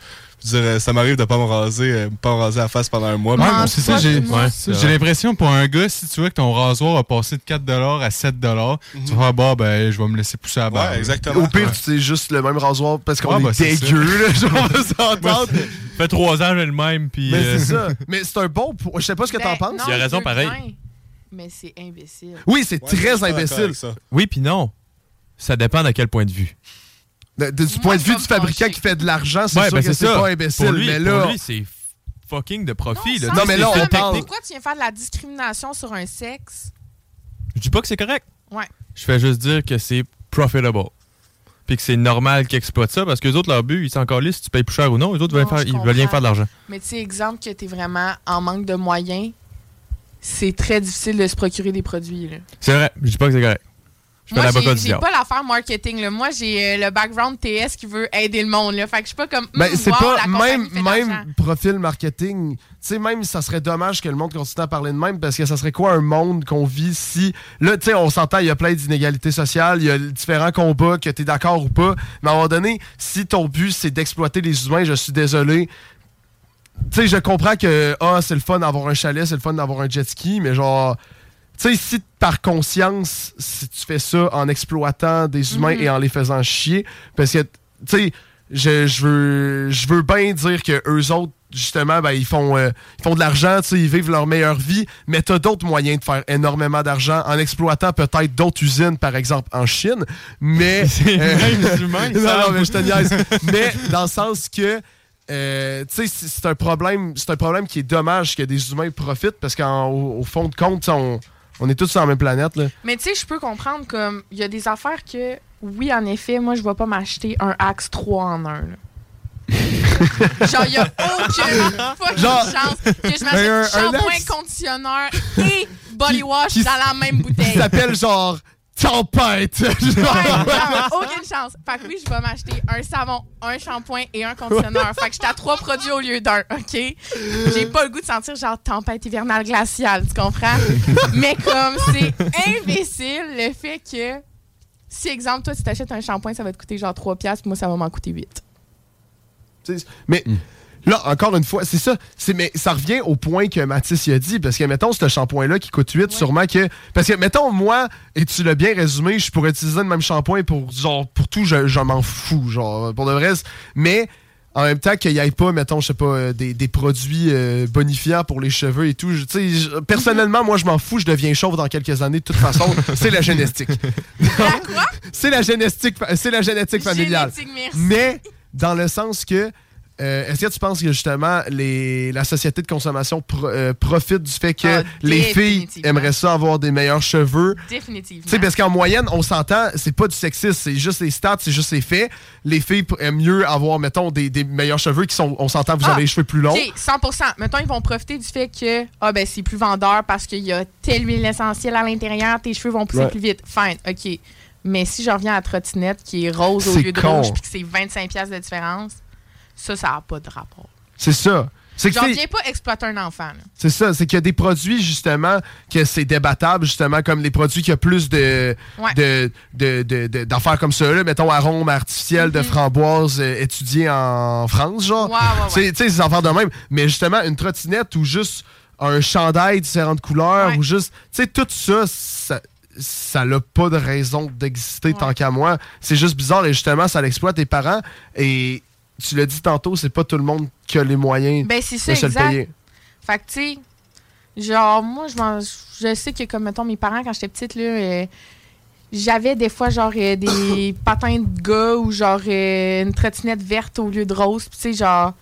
je veux dire, ça m'arrive de pas me raser, euh, pas me raser la face pendant un mois. Ouais, moi, c'est ça, j'ai Ouais, l'impression pour un gars, si tu vois que ton rasoir a passé de 4 à 7 tu vas faire, bah, ben, je vais me laisser pousser la barbe. Au pire, tu sais juste le même rasoir parce qu'on Ouais, est bah, dégueu, là. Genre, on va s'entendre. fait trois ans, j'ai le même, puis. Mais euh, c'est ça. Mais c'est un bon. Je sais pas ce que t'en Ben, penses. non, Il a raison, pareil. Mais c'est imbécile. Oui, c'est très imbécile. Oui, puis non. Ça dépend de quel point de vue. De- de- du point de vue du fabricant qui fait de l'argent, c'est Ouais, sûr ben, que c'est pas imbécile. Pour lui, mais pour là. lui, c'est fucking de profit. là. Non, mais là, on parle- Pourquoi tu viens faire de la discrimination sur un sexe? Je dis pas que c'est correct. Ouais. Je fais juste dire que c'est profitable. Puis que c'est normal qu'ils exploitent ça parce que les autres, leur but, ils sont encore là si tu payes plus cher ou non. Les autres veulent, Non, faire, ils veulent rien faire de l'argent. Mais tu sais, exemple que tu es vraiment en manque de moyens, c'est très difficile de se procurer des produits. Là. C'est vrai, je dis pas que c'est correct. Je Moi, l'avocat j'ai- du j'ai diable. pas l'affaire marketing. Là. Moi, j'ai euh, le background TS qui veut aider le monde. Là. Fait que je suis pas comme. Ben, Hum, c'est wow, pas même, même profil marketing. Tu sais, même ça serait dommage que le monde continue à parler de même parce que ça serait quoi un monde qu'on vit si. Là, tu sais, on s'entend, il y a plein d'inégalités sociales, il y a différents combats, que tu es d'accord ou pas. Mais à un moment donné, si ton but c'est d'exploiter les humains, je suis désolé. Tu sais, je comprends que ah, c'est le fun d'avoir un chalet, c'est le fun d'avoir un jet ski, mais genre. Tu sais, si par conscience, si tu fais ça en exploitant des humains Mhm. et en les faisant chier, parce que, tu sais, je, je veux, je veux bien dire que eux autres, justement, ben, ils font, euh, ils font de l'argent, tu sais, ils vivent leur meilleure vie, mais tu as d'autres moyens de faire énormément d'argent en exploitant peut-être d'autres usines, par exemple en Chine, mais... C'est euh, même humain, non, ça. non, mais je te niaise. mais dans le sens que... euh, tu sais, c'est un problème, c'est un problème qui est dommage que des humains profitent parce qu'au au fond de compte, on, on est tous sur la même planète là. Mais tu sais, je peux comprendre comme il y a des affaires que, oui, en effet, moi, je vais pas m'acheter un Axe 3 en 1. Genre, il y a aucune fucking Genre- chance que je m'achète shampoing, conditionneur et body wash qui- dans la même bouteille. s'appelle genre Tempête. Ouais, aucune chance. Fait que oui, je vais m'acheter un savon, un shampoing et un conditionneur. fait que j'étais à trois produits au lieu d'un, OK? J'ai pas le goût de sentir genre tempête hivernale glaciale, tu comprends? Mais comme c'est imbécile le fait que si, exemple, toi, tu t'achètes un shampoing, ça va te coûter genre 3 piastres, puis moi, ça va m'en coûter 8. Tu sais, Mais là, encore une fois, c'est ça. C'est, mais ça revient au point que Mathis y a dit. Parce que, mettons, ce shampoing-là qui coûte 8, sûrement que. Parce que, mettons, moi, et tu l'as bien résumé, je pourrais utiliser le même shampoing pour, genre, pour tout, je, je m'en fous. Genre, pour de vrai. Mais. En même temps qu'il n'y ait pas, mettons, je sais pas, euh, des, des produits euh, bonifiants pour les cheveux et tout. je- tu sais, je- personnellement, moi, je m'en fous. Je deviens chauve dans quelques années. De toute façon, c'est la génétique. c'est la génétique, c'est la génétique familiale. Génétique, merci. Mais dans le sens que euh, est-ce que tu penses que justement les, la société de consommation pro- euh, profite du fait que Ah, les filles aimeraient ça avoir des meilleurs cheveux? Définitivement. Tu sais, parce qu'en moyenne, on s'entend, c'est pas du sexisme, c'est juste les stats, c'est juste les faits. Les filles aiment mieux avoir, mettons, des, des meilleurs cheveux qui sont, on s'entend, vous Ah, avez les cheveux plus longs. OK, 100 Mettons, ils vont profiter du fait que ah, ben, c'est plus vendeur parce qu'il y a telle huile essentielle à l'intérieur, tes cheveux vont pousser Ouais. plus vite. Fine, OK. Mais si je reviens à la trottinette qui est rose au lieu de con. rouge puis que c'est 25$ piastres de différence, ça, ça n'a pas de rapport. C'est ça. C'est c'est- viens pas exploiter un enfant. C'est ça, c'est qu'il y a des produits justement que c'est débattable, justement, comme les produits qui ont plus de Ouais. de- de- de- de- d'affaires comme ça, là, mettons arômes artificiels de framboises euh, étudiés en France, genre. Tu sais, ces affaires de même. Mais justement, une trottinette ou juste un chandail différentes couleurs ou juste, tu sais, tout ça, ça ça n'a pas de raison d'exister tant qu'à moi. C'est juste bizarre et justement, ça l'exploite tes parents. Et tu l'as dit tantôt, c'est pas tout le monde qui a les moyens Ben, ça, de se le payer. Fait que, tu sais, genre, moi, je, m'en- je sais que, comme, mettons, mes parents, quand j'étais petite, là, euh, j'avais des fois, genre, euh, des patins de gars ou, genre, euh, une trottinette verte au lieu de rose. Puis, tu sais, genre,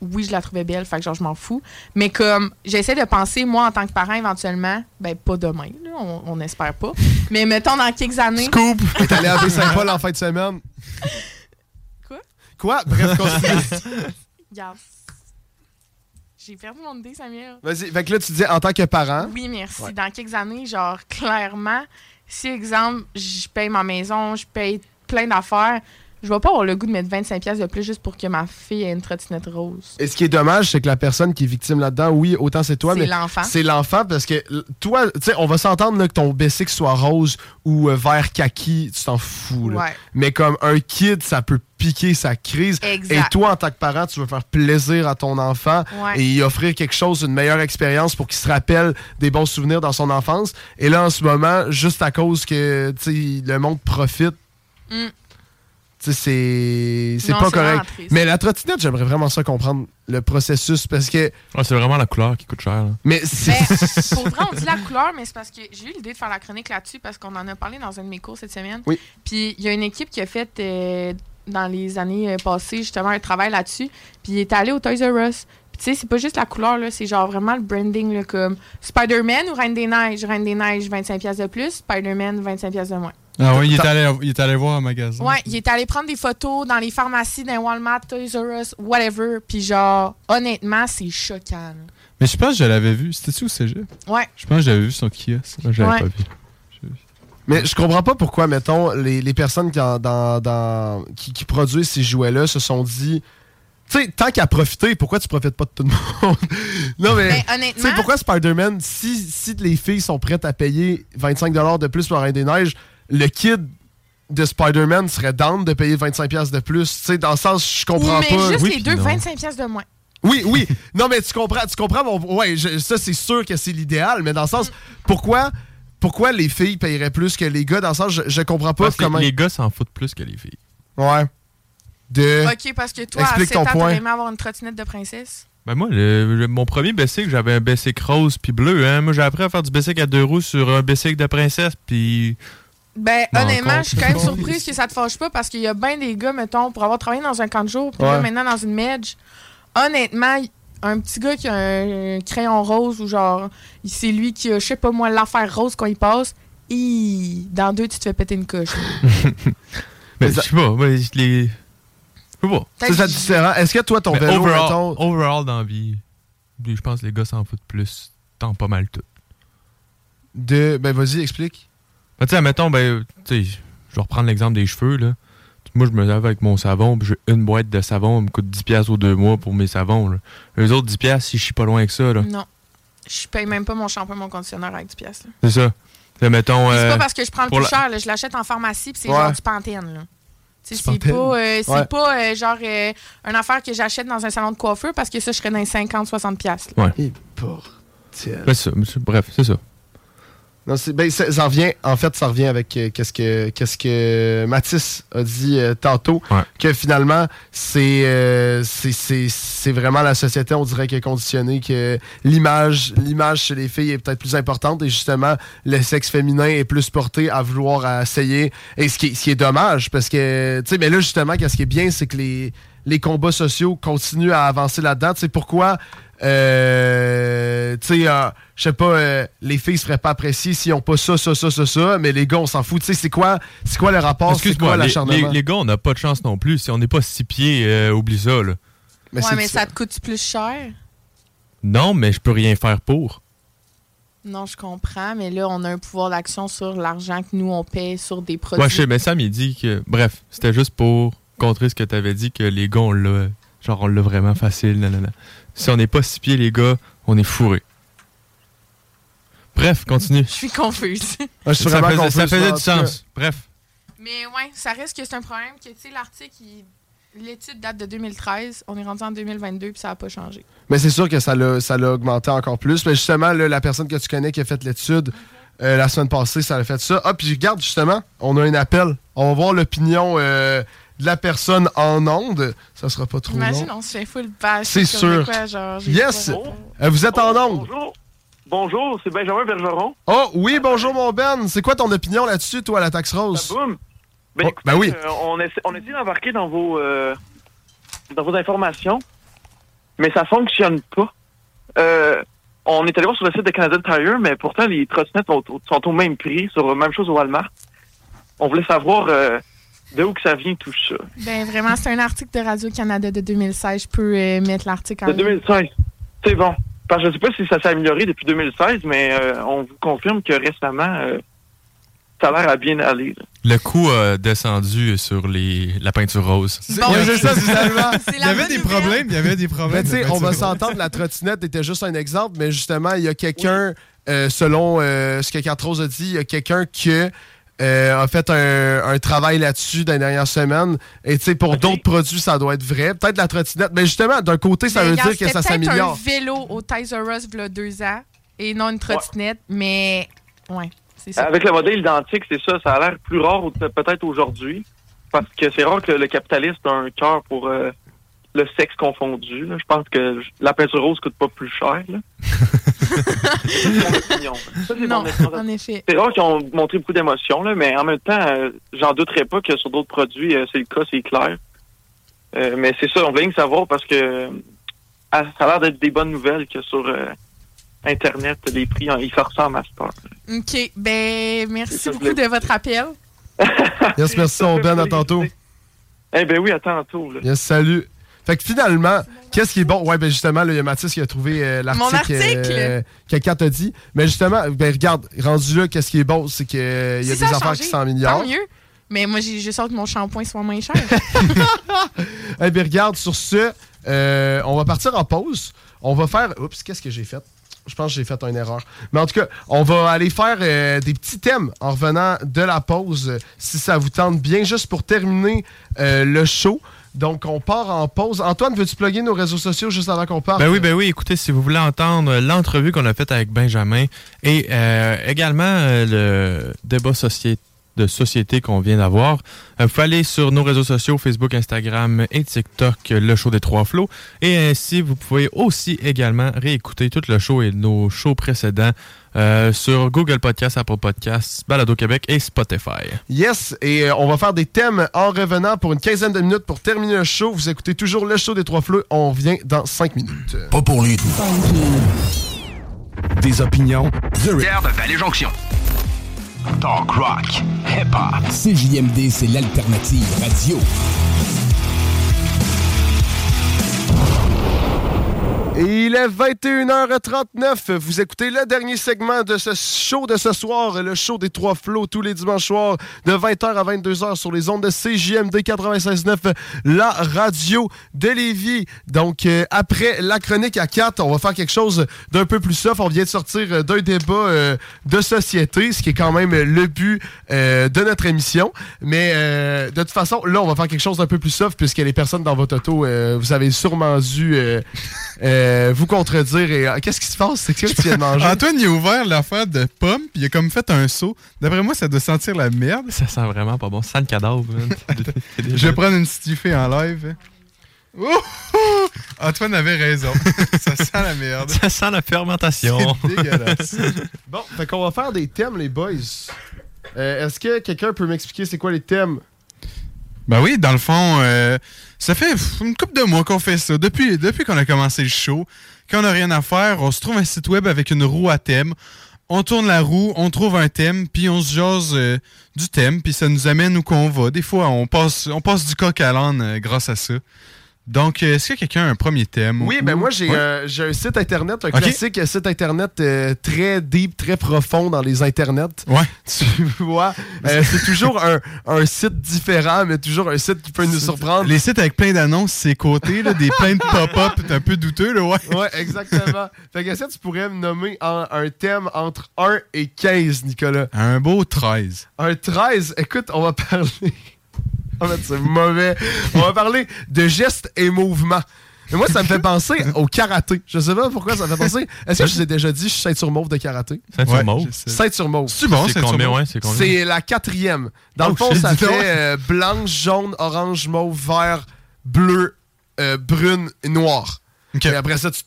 oui, je la trouvais belle, fait que, genre, je m'en fous. Mais, comme, j'essaie de penser, moi, en tant que parent, éventuellement, ben, pas demain, là, on, on espère pas. Mais, mettons, dans quelques années. Scoop! T'es allé à Baie-Saint-Paul en fin de semaine. Quoi? Bref, continue. Regarde. J'ai perdu mon idée, Samuel. Vas-y. Fait que là, tu dis en tant que parent. Oui, merci. Ouais. Dans quelques années, genre, clairement, si, exemple, je paye ma maison, je paye plein d'affaires, je vais pas avoir le goût de mettre 25$ piastres de plus juste pour que ma fille ait une trottinette rose. Et ce qui est dommage, c'est que la personne qui est victime là-dedans, oui, autant c'est toi, C'est mais l'enfant. c'est l'enfant parce que toi, tu sais, on va s'entendre là, que ton basic soit rose ou euh, vert kaki, tu t'en fous. là. Ouais. Mais comme un kid, ça peut piquer sa crise. Exact. Et toi, en tant que parent, tu veux faire plaisir à ton enfant Ouais. et y offrir quelque chose, une meilleure expérience pour qu'il se rappelle des bons souvenirs dans son enfance. Et là, en ce moment, juste à cause que tu sais, le monde profite, Mm. C'est c'est pas correct. Mais la trottinette, j'aimerais vraiment ça comprendre le processus parce que. Ouais, c'est vraiment la couleur qui coûte cher. là. Mais Ben, pour vrai, on dit la couleur, mais c'est parce que j'ai eu l'idée de faire la chronique là-dessus parce qu'on en a parlé dans un de mes cours cette semaine. Oui. Puis il y a une équipe qui a fait euh, dans les années euh, passées justement un travail là-dessus. Puis il est allé au Toys R Us. Puis tu sais, c'est pas juste la couleur, là, c'est genre vraiment le branding, là, comme Spider-Man ou Reine des Neiges? Reine des Neiges, 25$ de plus. Spider-Man, 25$ de moins. Ah oui, il est, allé, il est allé voir un magasin. Ouais, il est allé prendre des photos dans les pharmacies, dans Walmart, Toys R Us, whatever. Puis genre, honnêtement, c'est choquant. là. Mais je pense que je l'avais vu. C'était-tu au cégep? Ouais. Je pense que j'avais vu son kiosque. Moi, je l'avais Ouais. pas vu. Mais je comprends pas pourquoi, mettons, les, les personnes qui, en- dans, dans- qui, qui produisent ces jouets-là se sont dit. Tu sais, tant qu'à profiter, pourquoi tu profites pas de tout le monde? non, mais. Ben, honnêtement- Tu sais, pourquoi Spider-Man, si, si les filles sont prêtes à payer 25$ de plus pour Reine des Neiges, le kid de Spider-Man serait down de payer 25$ de plus? Tu sais, dans le sens, je comprends Ou mais pas. juste Oui, les deux, non. 25$ piastres de moins. Oui, oui. Non, mais tu comprends, tu comprends mon. Ouais, je- ça, c'est sûr que c'est l'idéal, mais dans le sens, pourquoi, pourquoi les filles paieraient plus que les gars? Dans le sens, je, je comprends pas Parce que comment. les gars s'en foutent plus que les filles. Ouais. De. Ok, parce que toi, à Explique 7 ton ans, point. t'aurais aimé avoir une trottinette de princesse? Ben moi, le- le- mon premier Bessic, j'avais un Bessic rose puis bleu. Hein. Moi, j'ai appris à faire du Bessic à deux roues sur un Bessic de princesse puis... Ben, Non, honnêtement, je suis quand même surprise que ça te fâche pas parce qu'il y a bien des gars, mettons, pour avoir travaillé dans un camp de jour, puis là, maintenant dans une medge. Honnêtement, un petit gars qui a un crayon rose ou genre, c'est lui qui a, je sais pas moi, l'affaire rose quand il passe, hi, dans deux, tu te fais péter une coche. Ben, je sais pas, moi, les... Je sais pas. C'est ça différent. Est-ce que toi, ton Mais vélo, overall, mettons- overall dans la vie, je pense que les gars s'en foutent plus. Tant pas mal tout. De. Ben, vas-y, explique. Ben, tu sais, mettons, ben, tu sais, je vais reprendre l'exemple des cheveux, là. Moi, je me lave avec mon savon, puis j'ai une boîte de savon, elle me coûte 10$ piastres aux deux mois pour mes savons, là. Les autres 10$, piastres, si je suis pas loin que ça, là. Non. Je paye même pas mon shampoing et mon conditionneur avec 10 pièces. C'est ça. Là, mettons. C'est euh, pas parce que je prends le pour plus la- cher, là, je l'achète en pharmacie puis c'est Ouais. genre du Pantene. Là. C'est pas, euh, Ouais. pas euh, genre euh, une affaire que j'achète dans un salon de coiffeur parce que ça, je serais dans les 50-60$. piastres, là. Ouais. Ben, c'est ça, monsieur. Bref, c'est ça. Non, c'est- ben, ça, ça revient, en fait, ça revient avec euh, qu'est-ce que qu'est-ce que Mathis a dit euh, tantôt, que finalement, c'est euh, c'est- c'est c'est vraiment la société, on dirait, qui est conditionnée, que l'image l'image chez les filles est peut-être plus importante et justement, le sexe féminin est plus porté à vouloir essayer. Et ce qui, est- ce qui est dommage, parce que, tu sais, mais là, justement, qu'est-ce qui est bien, c'est que les, les combats sociaux continuent à avancer là-dedans. Tu sais, pourquoi euh, tu sais, euh, je sais pas, euh, les filles se feraient pas apprécier s'ils ont pas ça, ça, ça, ça, ça, mais les gars, on s'en fout. Tu sais, c'est quoi, c'est quoi le rapport, c'est Excuse-moi, quoi les, l'acharnement? les- les gars, on n'a pas de chance non plus. Si on n'est pas six pieds, euh, oublie ça, là. Mais ouais, mais ça te coûte plus cher? Non, mais je peux rien faire pour. Non, je comprends, mais là, on a un pouvoir d'action sur l'argent que nous, on paie sur des produits. Ouais, je sais, mais Sam, il dit que. Bref, c'était juste pour contrer ce que tu avais dit, que les gars, on l'a. Genre, on l'a vraiment facile. nanana. Si on n'est pas six pieds, les gars, on est fourrés. Bref, continue. Je suis confuse. je suis ça vraiment faisait, confus, ça faisait du sens. Bref. Mais ouais, ça reste que c'est un problème que, tu sais, l'article, il- l'étude date de 2013, on est rendu en 2022 puis ça n'a pas changé. Mais c'est sûr que ça l'a, ça l'a augmenté encore plus. Mais justement, là, la personne que tu connais qui a fait l'étude euh, la semaine passée, ça a fait ça. Ah, puis regarde, justement, on a un appel. On va voir l'opinion euh, de la personne en onde. Ça sera pas trop Imagine, long. on se fait full bash. C'est sûr. quoi, genre, j'ai yes! pas- Euh, vous êtes en onde. Bonjour. Bonjour, c'est Benjamin Bergeron. Oh, oui, bonjour, mon Ben. C'est quoi ton opinion là-dessus, toi, à la taxe rose? Boum. Ben, Oh, écoutez, ben oui. euh, on, essaie, on essaie d'embarquer dans vos euh, dans vos informations, mais ça fonctionne pas. Euh, on est allé voir sur le site de Canadian Tire, mais pourtant les trottinettes sont, au- sont au même prix, sur la même chose au Walmart. On voulait savoir euh, de où que ça vient tout ça? Ben vraiment, c'est un article de Radio-Canada de 2016. Je peux euh, mettre l'article en De ligne. 2016. C'est bon. Parce que je sais pas si ça s'est amélioré depuis 2016, mais euh, on vous confirme que récemment, euh, ça a l'air à bien aller. là. Le coût a descendu sur les, la peinture rose. Bon, c'est tellement- Il y avait des problèmes, il y avait des problèmes. Mais tu sais, de on va s'entendre, la trottinette était juste un exemple, mais justement, il y a quelqu'un, euh, selon euh, ce que Catrose a dit, il y a quelqu'un qui euh, a fait un, un travail là-dessus dans les dernières semaines. Et tu sais, pour d'autres produits, ça doit être vrai. Peut-être la trottinette, mais justement, d'un côté, ça Mais veut regarde, dire que ça s'améliore. un vélo au Toys R Us, v'là deux ans, et non une trottinette, mais ouais, c'est ça. Avec le modèle identique, c'est ça. Ça a l'air plus rare peut-être aujourd'hui. Parce que c'est rare que le capitaliste a un cœur pour euh, le sexe confondu. là. Je pense que la peinture rose coûte pas plus cher. là. C'est. Ça, Non, en effet. Rare qu'ils ont montré beaucoup d'émotions, là, mais en même temps, euh, j'en douterais pas que sur d'autres produits, euh, c'est le cas, c'est clair. Euh, mais c'est ça, on voulait rien savoir parce que euh, ah, ça a l'air d'être des bonnes nouvelles que sur euh, Internet, les prix, hein, ils forcent en master. OK, ben merci ça, beaucoup de votre appel. Yes, merci, son Ben, à tantôt. Eh ben oui, à tantôt. là. Yes, salut. Fait que finalement, qu'est-ce qui est bon? Ouais, ben justement, là, il y a Mathis qui a trouvé euh, Mon l'article article! euh, que Kat a dit. Mais justement, ben regarde, rendu là, qu'est-ce qui est bon? C'est qu'il y a Si des a affaires changé, qui s'améliorent. Tant mieux. Mais moi, j'ai juste hâte que mon shampoing soit moins cher. Eh bien, regarde, sur ce, euh, on va partir en pause. On va faire. Oups, qu'est-ce que j'ai fait? Je pense que j'ai fait une erreur. Mais en tout cas, on va aller faire euh, des petits thèmes en revenant de la pause, euh, si ça vous tente bien, juste pour terminer euh, le show. Donc, on part en pause. Antoine, veux-tu plugger nos réseaux sociaux juste avant qu'on parte? Ben oui, ben oui, écoutez, si vous voulez entendre l'entrevue qu'on a faite avec Benjamin et euh, également euh, le débat de société qu'on vient d'avoir. Euh, vous pouvez aller sur nos réseaux sociaux, Facebook, Instagram et TikTok, le show des trois flots. Et ainsi, vous pouvez aussi également réécouter tout le show et nos shows précédents euh, sur Google Podcasts, Apple Podcasts, Balado Québec et Spotify. Yes, et euh, on va faire des thèmes en revenant pour une quinzaine de minutes pour terminer le show. Vous écoutez toujours le show des trois flots. On revient dans cinq minutes. Pas pour lui. Des opinions, Terre de Valley Jonction. talk rock, hip-hop. CJMD, c'est l'alternative radio. Il est 21h39. Vous écoutez le dernier segment de ce show de ce soir, le show des trois flots, tous les dimanches soirs, de 20h à 22h sur les ondes de CJMD 96.9, la radio de Lévis. Donc, euh, après la chronique à 4, on va faire quelque chose d'un peu plus soft. On vient de sortir d'un débat euh, de société, ce qui est quand même le but euh, de notre émission. Mais de toute façon, là, on va faire quelque chose d'un peu plus soft, puisque les personnes dans votre auto, vous avez sûrement dû euh, vous contredire. Et euh, Qu'est-ce qui se passe? C'est que tu viens de manger? Antoine, il a ouvert l'affaire de pommes, puis il a comme fait un saut. D'après moi, ça doit sentir la merde. Ça sent vraiment pas bon. Ça sent le cadavre. man. Je vais prendre une stiffée en live. Ouh! Antoine avait raison. ça sent la merde. Ça sent la fermentation. C'est dégueulasse. bon, fait qu'on va faire des thèmes, les boys. Euh, Est-ce que quelqu'un peut m'expliquer c'est quoi les thèmes? Ben oui, dans le fond, euh, ça fait une couple de mois qu'on fait ça. Depuis, qu'on a commencé le show, quand on n'a rien à faire, on se trouve un site web avec une roue à thème. On tourne la roue, on trouve un thème, puis on se jase euh, du thème, puis ça nous amène où qu'on va. Des fois, on passe, on passe du coq à l'âne euh, grâce à ça. Donc, euh, est-ce que quelqu'un a un premier thème? Oui, ou- ben moi j'ai euh, j'ai un site internet, un Ok. classique site internet euh, très deep, très profond dans les internets. Ouais. Tu vois, euh, c'est toujours un, un site différent, mais toujours un site qui peut nous surprendre. Les sites avec plein d'annonces, ses côtés, là, des plein de pop-up un peu douteux, là, ouais. Ouais, exactement. fait que ça, tu pourrais me nommer en- un thème entre 1 et 15, Nicolas. Un beau 13. Un 13, écoute, on va parler. Mais c'est mauvais. On va parler de gestes et mouvements. Et moi, ça me fait penser au karaté. Je sais pas pourquoi ça me fait penser. Est-ce que je vous ai déjà dit, je suis ceinture mauve de karaté? Ceinture Ouais, mauve? Ceinture mauve. C'est bon, C'est combien, ouais, c'est combien? C'est la quatrième. Dans Oh, le fond, ça fait euh, blanche, jaune, orange, mauve, vert, bleu, euh, brune et noir. Et après ça, tu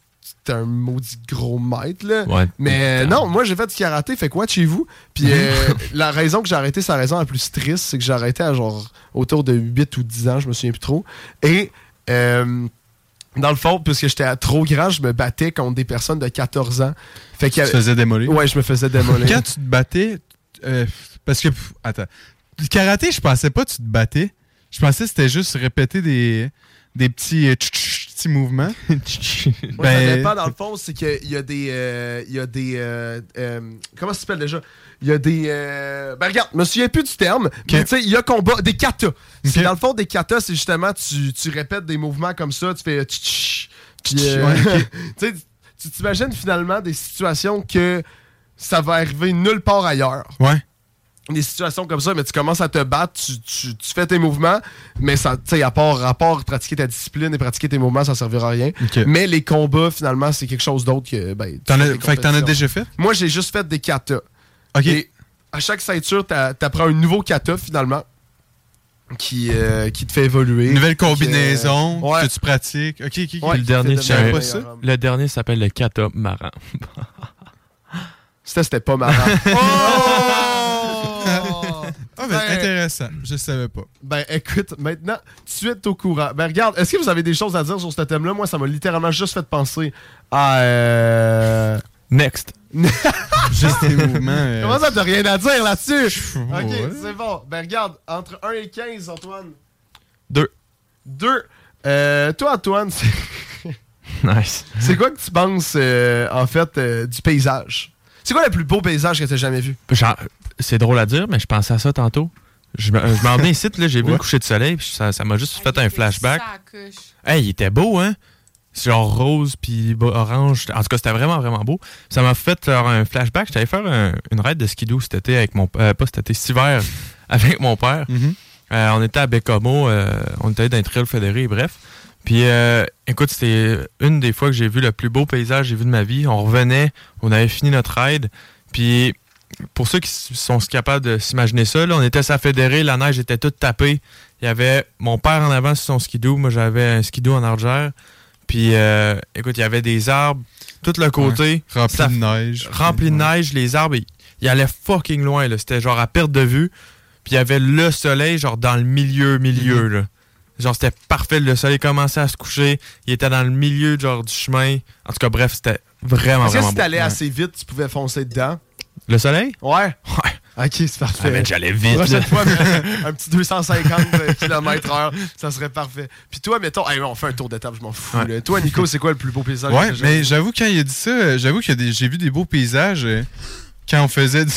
t'es un maudit gros maître, là. Ouais. Mais non, moi, j'ai fait du karaté, fait quoi de chez vous? Puis euh, la raison que j'ai arrêté, c'est la raison la plus triste, c'est que j'ai arrêté à genre autour de 8 ou 10 ans, je me souviens plus trop. Et euh, dans le fond, puisque j'étais trop grand, je me battais contre des personnes de 14 ans. Fait Tu te faisais démolir? Ouais, je me faisais démolir. Quand tu te battais, euh, parce que, pff, attends, le karaté, je pensais pas que tu te battais. Je pensais que c'était juste répéter des, des petits, euh, tch, tch, petits mouvements. Moi, ça Ben, dépend, dans le fond, c'est qu'il y a des. euh, Il y a des. euh, euh, comment ça s'appelle déjà? Il y a des. euh, ben, regarde, je me souviens plus du terme. Mais tu sais, il y a combat. Des katas. C'est Dans le fond, des katas, c'est justement, tu, tu répètes des mouvements comme ça, tu fais. tch, euh, Ouais, tu t'imagines finalement des situations que ça va arriver nulle part ailleurs. Ouais. Des situations comme ça, mais tu commences à te battre, tu, tu- tu fais tes mouvements, mais ça, tu sais, à part, à part pratiquer ta discipline et pratiquer tes mouvements, ça servira à rien. Mais les combats, finalement, c'est quelque chose d'autre que. Ben, fais as- fait que t'en as déjà fait? Moi, j'ai juste fait des katas. OK. Et à chaque ceinture, t'a- t'apprends un nouveau kata, finalement, qui, euh, qui te fait évoluer. Nouvelle euh, combinaison ouais. que tu pratiques. Ok, ok, ok. Ouais, le dernier, homme. le dernier s'appelle le kata marrant. C'était, c'était pas marrant. Ah, ben, Ben- intéressant. Je savais pas. Ben écoute, maintenant, tu es au courant. Ben regarde, est-ce que vous avez des choses à dire sur ce thème-là? Moi, ça m'a littéralement juste fait penser à... euh, Next. Juste des mouvements. euh, Comment ça, t'as rien à dire là-dessus? Ok, ouais. c'est bon. Ben regarde, entre 1 et 15, Antoine. Deux. 2. Euh, toi, Antoine, c'est... Nice. c'est quoi que tu penses, euh, en fait, euh, du paysage? C'est quoi le plus beau paysage que t'as jamais vu? Genre, C'est drôle à dire, mais je pensais à ça tantôt. Je me- je m'en venais ici, là, j'ai vu Ouais. le coucher de soleil, puis ça ça m'a juste fait un flashback. Hey, il était beau, hein? C'est genre rose puis orange. En tout cas, c'était vraiment, vraiment beau. Ça m'a fait un flashback. J'étais allé faire un- une raid de skidoo cet été avec mon... euh, pas cet été, cet hiver avec mon père. Mhm. Euh, on était à Bécamo. euh, on était allé dans les trails fédérés, bref. Puis, euh, écoute, c'était une des fois que j'ai vu le plus beau paysage que j'ai vu de ma vie. On revenait, on avait fini notre raid. Puis, pour ceux qui sont capables de s'imaginer ça, là, on était à fédéré, la neige était toute tapée. Il y avait mon père en avant sur son skidoo, moi j'avais un skidoo en argère. Puis, euh, écoute, il y avait des arbres, tout le côté. Ouais, rempli Ça- de neige. Rempli de neige, les arbres, ils, ils allaient fucking loin. C'était genre à perte de vue. Puis il y avait le soleil, genre dans le milieu, milieu, là. Genre, c'était parfait. Le soleil commençait à se coucher. Il était dans le milieu, genre, du chemin. En tout cas, bref, c'était vraiment, que vraiment si t'allais Ouais. assez vite, tu pouvais foncer dedans? Le soleil? Ouais. Ouais. Ok, c'est parfait. Ah, j'allais vite, Prochaine fois, un petit 250 km/h, ça serait parfait. Puis toi, mettons, hey, on fait un tour de table, je m'en fous. Ouais. là. Toi, Nico, c'est quoi le plus beau paysage Ouais, que j'ai mais j'avoue, quand il a dit ça, euh, j'avoue que j'ai vu des beaux paysages euh, quand on faisait du.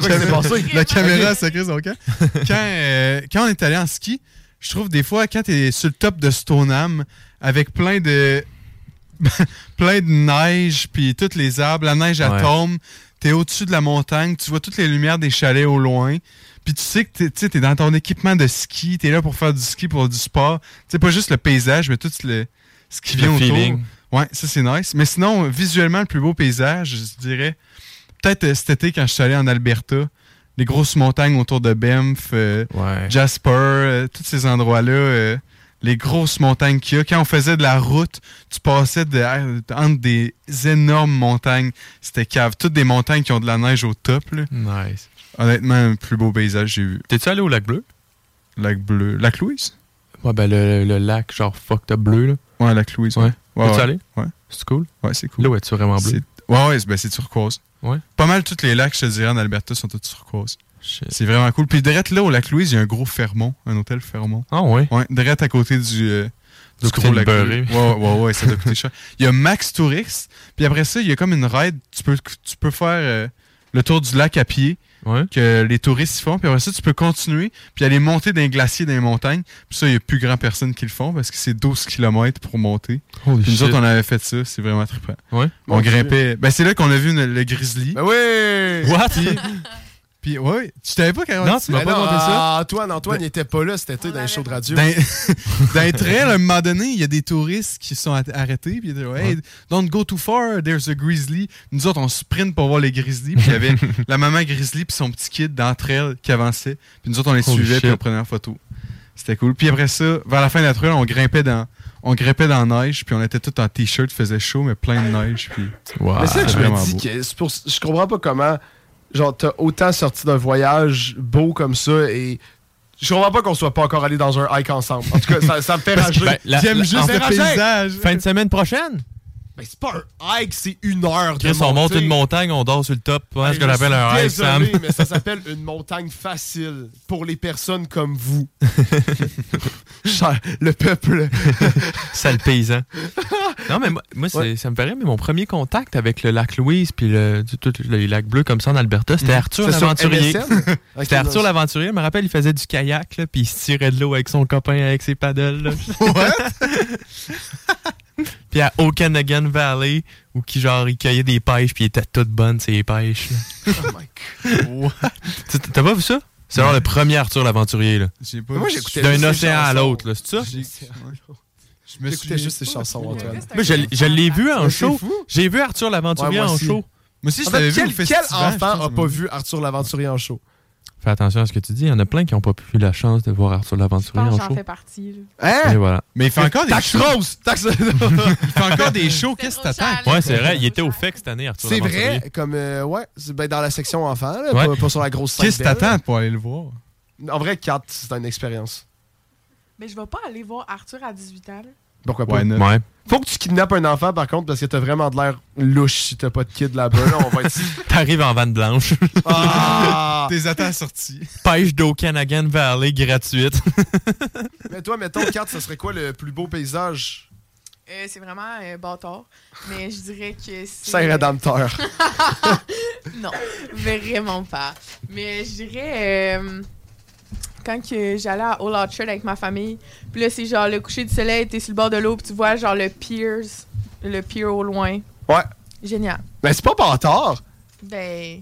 Quoi passé? La caméra sacrée son camp. Quand, euh, quand on est allé en ski, je trouve des fois, quand t'es sur le top de Stoneham, avec plein de. plein de neige, puis toutes les arbres, la neige, elle Ouais. tombe, t'es au-dessus de la montagne, tu vois toutes les lumières des chalets au loin. Puis tu sais que t'es, t'es dans ton équipement de ski, t'es là pour faire du ski, pour du sport. C'est pas juste le paysage, mais tout le, ce qui Le vient autour. feeling. Ouais, ça c'est nice. Mais sinon, visuellement, le plus beau paysage, je dirais, peut-être euh, cet été quand je suis allé en Alberta, les grosses montagnes autour de Banff, euh, Jasper, euh, tous ces endroits-là, euh, les grosses montagnes qu'il y a. Quand on faisait de la route, tu passais de, entre des énormes montagnes. C'était cave. Toutes des montagnes qui ont de la neige au top. Là. Nice. Honnêtement, le plus beau paysage que j'ai vu. T'es-tu allé au lac bleu? Lac bleu. Lac Louise? Ouais, ben le, le lac genre fucked up bleu, là. Ouais, lac Louise. Ouais. Ouais, T'es-tu ouais. allé? Ouais. C'est cool? Ouais, c'est cool. Là, ouais, tu vraiment bleu? Ouais, ouais, ben, c'est turquoise. Ouais. Pas mal tous les lacs, je te dirais, en Alberta sont tous turquoise. C'est vraiment cool. Puis direct là, au lac Louise, il y a un gros Fermont, un hôtel Fermont. Ah ouais? Ouais, direct à côté du, euh, du gros lac beurrée. Ouais, ouais, ouais, ça doit coûter cher. Il y a Max Tourist, puis après ça, il y a comme une ride, tu peux, tu peux faire euh, le tour du lac à pied. Que les touristes y font, puis après ça, tu peux continuer, puis aller monter d'un glacier dans les montagnes. Puis ça, il n'y a plus grand personne qui le font parce que c'est 12 km pour monter. Holy Puis nous shit. autres, on avait fait ça, c'est vraiment trippant. Ouais? On grimpait. Ben, c'est là qu'on a vu une- le grizzly. Ben oui! What? Puis, tu savais pas quand Ben non, ah, Antoine, Antoine, il était pas là cet été dans les shows de radio. Dans, dans les trails, à un moment donné, il y a des touristes qui sont arrêtés. Puis ils disent Hey, don't go too far, there's a grizzly. Nous autres, on sprint pour voir les grizzlies. Puis il y avait la maman grizzly puis son petit kid d'entre elles qui avançait. Puis nous autres, on les Holy suivait puis on prenait en photo. C'était cool. Puis après ça, vers la fin de la trail, on grimpait dans. On grimpait dans la neige, puis on était tous en t-shirt, faisait chaud, mais plein de neige. Puis Mais c'est ça que je me dis que pour- je comprends pas comment genre t'as autant sorti d'un voyage beau comme ça et je comprends pas qu'on soit pas encore allé dans un hike ensemble. En tout cas, ça, ça me fait rager. Ben, J'aime juste le paysage. Fin de semaine prochaine? Ben, c'est pas un hike, c'est une heure de Chris, on monte une montagne, on dort sur le top. Ouais, Ben, ce que j'appelle un hike, Sam. désolé, mais ça s'appelle une montagne facile pour les personnes comme vous. Cher- le peuple. Sale paysan. Non, mais moi, moi, ça me paraît, mais mon premier contact avec le lac Louise puis le, tout- les lacs bleus comme ça en Alberta, c'était Mhm. Arthur l'aventurier. C'était Arthur l'aventurier. Je me rappelle, il faisait du kayak, là, puis il se tirait de l'eau avec son copain avec ses paddles. là. puis à Okanagan Valley, où qui, genre, il cueillait des pêches, puis il était toutes bonnes, ces pêches. là. Oh Tu- T'as pas vu ça? C'est genre le premier Arthur l'aventurier. là. J'ai pas Moi, vu. j'écoutais D'un océan à l'autre, là, c'est ça? Je me J'écoutais juste ses chansons, Antoine. Moi, je, je l'ai vu en show. J'ai vu Arthur l'aventurier Ouais, en show. Moi aussi, En fait, quel, quel enfant a pas vu Arthur l'aventurier en show? Fais attention à ce que tu dis. Il y en a plein qui n'ont pas eu la chance de voir Arthur l'aventurier en que j'en show. fais partie. là. Hein? Et voilà. Mais il fait encore des Taxe shows. rose! Taxe... Il fait encore des shows. Qu'est-ce que t'attends? Ouais, c'est vrai. Il était au FEC cette année, Arthur C'est l'aventurier. vrai, comme, euh, ouais, c'est ben dans la section enfant, là, Ouais. pas, pas sur la grosse scène. Qu'est-ce que belle. t'attends pour aller le voir? En vrai, 4, c'est une expérience. Mais je vais pas aller voir Arthur à 18 ans. là. Pourquoi pas? Ouais. Faut que tu kidnappes un enfant, par contre, parce que t'as vraiment de l'air louche si t'as pas de kid là-bas. Là, on va être... T'arrives en vanne blanche. Ah! Tes attends sortie. Pêche d'Okanagan Valley gratuite. Mais toi, mettons, 4, ça serait quoi le plus beau paysage? Euh, c'est vraiment euh, bâtard. Mais je dirais que c'est. Saint-Rédempteur. non, vraiment pas. Mais je dirais. euh, quand que j'allais à Old Orchard avec ma famille, puis là, c'est genre le coucher du soleil, t'es sur le bord de l'eau, puis tu vois genre le piers, le pier au loin. Ouais. Génial. Mais c'est pas bâtard. Ben.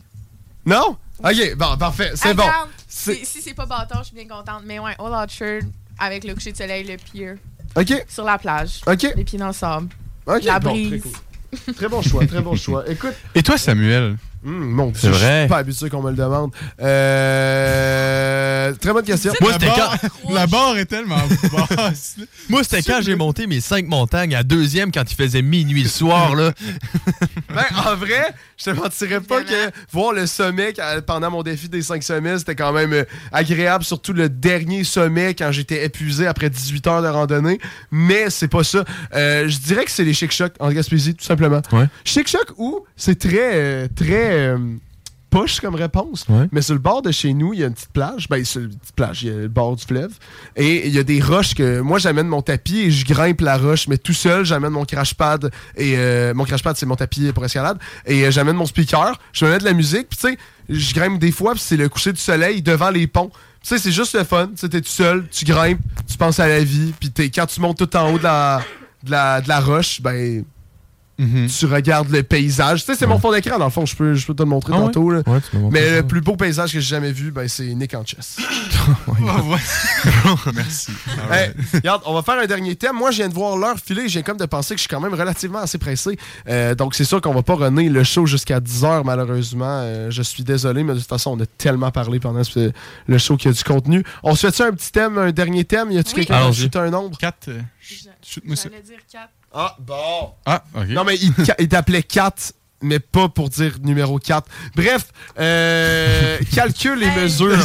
Non? Ok, bon, parfait, c'est bon. Si, si c'est pas bâtard, je suis bien contente. Mais ouais, Old Orchard avec le coucher de soleil, le pier. Ok. Sur la plage. Ok. Les pieds dans le sable. Ok, la bon, brise. très cool. Très bon choix, très bon choix. Écoute, Et toi, Samuel? Hum, mon Dieu, C'est je vrai. suis pas habitué qu'on me le demande. Euh, très bonne question. Moi, La c'était barre, quand... la barre est tellement basse. Moi, c'était quand j'ai monté mes cinq montagnes à deuxième quand il faisait minuit le soir, là. Ben, en vrai, je te mentirais pas que voir le sommet pendant mon défi des 5 sommets, c'était quand même euh, agréable, surtout le dernier sommet quand j'étais épuisé après 18 heures de randonnée. Mais c'est pas ça. Euh, je dirais que c'est les Chic Chocs en Gaspésie, tout simplement. Ouais. Chic Choc où c'est très, euh, très euh, poche comme réponse. Ouais. Mais sur le bord de chez nous, il y a une petite plage. Ben, sur une petite plage, il y a le bord du fleuve. Et il y a des roches que moi, j'amène mon tapis et je grimpe la roche. Mais tout seul, j'amène mon crash pad. Et euh, mon crash pad, c'est mon tapis pour escalade. Et euh, j'amène mon speaker. Je me mets de la musique. Puis tu sais, je grimpe des fois. Puis c'est le coucher du soleil devant les ponts. Tu sais, c'est juste le fun. Tu sais, t'es tout seul, tu grimpes, tu penses à la vie. Puis t'es- quand tu montes tout en haut de la, de la, de la roche, ben. Tu regardes le paysage. Tu sais, c'est mon fond d'écran, dans le fond. Je peux, je peux te le montrer Ah ouais? tantôt. là. Ouais, Mais ça. le plus beau paysage que j'ai jamais vu, ben, c'est Nick en chess. Merci. Hey, regarde, on va faire un dernier thème. Moi, je viens de voir l'heure filer. Je viens comme de penser que je suis quand même relativement assez pressé. Euh, donc, c'est sûr qu'on va pas runner le show jusqu'à 10h, malheureusement. Euh, je suis désolé, mais de toute façon, on a tellement parlé pendant ce- le show qu'il y a du contenu. On se fait-tu un petit thème, un dernier thème? Y a-tu quelqu'un qui a un nombre? 4. Shoot-moi ça. J'allais dire 4. Ah, bon. Ah, ok. Non, mais il, t'appelait 4, mais pas pour dire numéro 4. Bref, euh, calcule les mesures.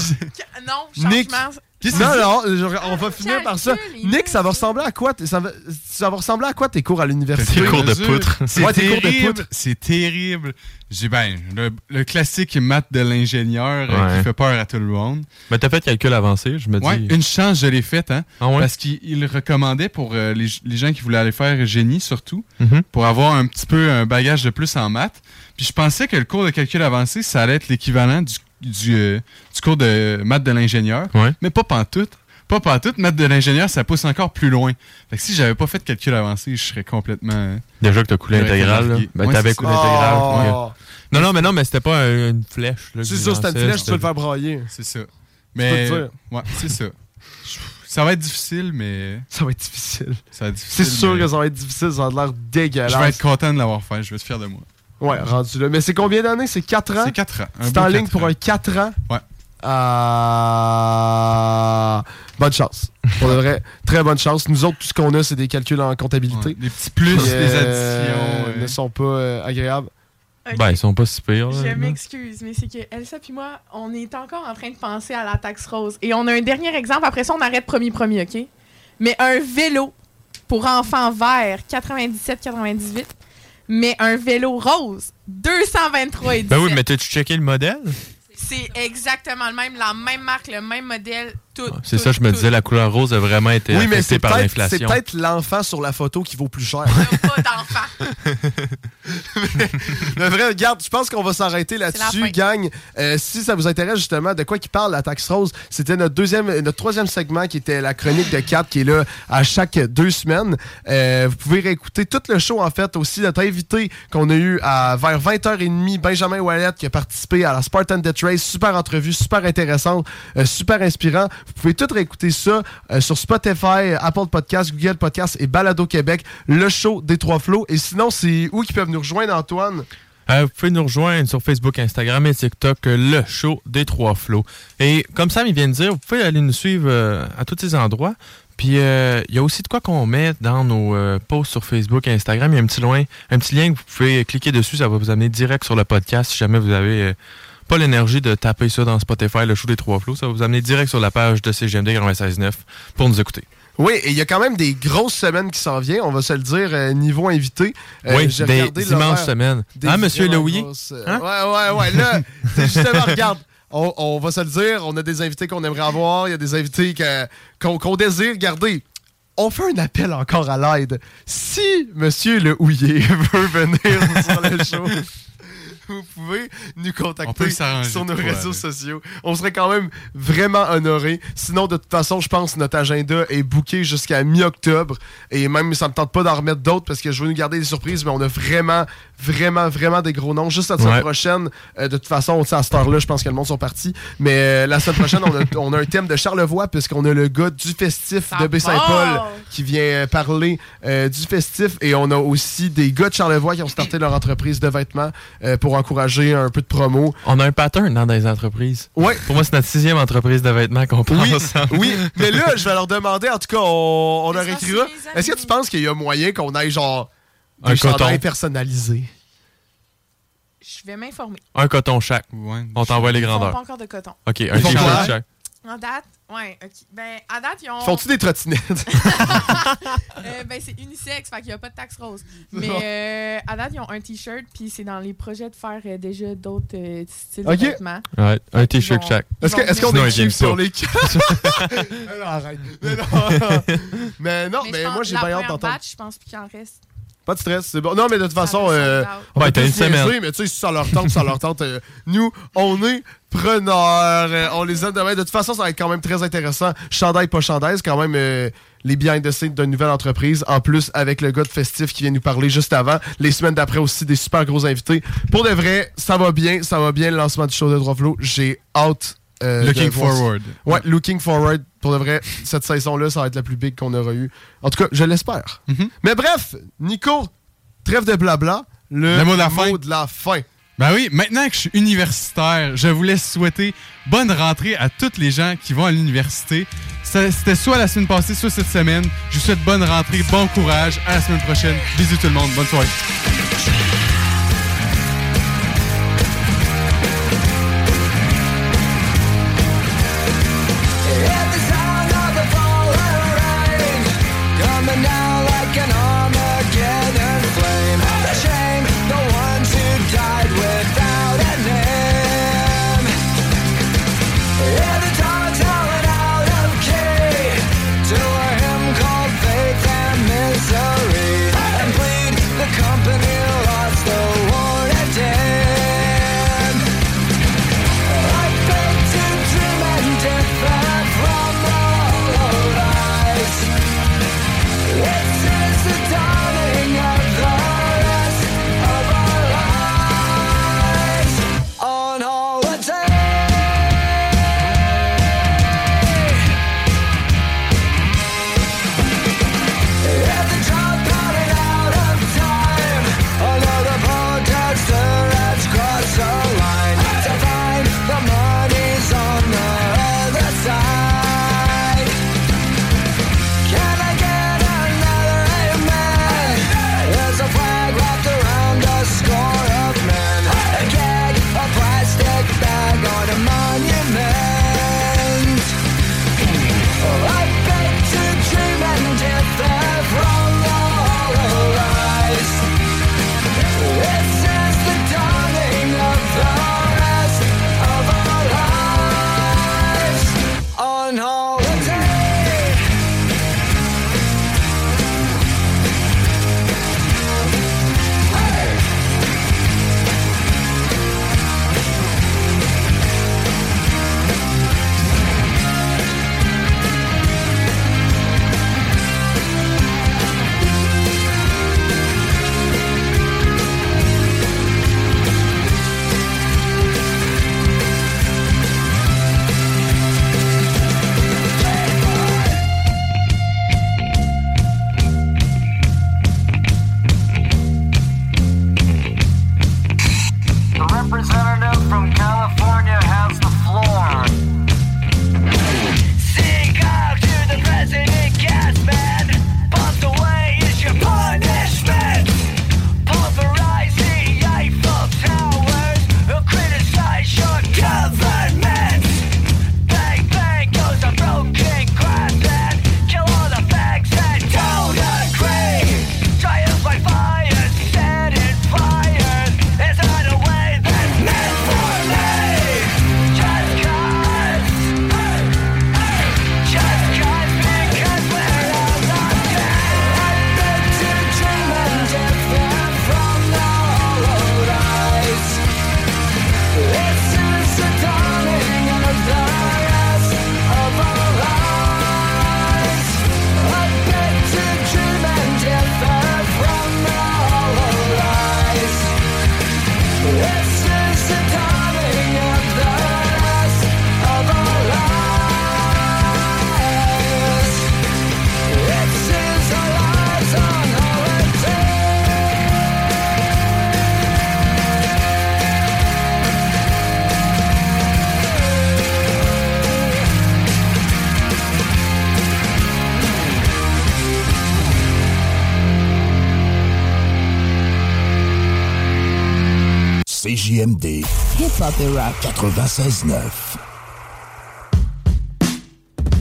Non, Nick. changement. Non, non, je- on va finir par ça. Nick, ça va ressembler à quoi? tes- Ça va, ça va ressembler à quoi tes cours à l'université? Tes cours de poutre. C'est Ouais, tes cours de terrible. C'est terrible. J'ai ben le, le classique maths de l'ingénieur euh, Ouais. qui fait peur à tout le monde. Mais t'as fait calcul avancé, je me dis. Ouais, une chance, je l'ai faite, hein. Ah ouais? Parce qu'il il recommandait pour euh, les, les gens qui voulaient aller faire génie, surtout, Mhm. pour avoir un petit peu un bagage de plus en maths. Puis je pensais que le cours de calcul avancé, ça allait être l'équivalent du, du, euh, du cours de maths de l'ingénieur. Ouais. Mais pas pantoute. Pas pantoute. Maths de l'ingénieur, ça pousse encore plus loin. Fait que si j'avais pas fait de calcul avancé, je serais complètement... Déjà que t'as coulé largué. Ben, Ouais, t'avais coulé ça. intégral. Oh. ouais. Non, non, mais non, mais c'était pas un- une flèche. C'est ça, c'était une flèche, tu peux le faire brailler. C'est ça. Mais. te dire. Ouais, c'est ça. Ça va être difficile, mais. Ça va être difficile. Ça va être difficile. C'est sûr mais que ça va être difficile, ça a l'air dégueulasse. Je vais être content de l'avoir fait. Je vais être fier de moi. Ouais, rendu là. Mais c'est combien d'années? C'est 4 ans? C'est 4 ans. C'est en ligne pour ans. un 4 ans? Ouais. Ah, Bonne chance. Pour de vrai, très bonne chance. Nous autres, tout ce qu'on a, c'est des calculs en comptabilité. Ouais, des petits plus, des euh, additions, ouais. ne sont pas euh, agréables. Ben, ils sont pas si pires. là. Je m'excuse, mais c'est que Elsa puis moi, on est encore en train de penser à la taxe rose. Et on a un dernier exemple. Après ça, on arrête premier premier, OK? Mais un vélo pour enfants vert, 97-98. Mais un vélo rose, 223 et Ben oui, mais t'as-tu checké le modèle? C'est exactement le même, la même marque, le même modèle. C'est ça, je me tout. disais, la couleur rose a vraiment été Oui, mais affectée c'est par peut-être c'est l'inflation. peut-être l'enfant sur la photo qui vaut plus cher. Pas d'enfant. Mais vrai, regarde, je pense qu'on va s'arrêter là-dessus, gang. Euh, si ça vous intéresse justement de quoi qui parle la taxe rose, c'était notre deuxième, notre troisième segment qui était la chronique de 4 qui est là à chaque deux semaines. Euh, vous pouvez réécouter tout le show en fait aussi notre invité qu'on a eu à vers 20h30, Benjamin Wallet qui a participé à la Spartan Death Race, super entrevue, super intéressante, euh, super inspirant. Vous pouvez tout réécouter ça euh, sur Spotify, Apple Podcast, Google Podcast et Balado Québec, le show des trois flots. Et sinon, c'est où qu'ils peuvent nous rejoindre Antoine? Euh, vous pouvez nous rejoindre sur Facebook, Instagram et TikTok, euh, le show des trois flots. Et comme Sam il vient de dire, vous pouvez aller nous suivre euh, à tous ces endroits. Puis euh, il y a aussi de quoi qu'on met dans nos euh, posts sur Facebook et Instagram. Il y a un petit, loin, un petit lien que vous pouvez cliquer dessus. Ça va vous amener direct sur le podcast si jamais vous avez euh, pas l'énergie de taper ça dans Spotify, le show des trois flots. Ça va vous amener direct sur la page de CGMD 96.9 pour nous écouter. Oui, et il y a quand même des grosses semaines qui s'en viennent, on va se le dire, euh, niveau invité. Euh, oui, des l'horaire semaines. Hein, monsieur grosses, euh, Hein? Ouais, ouais, ouais. Là, c'est justement, regarde, on, on va se le dire, on a des invités qu'on aimerait avoir, il y a des invités qu'on désire garder. On fait un appel encore à l'aide. Si monsieur Le Houillet veut venir sur le show, vous pouvez nous contacter sur nos quoi, réseaux sociaux. On serait quand même vraiment honorés. Sinon, de toute façon, je pense que notre agenda est booké jusqu'à mi-octobre. Et même, ça me tente pas d'en remettre d'autres parce que je veux nous garder des surprises, mais on a vraiment, vraiment, vraiment des gros noms. Juste la semaine Ouais. prochaine, euh, de toute façon, on sait, à cette heure-là, je pense que le monde sont partis. Mais euh, la semaine prochaine, on a, on a un thème de Charlevoix puisqu'on a le gars du festif Ça de Baie-Saint-Paul part! qui vient euh, parler euh, du festif. Et on a aussi des gars de Charlevoix qui ont starté leur entreprise de vêtements euh, pour encourager un peu de promo. On a un pattern dans des entreprises. Ouais. Pour moi, c'est notre sixième entreprise de vêtements qu'on prend Oui, ensemble. oui, mais là, je vais leur demander, en tout cas, on, on leur ça, écrira. Est-ce que tu penses qu'il y a moyen qu'on aille genre Un coton. chandails personnalisés? Je vais m'informer. Un coton chaque. Ouais. On t'envoie les Ils font grandeurs. pas encore de coton. OK, un t-shirt chaque. En date, ouais, ok. Ben, à date, ils ont. Font-tu des trottinettes? Euh, ben, c'est unisexe, fait qu'il n'y a pas de taxe rose. Mais euh, à date, ils ont un t-shirt, puis c'est dans les projets de faire euh, déjà d'autres euh, styles Ok. de vêtements. Ouais, un t-shirt chaque. Est-ce qu'on Sinon, est ils viennent cheap sur les Mais non, arrête. Mais non, mais, non, Mais mais moi, j'ai bien hâte d'entendre. je pense qu'il en reste. Pas de stress, c'est bon. Non, mais de toute façon, euh, on Ouais, t'as tous une semaine. niaiser, mais tu sais, si ça leur tente, ça leur tente. euh, nous, on est preneurs. euh, on les aime demain. De toute façon, ça va être quand même très intéressant. Chandail, pas chandaise, quand même euh, les behind the scenes d'une nouvelle entreprise. En plus, avec le gars de Festif qui vient nous parler juste avant. Les semaines d'après aussi, des super gros invités. Pour de vrai, ça va bien. Ça va bien le lancement du show de Trois Flots. J'ai hâte. Euh, Looking de forward. Ouais, looking forward. Pour de vrai, cette saison-là, ça va être la plus big qu'on aura eu. En tout cas, je l'espère. Mais bref, Nico, trêve de blabla. Le, Le mot de la fin. fin. Ben oui, maintenant que je suis universitaire, je voulais souhaiter bonne rentrée à tous les gens qui vont à l'université. C'était soit la semaine passée, soit cette semaine. Je vous souhaite bonne rentrée, bon courage. À la semaine prochaine. Bisous tout le monde. Bonne soirée. Rock. 96.9.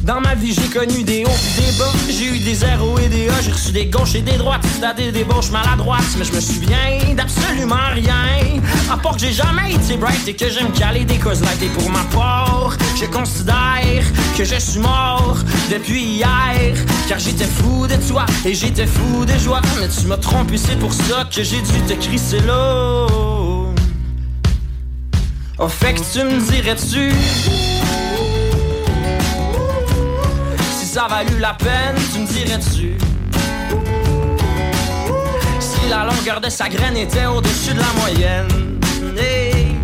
Dans ma vie, j'ai connu des hauts pis des bas. J'ai eu des zéros et des A. J'ai reçu des gauches et des droites. T'as des débauches maladroites. Mais je me souviens d'absolument rien. À part que j'ai jamais été bright et que j'aime caler des causes light. Et pour ma part, je considère que je suis mort depuis hier. Car j'étais fou de toi et j'étais fou de joie. Mais tu m'as trompé, c'est pour ça que j'ai dû te crisser là. Oh, fait que tu me dirais-tu Si ça valut la peine, tu me dirais-tu Si la longueur de sa graine était au-dessus de la moyenne? Hey,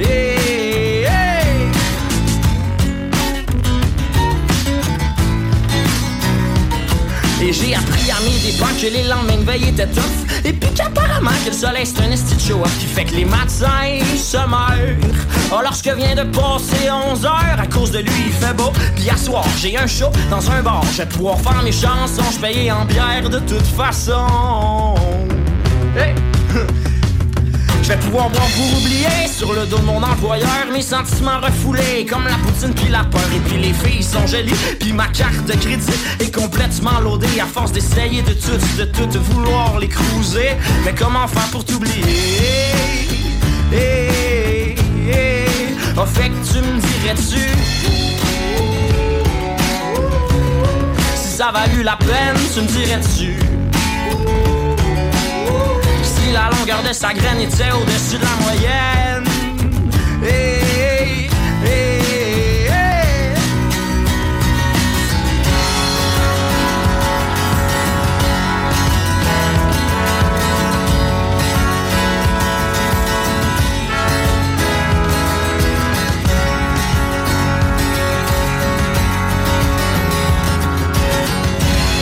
hey. Et j'ai appris à mes dépens que les lendemains de veille étaient tough. Et puis qu'apparemment que le soleil c'est un esti show Qui fait que les matins se meurent. Oh lorsque vient de passer 11 heures À cause de lui il fait beau. Puis à soir j'ai un show dans un bar. Je vais pouvoir faire mes chansons Je paye en bière de toute façon vais pouvoir boire pour oublier. Sur le dos de mon employeur mes sentiments refoulés. Comme la poutine puis la peur et puis les filles sont jolies puis ma carte de crédit est complètement loadée. À force d'essayer de tout de tout vouloir les cruiser. Mais comment faire pour t'oublier? Hey, hey. Oh, fait tu me dirais-tu? Si ça valut la peine tu me dirais-tu? La longueur de sa graine était au-dessus de la moyenne. Hey, hey, hey.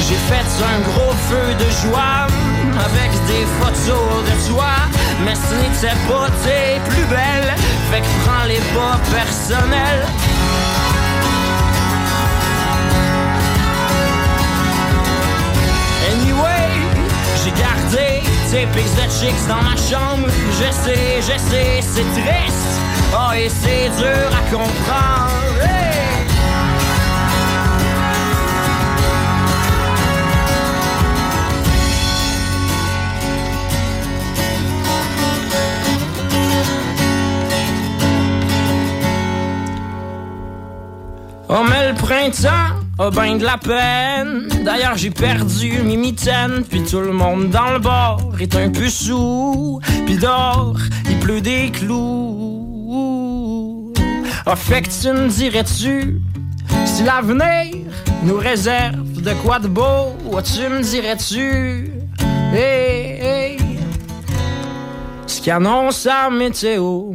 J'ai fait un gros feu de joie avec des photos de toi. Mais ce n'était pas tes plus belles, fait que prends les pas personnels. Anyway, j'ai gardé tes pics de chicks dans ma chambre. Je sais, je sais, c'est triste. Oh, et c'est dur à comprendre. Mais le printemps a ben de la peine. D'ailleurs j'ai perdu mes mitaines Puis tout le monde dans le bar est un peu sous. Puis dehors il pleut des clous. Oh fait que tu me dirais-tu Si l'avenir nous réserve de quoi de beau? Tu me dirais-tu Hey hey. Ce qu'annonce la météo